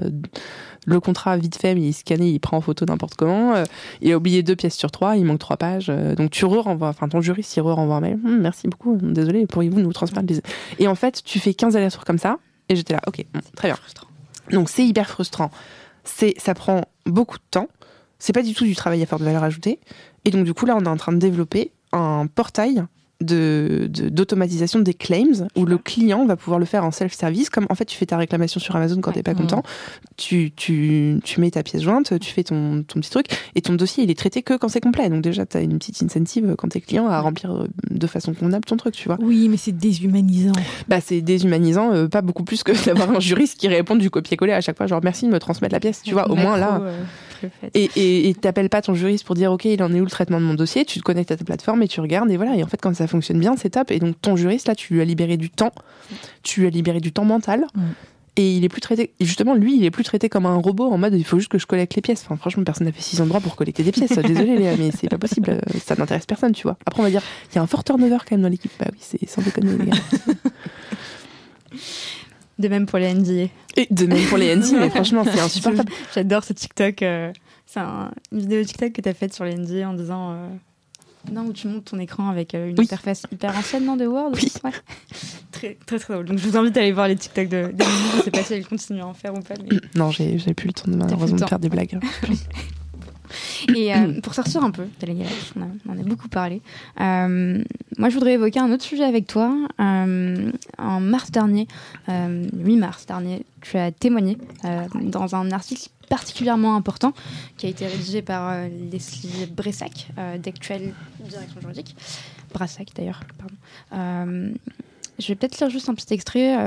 le contrat vite fait, mais il est scanné, il prend en photo n'importe comment. Il a oublié deux pièces sur trois, il manque trois pages. Donc tu re-renvoies, enfin ton juriste il re-renvoie un mail. Hum, merci beaucoup, désolé, pourriez-vous nous transmettre les. Et en fait, tu fais 15 allers-retours comme ça. Et j'étais là, ok, bon, très bien. Donc c'est hyper frustrant. C'est, ça prend beaucoup de temps. C'est pas du tout du travail à faire de valeur ajoutée. Et donc du coup là, on est en train de développer un portail de, de- d'automatisation des claims où le client va pouvoir le faire en self-service. Comme en fait, tu fais ta réclamation sur Amazon quand t'es pas content, tu, tu, tu mets ta pièce jointe, tu fais ton, ton petit truc et ton dossier il est traité que quand c'est complet. Donc déjà, tu as une petite incentive quand t'es client à remplir euh, de façon convenable ton truc, tu vois. Oui, mais c'est déshumanisant. Bah, c'est déshumanisant, euh, pas beaucoup plus que d'avoir un juriste qui répond du copier-coller à chaque fois, genre merci de me transmettre la pièce, tu vois, au moins là. euh, Et et- et t'appelles pas ton juriste pour dire ok, il en est où le traitement de mon dossier, tu te connectes à ta plateforme et tu regardes et voilà. Et en fait, quand ça fonctionne bien, c'est top. Et donc ton juriste là, tu lui as libéré du temps, tu lui as libéré du temps mental. Et il est plus traité, justement, lui, il est plus traité comme un robot en mode il faut juste que je collecte les pièces. Enfin, franchement, personne n'a fait six ans de droit pour collecter des pièces. Désolé, Léa, mais c'est pas possible. Ça n'intéresse personne, tu vois. Après, on va dire il y a un fort turnover quand même dans l'équipe. Bah oui, c'est sans déconner, les gars. De même pour les NDA. Et de même pour les ND, mais franchement, c'est insupportable. J'adore ce TikTok. euh, c'est un- une vidéo TikTok que tu as faite sur les NDA en disant. euh, non, où tu montes ton écran avec euh, une Oui. interface hyper ancienne, non, de Word Oui. Ouais. très, très, très drôle. Donc, je vous invite à aller voir les TikTok de d'Amélie. Je sais pas si elle continue à en faire ou pas. Mais... Non, j'ai plus le temps de malheureusement de faire des blagues. Et euh, pour sortir un peu de la galère, on, a- on en a beaucoup parlé. euh, moi, je voudrais évoquer un autre sujet avec toi. Euh, en mars dernier, euh, le 8 mars dernier, tu as témoigné dans un article particulièrement important qui a été rédigé par euh, Leslie Bressac euh, d'Actuelle Direction Juridique. Brassac d'ailleurs, pardon. Euh, je vais peut-être lire juste un petit extrait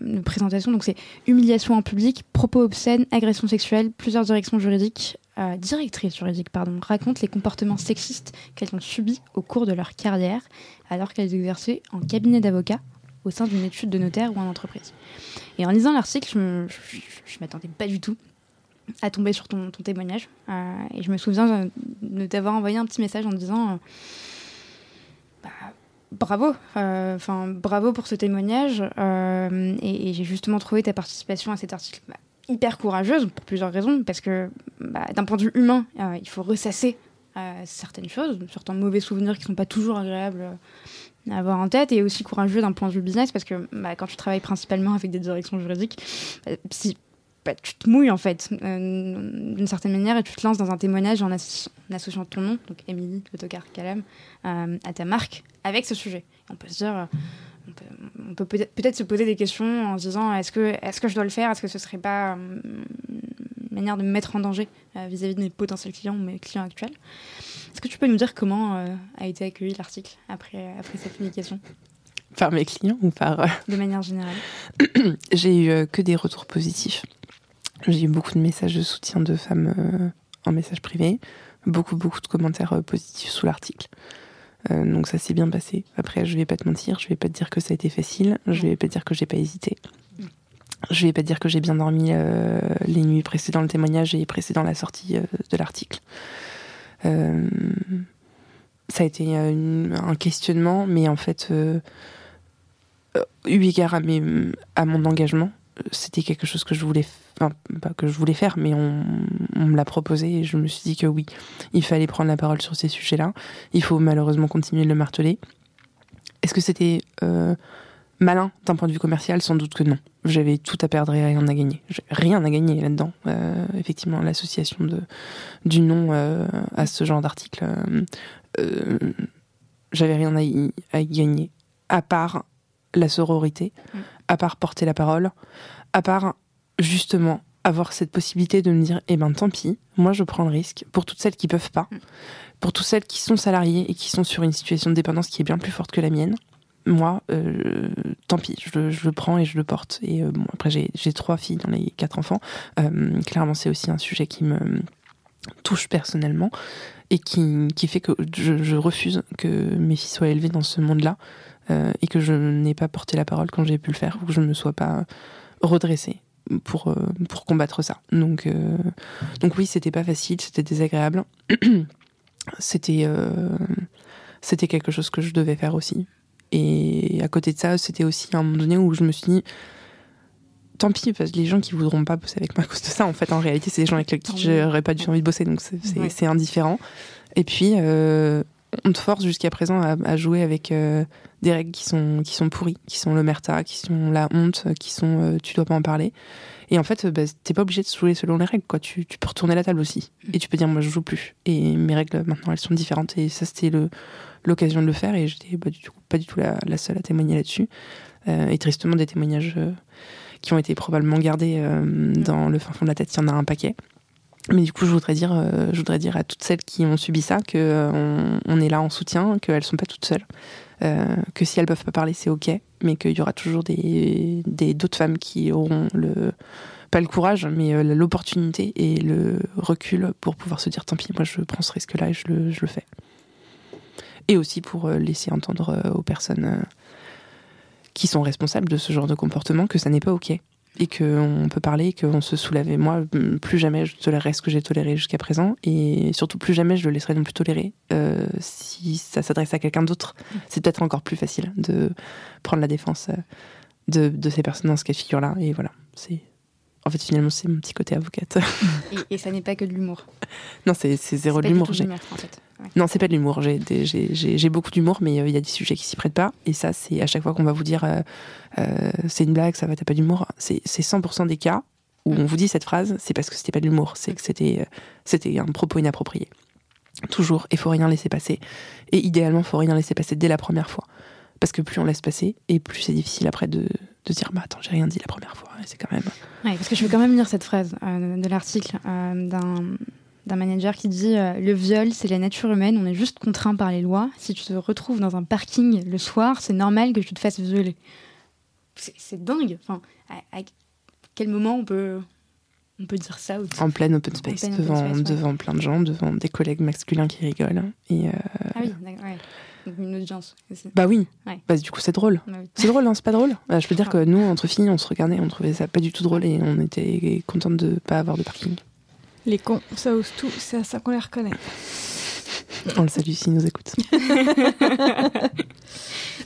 de présentation. Donc c'est humiliation en public, propos obscènes, agression sexuelle, plusieurs directions juridiques, euh, juridiques, pardon, racontent les comportements sexistes qu'elles ont subis au cours de leur carrière alors qu'elles exerçaient en cabinet d'avocat au sein d'une étude de notaire ou en entreprise. Et en lisant l'article, je ne m'attendais pas du tout à tomber sur ton, témoignage. Euh, et je me souviens de t'avoir envoyé un petit message en disant... euh, bah, bravo, euh, enfin bravo pour ce témoignage. et et j'ai justement trouvé ta participation à cet article bah, hyper courageuse pour plusieurs raisons, parce que bah, d'un point de vue humain, euh, il faut ressasser euh, certaines choses, certains mauvais souvenirs qui sont pas toujours agréables euh, à avoir en tête, et aussi courageux d'un point de vue business, parce que bah, quand tu travailles principalement avec des directions juridiques, si bah, tu te mouilles en fait d'une certaine manière et tu te lances dans un témoignage en, associ- en associant ton nom, donc Émilie Autocar Calam, à ta marque avec ce sujet. On peut se dire, on peut, peut-être se poser des questions en se disant est-ce que, est que je dois le faire? Est-ce que ce serait pas euh, une manière de me mettre en danger euh, vis-à-vis de mes potentiels clients ou mes clients actuels? Est-ce que tu peux nous dire comment euh, a été accueilli l'article après, après cette publication, Par mes clients ou par. euh, de manière générale J'ai eu que des retours positifs. J'ai eu beaucoup de messages de soutien de femmes en message privé, beaucoup, beaucoup de commentaires positifs sous l'article. Euh, donc ça s'est bien passé. Après, je vais pas te mentir, je vais pas te dire que ça a été facile, je vais pas te dire que j'ai pas hésité. Je vais pas te dire que j'ai bien dormi euh, les nuits précédant le témoignage et précédant la sortie euh, de l'article. Ça a été un questionnement, mais en fait, eu égard à, à mon engagement, c'était quelque chose que je voulais, enfin, pas que je voulais faire, mais on, on me l'a proposé et je me suis dit que oui, il fallait prendre la parole sur ces sujets-là. Il faut malheureusement continuer de le marteler. Est-ce que c'était euh, malin d'un point de vue commercial? Sans doute que non. J'avais tout à perdre et rien à gagner. Rien à gagner là-dedans. Euh, effectivement, l'association de, du nom euh, à ce genre d'article, j'avais rien à y, à y gagner, à part la sororité, Mm. à part porter la parole, à part justement avoir cette possibilité de me dire eh ben tant pis, moi je prends le risque pour toutes celles qui peuvent pas, Mm. pour toutes celles qui sont salariées et qui sont sur une situation de dépendance qui est bien plus forte que la mienne. Moi, euh, tant pis, je, le- je le prends et je le porte. Et euh, bon, après, j'ai trois filles dans les quatre enfants. Euh, clairement, c'est aussi un sujet qui me touche personnellement et qui, qui fait que je, je, refuse que mes filles soient élevées dans ce monde-là et que je n'ai pas porté la parole quand j'ai pu le faire ou que je ne me sois pas redressée pour, euh, pour combattre ça. Donc, euh, donc oui, c'était pas facile, c'était désagréable. c'était c'était quelque chose que je devais faire aussi. Et à côté de ça, c'était aussi un moment donné où je me suis dit, tant pis, parce que les gens qui voudront pas bosser avec moi à cause de ça, en fait, en réalité, c'est des gens avec qui j'aurais pas du tout envie de bosser, donc c'est indifférent. Et puis, euh, on te force jusqu'à présent à, jouer avec euh, des règles qui sont, qui sont pourries, qui sont l'omerta, qui sont la honte, qui sont euh, tu dois pas en parler. Et en fait, bah, t'es pas obligé de jouer selon les règles, quoi. Tu, tu, peux retourner la table aussi. Mm. Et tu peux dire, moi, je joue plus. Et mes règles, maintenant, elles sont différentes. Et ça, c'était l'occasion de le faire. Et j'étais bah, du coup, pas du tout la, la seule à témoigner là-dessus. Euh, et tristement, des témoignages euh, qui ont été probablement gardés euh, mm. dans le fin fond de la tête, il y en a un paquet. Mais du coup, je voudrais dire, je voudrais dire à toutes celles qui ont subi ça que on, on, est là en soutien, qu'elles sont pas toutes seules, que si elles peuvent pas parler, c'est ok, mais qu'il y aura toujours des d'autres femmes qui auront le pas le courage, mais l'opportunité et le recul pour pouvoir se dire tant pis, moi je prends ce risque-là et je le, je le, fais. Et aussi pour laisser entendre aux personnes qui sont responsables de ce genre de comportement que ça n'est pas OK et qu'on peut parler, qu'on se soulève. Et moi, plus jamais je tolérerai ce que j'ai toléré jusqu'à présent, et surtout plus jamais je le laisserai non plus tolérer. Euh, si ça s'adresse à quelqu'un d'autre, c'est peut-être encore plus facile de prendre la défense euh, de, de ces personnes dans ce cas de figure-là. Et voilà, c'est en fait, finalement, c'est mon petit côté avocate. Et, ça n'est pas que de l'humour. Non, c'est zéro de l'humour. En fait. Non, c'est pas de l'humour. J'ai beaucoup d'humour, mais euh, il y a des sujets qui s'y prêtent pas. Et ça, c'est à chaque fois qu'on va vous dire euh, euh, c'est une blague, ça va, t'as pas d'humour. C'est 100% des cas où on vous dit cette phrase, c'est parce que c'était pas de l'humour, c'est que c'était c'était un propos inapproprié. Toujours, il faut rien laisser passer. Et idéalement, il faut rien laisser passer dès la première fois. Parce que plus on laisse passer, et plus c'est difficile après de, de dire bah attends j'ai rien dit la première fois c'est quand même ouais, parce que je veux quand même lire cette phrase euh, de l'article euh, d'un d'un manager qui dit euh, le viol c'est la nature humaine on est juste contraint par les lois. Si tu te retrouves dans un parking le soir c'est normal que tu te fasses violer. C'est dingue. Enfin à, quel moment on peut on peut dire ça En plein open space, devant, devant plein de gens, devant des collègues masculins qui rigolent. Et Ah oui, ouais une audience. Bah oui. Bah, du coup, c'est drôle. Bah c'est drôle, non C'est pas drôle bah, Je peux dire que nous, entre filles, on se regardait, on trouvait ça pas du tout drôle et on était contente de pas avoir de parking. Les cons, ça ose tout, c'est à ça qu'on les reconnaît. On le salue s'ils nous écoutent.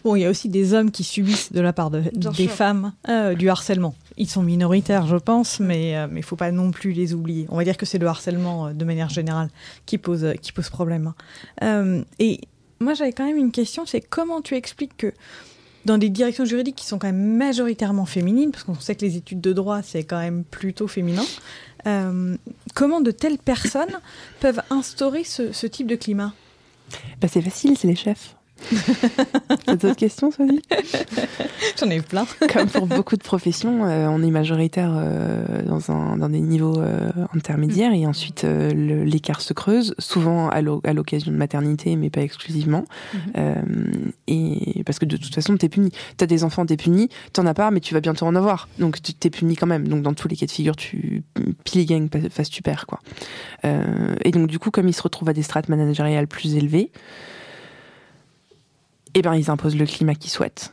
bon, il y a aussi des hommes qui subissent de la part de, des femmes euh, du harcèlement. Ils sont minoritaires, je pense, mais il euh, mais faut pas non plus les oublier. On va dire que c'est le harcèlement euh, de manière générale qui pose qui pose problème. Hein. et moi, j'avais quand même une question, c'est comment tu expliques que dans des directions juridiques qui sont quand même majoritairement féminines, parce qu'on sait que les études de droit, c'est quand même plutôt féminin, euh, comment de telles personnes peuvent instaurer ce, type de climat? Bah, C'est facile, c'est les chefs. T'as d'autres questions, Sophie? J'en ai plein. Comme pour beaucoup de professions, euh, on est majoritaire euh, dans, un, dans des niveaux euh, intermédiaires et ensuite l'écart se creuse, souvent à l'occasion de maternité, mais pas exclusivement. Mhm. et parce que de toute façon, t'es puni. T'as des enfants, t'es puni. T'en as pas, mais tu vas bientôt en avoir. Donc t'es puni quand même. Donc dans tous les cas de figure, tu pile gang face tu perds quoi. et donc du coup, comme ils se retrouvent à des strates managériales plus élevées, eh ben ils imposent le climat qu'ils souhaitent.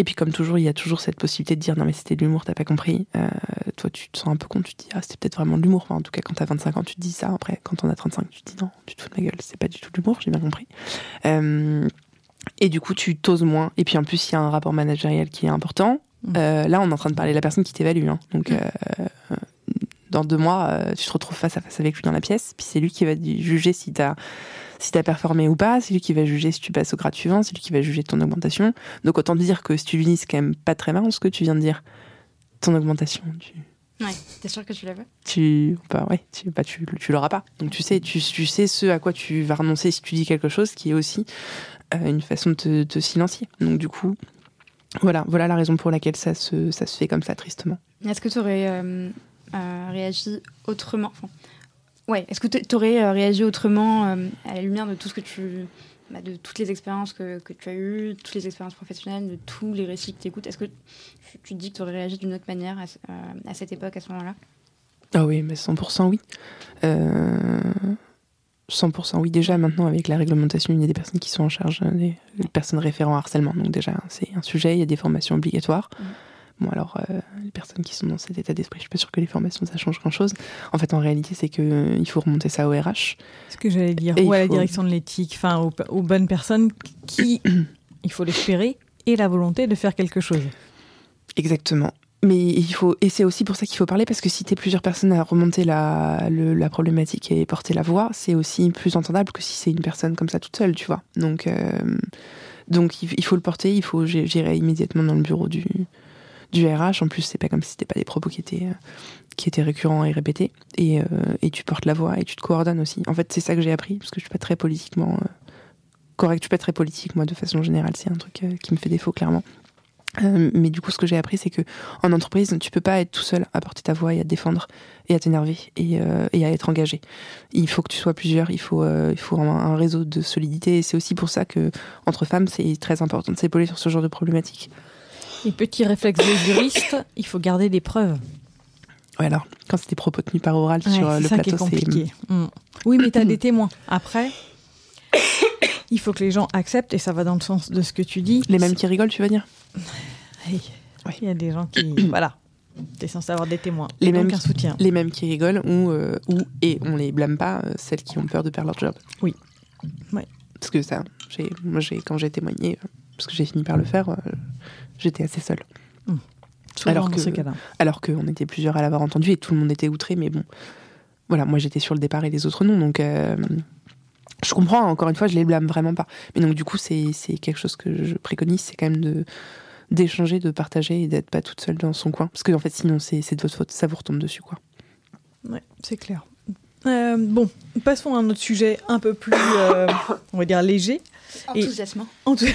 Et puis comme toujours, il y a toujours cette possibilité de dire non mais c'était de l'humour, t'as pas compris. Euh, toi tu te sens un peu con, tu te dis ah c'était peut-être vraiment de l'humour. Enfin, en tout cas quand t'as 25 ans tu te dis ça. Après quand on a 35 tu te dis non, tu te fous de ma gueule, c'est pas du tout de l'humour, j'ai bien compris. Euh, et du coup tu t'oses moins. Et puis en plus il y a un rapport managérial qui est important. Mmh. Euh, là on est en train de parler de la personne qui t'évalue. Hein. Donc mmh. dans deux mois tu te retrouves face à face avec lui dans la pièce. Puis c'est lui qui va juger si t'as si tu as performé ou pas, c'est lui qui va juger si tu passes au grade suivant, c'est lui qui va juger ton augmentation. Donc autant te dire que si tu lui dis, c'est quand même pas très marrant ce que tu viens de dire. Ton augmentation, tu... Ouais, t'es sûr que tu l'as Tu, bah ouais, tu, bah tu, tu l'auras pas. Donc tu sais, tu, tu, sais ce à quoi tu vas renoncer si tu dis quelque chose, qui est aussi euh, une façon de te, te, silencier. Donc du coup, voilà, voilà la raison pour laquelle ça se, ça se fait comme ça tristement. Est-ce que tu aurais euh, euh, réagi autrement? Ouais. Est-ce que tu aurais euh, réagi autrement euh, à la lumière de tout ce que tu, bah, de toutes les expériences que, que, tu as eues, toutes les expériences professionnelles, de tous les récits que tu écoutes Est-ce que tu, te dis que tu aurais réagi d'une autre manière à, euh, à, cette époque, à ce moment-là? Ah oui, mais 100% oui. Euh, 100% oui. Déjà, maintenant, avec la réglementation, il y a des personnes qui sont en charge des, des personnes référentes harcèlement. Donc déjà, c'est un sujet, il y a des formations obligatoires. Mhm. Bon, alors, euh, les personnes qui sont dans cet état d'esprit, je suis pas sûre que les formations, ça change grand-chose. En fait, en réalité, c'est que euh, il faut remonter ça au RH. Ce que j'allais dire, ou à la faut- direction de l'éthique, enfin aux, aux bonnes personnes qui, il faut l'espérer, et la volonté de faire quelque chose. Exactement. Mais il faut, et c'est aussi pour ça qu'il faut parler, parce que si tu es plusieurs personnes à remonter la, le- la problématique et porter la voix, c'est aussi plus entendable que si c'est une personne comme ça toute seule, tu vois. Donc, euh, donc il, il faut le porter, il faut gé- gérer immédiatement dans le bureau du, du RH. En plus, c'est pas comme si c'était pas des propos qui étaient, euh, qui étaient récurrents et répétés. Et, euh, et tu portes la voix et tu te coordonnes aussi. En fait, c'est ça que j'ai appris, parce que je suis pas très politiquement euh, correct, je suis pas très politique, moi, de façon générale. C'est un truc qui me fait défaut, clairement. Mais du coup, ce que j'ai appris, c'est que en entreprise, tu peux pas être tout seul à porter ta voix et à te défendre et à t'énerver et, et à être engagé. Il faut que tu sois plusieurs, il faut, il faut un, un réseau de solidité. Et c'est aussi pour ça que entre femmes, c'est très important de s'épauler sur ce genre de problématiques. Et petit réflexe de juriste, il faut garder des preuves. Ouais, alors, quand c'est des propos tenus par oral Ouais, sur euh, le ça plateau, est c'est compliqué. Mm. Oui, mais tu as des témoins. Après, il faut que les gens acceptent, et ça va dans le sens de ce que tu dis. les mêmes qui rigolent, tu vas dire? Ouais. Il y a des gens qui. voilà. Tu es censé avoir des témoins. Les mêmes un soutien. Les mêmes qui rigolent ou, euh, ou et on les blâme pas, euh, celles qui ont peur de perdre leur job. Oui. Ouais. Parce que ça, j'ai, moi, j'ai, quand j'ai témoigné, parce que j'ai fini par le faire, euh, j'étais assez seule. Souvent alors dans que- ce cas-là. Alors qu'on était plusieurs à l'avoir entendu et tout le monde était outré, mais bon, voilà, moi j'étais sur le départ et les autres non, donc euh, je comprends, encore une fois, je les blâme vraiment pas. Mais donc du coup, c'est, quelque chose que je préconise, c'est quand même de d'échanger, de partager et d'être pas toute seule dans son coin. Parce que en fait, sinon, c'est, de votre faute, ça vous retombe dessus, quoi. Ouais, c'est clair. Euh, bon, passons à un autre sujet un peu plus, euh, on va dire, léger. Et- Enthousiasmant. En tout-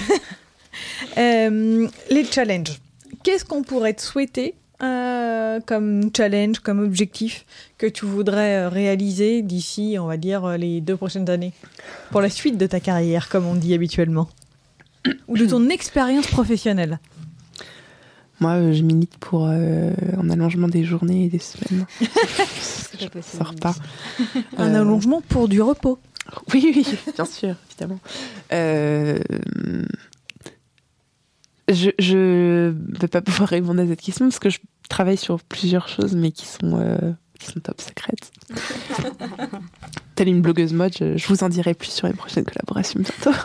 Euh, les challenges. Qu'est-ce qu'on pourrait te souhaiter euh, comme challenge, comme objectif que tu voudrais euh, réaliser d'ici, on va dire, les deux prochaines années Pour la suite de ta carrière, comme on dit habituellement Ou de ton expérience professionnelle? Moi, je milite pour euh, un allongement des journées et des semaines. Possible. Ça sort pas. Un Euh, allongement pour du repos. Oui, oui, bien sûr, évidemment. Euh, je je vais pas pouvoir répondre à cette question parce que je travaille sur plusieurs choses, mais qui sont, euh, qui sont top secrètes. Telle une blogueuse mode, je, je vous en dirai plus sur les prochaines collaborations bientôt.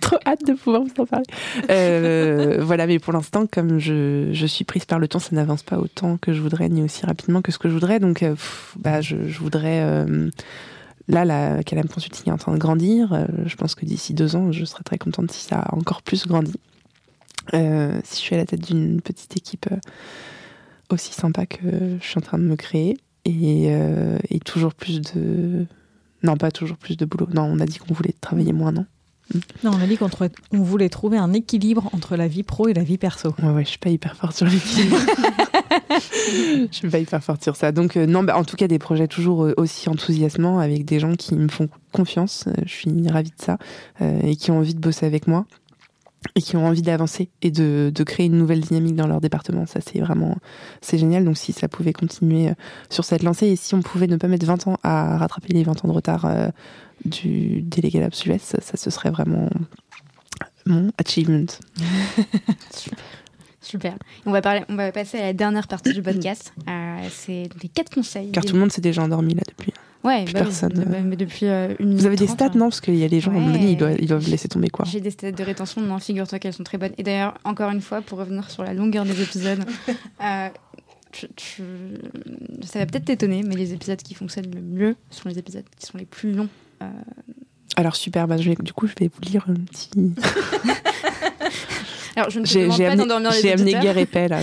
Trop hâte de pouvoir vous en parler. Euh, voilà, mais pour l'instant, comme je, je suis prise par le temps, ça n'avance pas autant que je voudrais, ni aussi rapidement que ce que je voudrais. Donc, euh, pff, bah, je, je voudrais. Là, la Calam Consulting est en train de grandir. Euh, je pense que d'ici deux ans, je serai très contente si ça a encore plus grandi. Euh, si je suis à la tête d'une petite équipe euh, aussi sympa que je suis en train de me créer. Et, euh, et toujours plus de. Non, pas toujours plus de boulot. Non, on a dit qu'on voulait travailler moins, non? Non, on a dit qu'on voulait trouver un équilibre entre la vie pro et la vie perso. Ouais, ouais, je suis pas hyper forte sur l'équilibre. je suis pas hyper forte sur ça. Donc, euh, non, bah, en tout cas, des projets toujours euh, aussi enthousiasmants avec des gens qui me font confiance. Euh, je suis ravie de ça. euh, et qui ont envie de bosser avec moi. Et qui ont envie d'avancer et de, de créer une nouvelle dynamique dans leur département. Ça, c'est vraiment, c'est génial. Donc, si ça pouvait continuer sur cette lancée et si on pouvait ne pas mettre 20 ans à rattraper les 20 ans de retard euh, du délégué Labs US, ça, ça, ce serait vraiment mon achievement. Super. On va, parler, on va passer à la dernière partie du podcast. Euh, c'est les quatre conseils. Car tout le monde s'est déjà endormi là depuis. Ouais, bah personne, mais- euh, mais depuis euh, une minute Vous avez des 30, stats, hein. non? Parce qu'il y a des gens, à un donné, Ouais. ils doivent, ils doivent laisser tomber quoi. J'ai des stats de rétention, non, figure-toi qu'elles sont très bonnes. Et d'ailleurs, encore une fois, pour revenir sur la longueur des épisodes, euh, tu- tu- ça va peut-être t'étonner, mais les épisodes qui fonctionnent le mieux sont les épisodes qui sont les plus longs. Alors super, bah, je vais- du coup, je vais vous lire un petit. Alors, je ne te demande pas amené, d'endormir les j'ai amené guerre et paix là.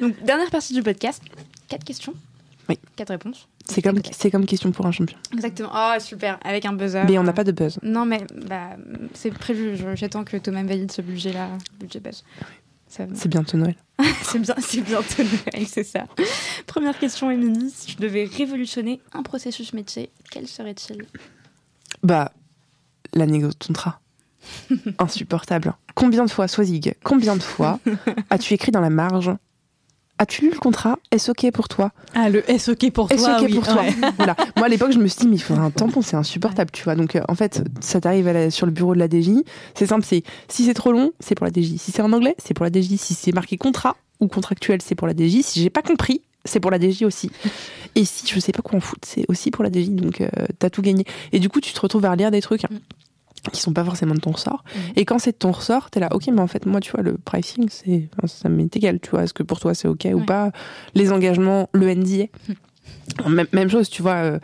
donc dernière partie du podcast. Quatre questions. Oui. Quatre réponses. C'est comme, c'est comme question pour un champion. Exactement. Oh, super. Avec un buzzer. Mais on n'a pas de buzz. Non, mais bah, c'est prévu. J'attends que Thomas valide ce budget-là. Budget buzz. C'est bientôt Noël. C'est bien, c'est bientôt Noël, c'est ça. Première question, Émilie. Si je devais révolutionner un processus métier, quel serait-il? Bah, la négo de contrat. Insupportable. Combien de fois, Swazig, combien de fois as-tu écrit dans la marge As-tu lu le contrat Est-ce OK pour toi Ah, le SOK pour toi. Est-ce OK oui, pour toi ouais. Voilà. Moi, à l'époque, je me suis dit, mais il faudrait un tampon, c'est insupportable, tu vois. Donc, euh, en fait, ça t'arrive la- sur le bureau de la DJ. C'est simple, c'est si c'est trop long, c'est pour la DJ. Si c'est en anglais, c'est pour la DJ. Si c'est marqué contrat ou contractuel, c'est pour la DJ. Si j'ai pas compris, c'est pour la DJ aussi. Et si je sais pas quoi en foutre, c'est aussi pour la DJ. Donc, euh, t'as tout gagné. Et du coup, tu te retrouves à relire des trucs. hein, qui sont pas forcément de ton ressort. Mhm. Et quand c'est de ton ressort, t'es là, ok, mais en fait, moi, tu vois, le pricing, c'est, enfin, ça m'est égal, tu vois, est-ce que pour toi c'est ok ou pas? Les engagements, le NDA. Même, même chose, tu vois, euh,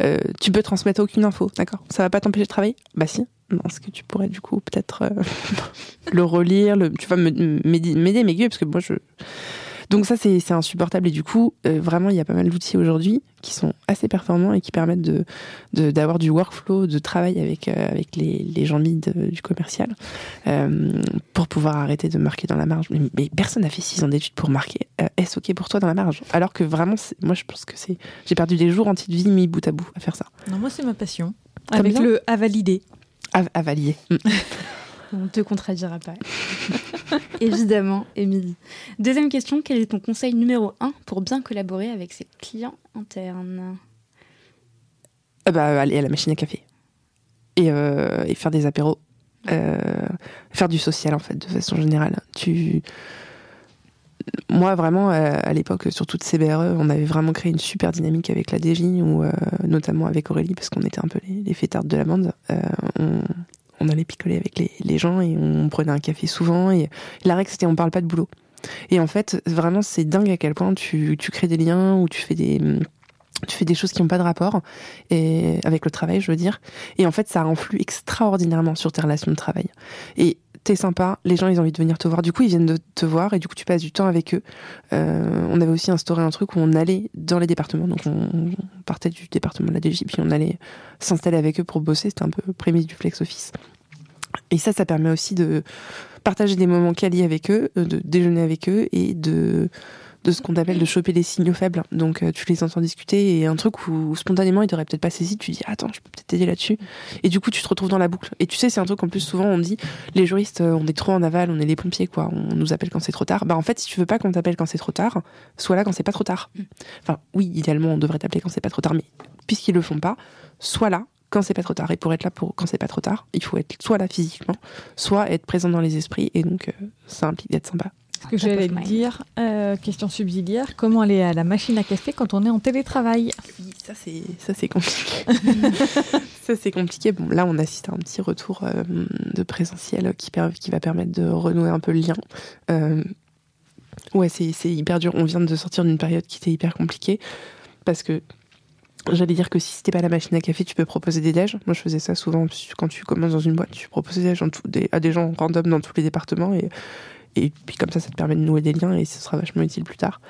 euh, tu peux transmettre aucune info, d'accord? Ça va pas t'empêcher de travailler? Bah si. Est-ce que tu pourrais du coup peut-être euh, le relire, le, tu m'aider, m'aider, m'aiguiller, parce que moi je. Donc ça c'est insupportable et du coup euh, vraiment il y a pas mal d'outils aujourd'hui qui sont assez performants et qui permettent de de- d'avoir du workflow de travail avec euh, avec les, les gens mid euh, du commercial euh, pour pouvoir arrêter de marquer dans la marge. Mais, mais personne n'a fait six ans d'études pour marquer est-ce ok pour toi dans la marge Alors que vraiment moi je pense que c'est j'ai perdu des jours entiers de vie mis bout à bout à faire ça. Non, moi, c'est ma passion. T'aimes Avec le à valider. À, à valider. Mm. On ne te contredira pas. Évidemment, Émilie. Deuxième question, quel est ton conseil numéro un pour bien collaborer avec ses clients internes? Ah bah, aller à la machine à café. Et, euh, et faire des apéros. Euh, faire du social, en fait, de façon générale. Tu... Moi, vraiment, euh, à l'époque, sur toute CBRE, on avait vraiment créé une super dynamique avec la DJ, ou notamment avec Aurélie, parce qu'on était un peu les, les fêtards de la bande. On, on allait picoler avec les, gens et on prenait un café souvent. Et la règle, c'était on parle pas de boulot. Et en fait, vraiment, c'est dingue à quel point tu, tu crées des liens ou tu fais des, tu fais des choses qui n'ont pas de rapport avec le travail, je veux dire. Et en fait, ça influe extraordinairement sur tes relations de travail. Et t'es sympa, les gens ils ont envie de venir te voir. Du coup, ils viennent de te voir et du coup, tu passes du temps avec eux. Euh, on avait aussi instauré un truc où on allait dans les départements. Donc, on, partait du département de la DG, puis on allait s'installer avec eux pour bosser. C'était un peu prémisse du flex office. Et ça, ça permet aussi de partager des moments quali avec eux, euh, de déjeuner avec eux et de de ce qu'on appelle de choper les signaux faibles. Donc euh, tu les entends discuter et un truc où spontanément ils t'auraient peut-être pas saisi, tu dis attends, je peux peut-être t'aider là-dessus. Et du coup tu te retrouves dans la boucle. Et tu sais, c'est un truc en plus souvent on dit les juristes, euh, on est trop en aval, on est les pompiers quoi, on nous appelle quand c'est trop tard. Bah en fait, si tu veux pas qu'on t'appelle quand c'est trop tard, sois là quand c'est pas trop tard. Enfin, oui, idéalement on devrait t'appeler quand c'est pas trop tard, mais puisqu'ils le font pas, sois là quand c'est pas trop tard. Et pour être là pour quand c'est pas trop tard, il faut être soit là physiquement, soit être présent dans les esprits. Et donc euh, ça implique d'être sympa. Ce que j'allais dire, euh, question subsidiaire, comment aller à la machine à café quand on est en télétravail? Oui, ça c'est ça c'est compliqué. ça c'est compliqué. Bon, là on assiste à un petit retour euh, de présentiel qui, per- qui va permettre de renouer un peu le lien. Euh, ouais, c'est hyper dur. On vient de sortir d'une période qui était hyper compliquée parce que j'allais dire que si c'était pas la machine à café, tu peux proposer des déj. Moi, je faisais ça souvent quand tu commences dans une boîte, tu proposes des déj à des gens random dans tous les départements et et puis comme ça, ça te permet de nouer des liens et ce sera vachement utile plus tard.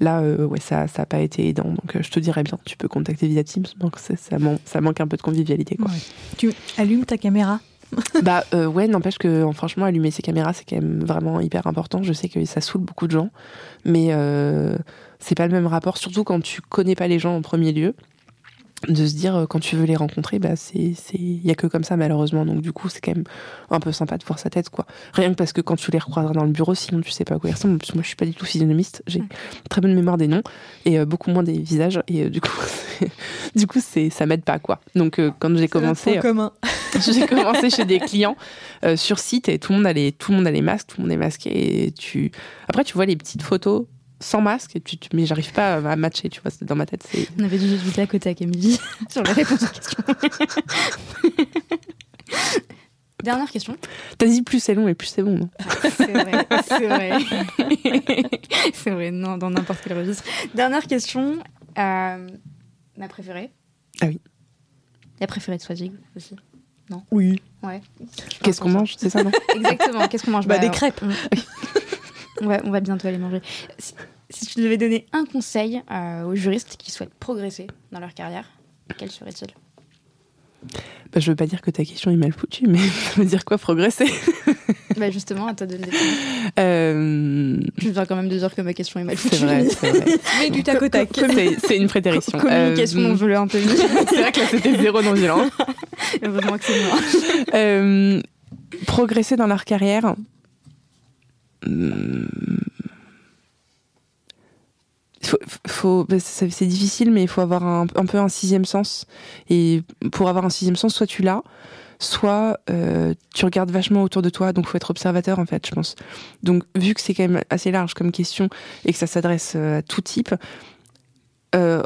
Là, euh, ouais, ça, ça a pas été aidant. Donc, euh, je te dirais bien, tu peux contacter via Teams. Donc, ça, ça, man- ça manque un peu de convivialité, quoi. Tu allumes ta caméra? Bah, euh, ouais, n'empêche que, franchement, allumer ses caméras, c'est quand même vraiment hyper important. Je sais que ça saoule beaucoup de gens, mais c'est pas le même rapport, surtout quand tu connais pas les gens en premier lieu. De se dire, euh, quand tu veux les rencontrer, bah, c'est, c'est, y a que comme ça, malheureusement. Donc, du coup, c'est quand même un peu sympa de voir sa tête, quoi. Rien que parce que quand tu les recroiseras dans le bureau, sinon tu sais pas à quoi ils ressemblent. En plus, moi, je suis pas du tout physionomiste. J'ai très bonne mémoire des noms et euh, beaucoup moins des visages. Et euh, du coup, du coup, c'est, ça m'aide pas, quoi. Donc, euh, quand j'ai commencé. J'ai commencé chez des clients sur site et tout le monde a les, tout le monde a les masques, tout le monde est masqué et tu après tu vois les petites photos sans masque et tu, tu- mais j'arrive pas à matcher tu vois dans ma tête c'est On avait dû discuter à côté avec Émilie sur les réponses aux questions. Dernière question. t'as dit plus c'est long et plus c'est bon non? C'est vrai, c'est vrai. c'est vrai, non, dans n'importe quel registre. Dernière question. euh, ma préférée Ah oui. La préférée de Swazig aussi. Oui. Ouais. qu'est-ce qu'on mange? C'est ça non? Exactement. Qu'est-ce qu'on mange? Bah, des alors, crêpes. On, on va, on va bientôt aller manger. Si, si tu devais donner un conseil euh, aux juristes qui souhaitent progresser dans leur carrière, quel serait-il? Bah, je veux pas dire que ta question est mal foutue mais ça veut dire quoi progresser? Bah Justement, à toi de le définir. euh, Je viens quand même de dire que ma question est mal c'est foutue. vrai c'est vrai Mais du tac au tac. c'est, une prétérition Communication Euh, non peu. c'est vrai que là c'était zéro non violent Heureusement que c'est moi. Euh, progresser dans leur carrière. Faut, faut, bah, c'est difficile, mais il faut avoir un, un peu un sixième sens. Et pour avoir un sixième sens, soit tu l'as, soit euh, tu regardes vachement autour de toi. Donc, faut être observateur, en fait, je pense. Donc, vu que c'est quand même assez large comme question et que ça s'adresse euh, à tout type, euh,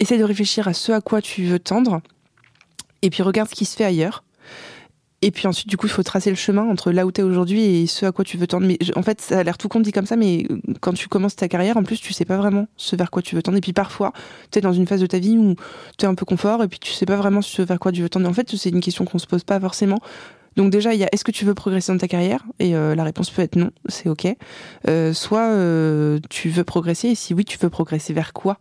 essaie de réfléchir à ce à quoi tu veux tendre. Et puis, regarde ce qui se fait ailleurs. Et puis ensuite, du coup, il faut tracer le chemin entre là où tu es aujourd'hui et ce à quoi tu veux tendre. Mais en fait, ça a l'air tout con dit comme ça, mais euh, quand tu commences ta carrière, en plus, tu sais pas vraiment ce vers quoi tu veux tendre. Et puis parfois, tu es dans une phase de ta vie où tu es un peu confort et puis tu sais pas vraiment ce vers quoi tu veux tendre. En fait, c'est une question qu'on se pose pas forcément. Donc déjà, il y a est-ce que tu veux progresser dans ta carrière? Et euh, la réponse peut être non, c'est ok. Euh, soit tu veux progresser et si oui, tu veux progresser vers quoi?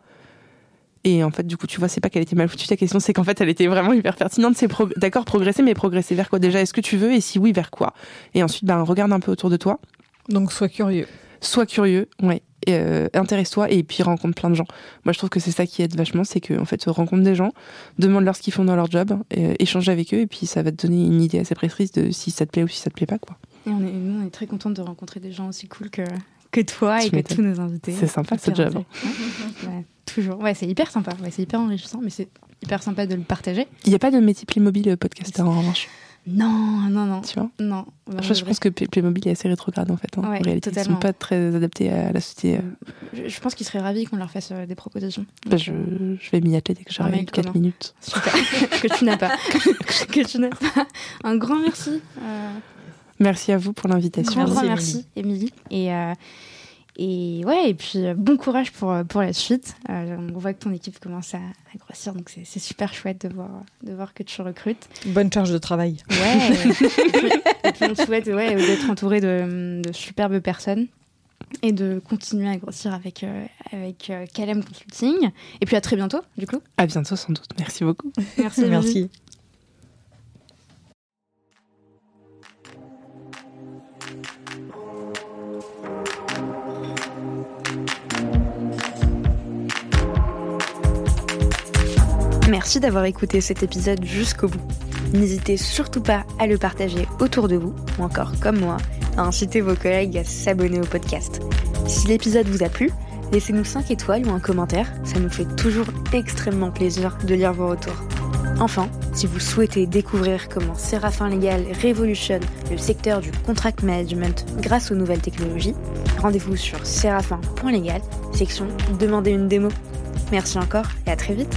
Et en fait, du coup, tu vois, c'est pas qu'elle était mal foutue ta question, c'est qu'en fait, elle était vraiment hyper pertinente. C'est pro- d'accord, progresser, mais progresser vers quoi? Déjà Est-ce que tu veux? Et si oui, vers quoi? Et ensuite, ben, regarde un peu autour de toi. Donc sois curieux. Sois curieux, ouais. Et, euh, intéresse-toi et puis rencontre plein de gens. Moi, je trouve que c'est ça qui aide vachement, c'est que en fait, rencontre des gens, demande-leur ce qu'ils font dans leur job, euh, échange avec eux, et puis ça va te donner une idée assez précise de si ça te plaît ou si ça te plaît pas, quoi. Et on est, nous, on est très contente de rencontrer des gens aussi cool que, que toi Tu et que tous nos invités. C'est sympa, ce job. intéressant. Ouais, toujours. Ouais, c'est hyper sympa. Ouais, c'est hyper enrichissant, mais c'est hyper sympa de le partager. Il n'y a pas de métier Playmobil euh, podcaster en revanche, Non, non, non. tu vois. Non. Je, je pense que Play- Playmobil est assez rétrograde en fait. hein, Ouais, en réalité, ils totalement. sont pas très adaptés à la société. euh. Je, je pense qu'ils seraient ravis qu'on leur fasse euh, des propositions. Bah, je, je vais m'y atteler dès que Un j'arrive mail 4 commun. minutes. Super. que tu n'as pas. que tu n'as pas. Un grand merci. euh, Merci à vous pour l'invitation. grand, grand Merci, merci, Émilie. Et, euh, et ouais, et puis euh, bon courage pour, euh, pour la suite. Euh, on voit que ton équipe commence à, à grossir, donc c'est super chouette de voir, de voir que tu recrutes. Bonne charge de travail. Ouais. et, puis, on te souhaite ouais, d'être entouré de, de superbes personnes et de continuer à grossir avec, euh, avec euh, Calem Consulting. Et puis à très bientôt, du coup. À bientôt sans doute. Merci beaucoup. Merci. Merci. Merci d'avoir écouté cet épisode jusqu'au bout. N'hésitez surtout pas à le partager autour de vous, ou encore comme moi, à inciter vos collègues à s'abonner au podcast. Si l'épisode vous a plu, laissez-nous 5 étoiles ou un commentaire, ça nous fait toujours extrêmement plaisir de lire vos retours. Enfin, si vous souhaitez découvrir comment Séraphin Légal révolutionne le secteur du contract management grâce aux nouvelles technologies, rendez-vous sur séraphin.légal, section Demandez une démo. Merci encore et à très vite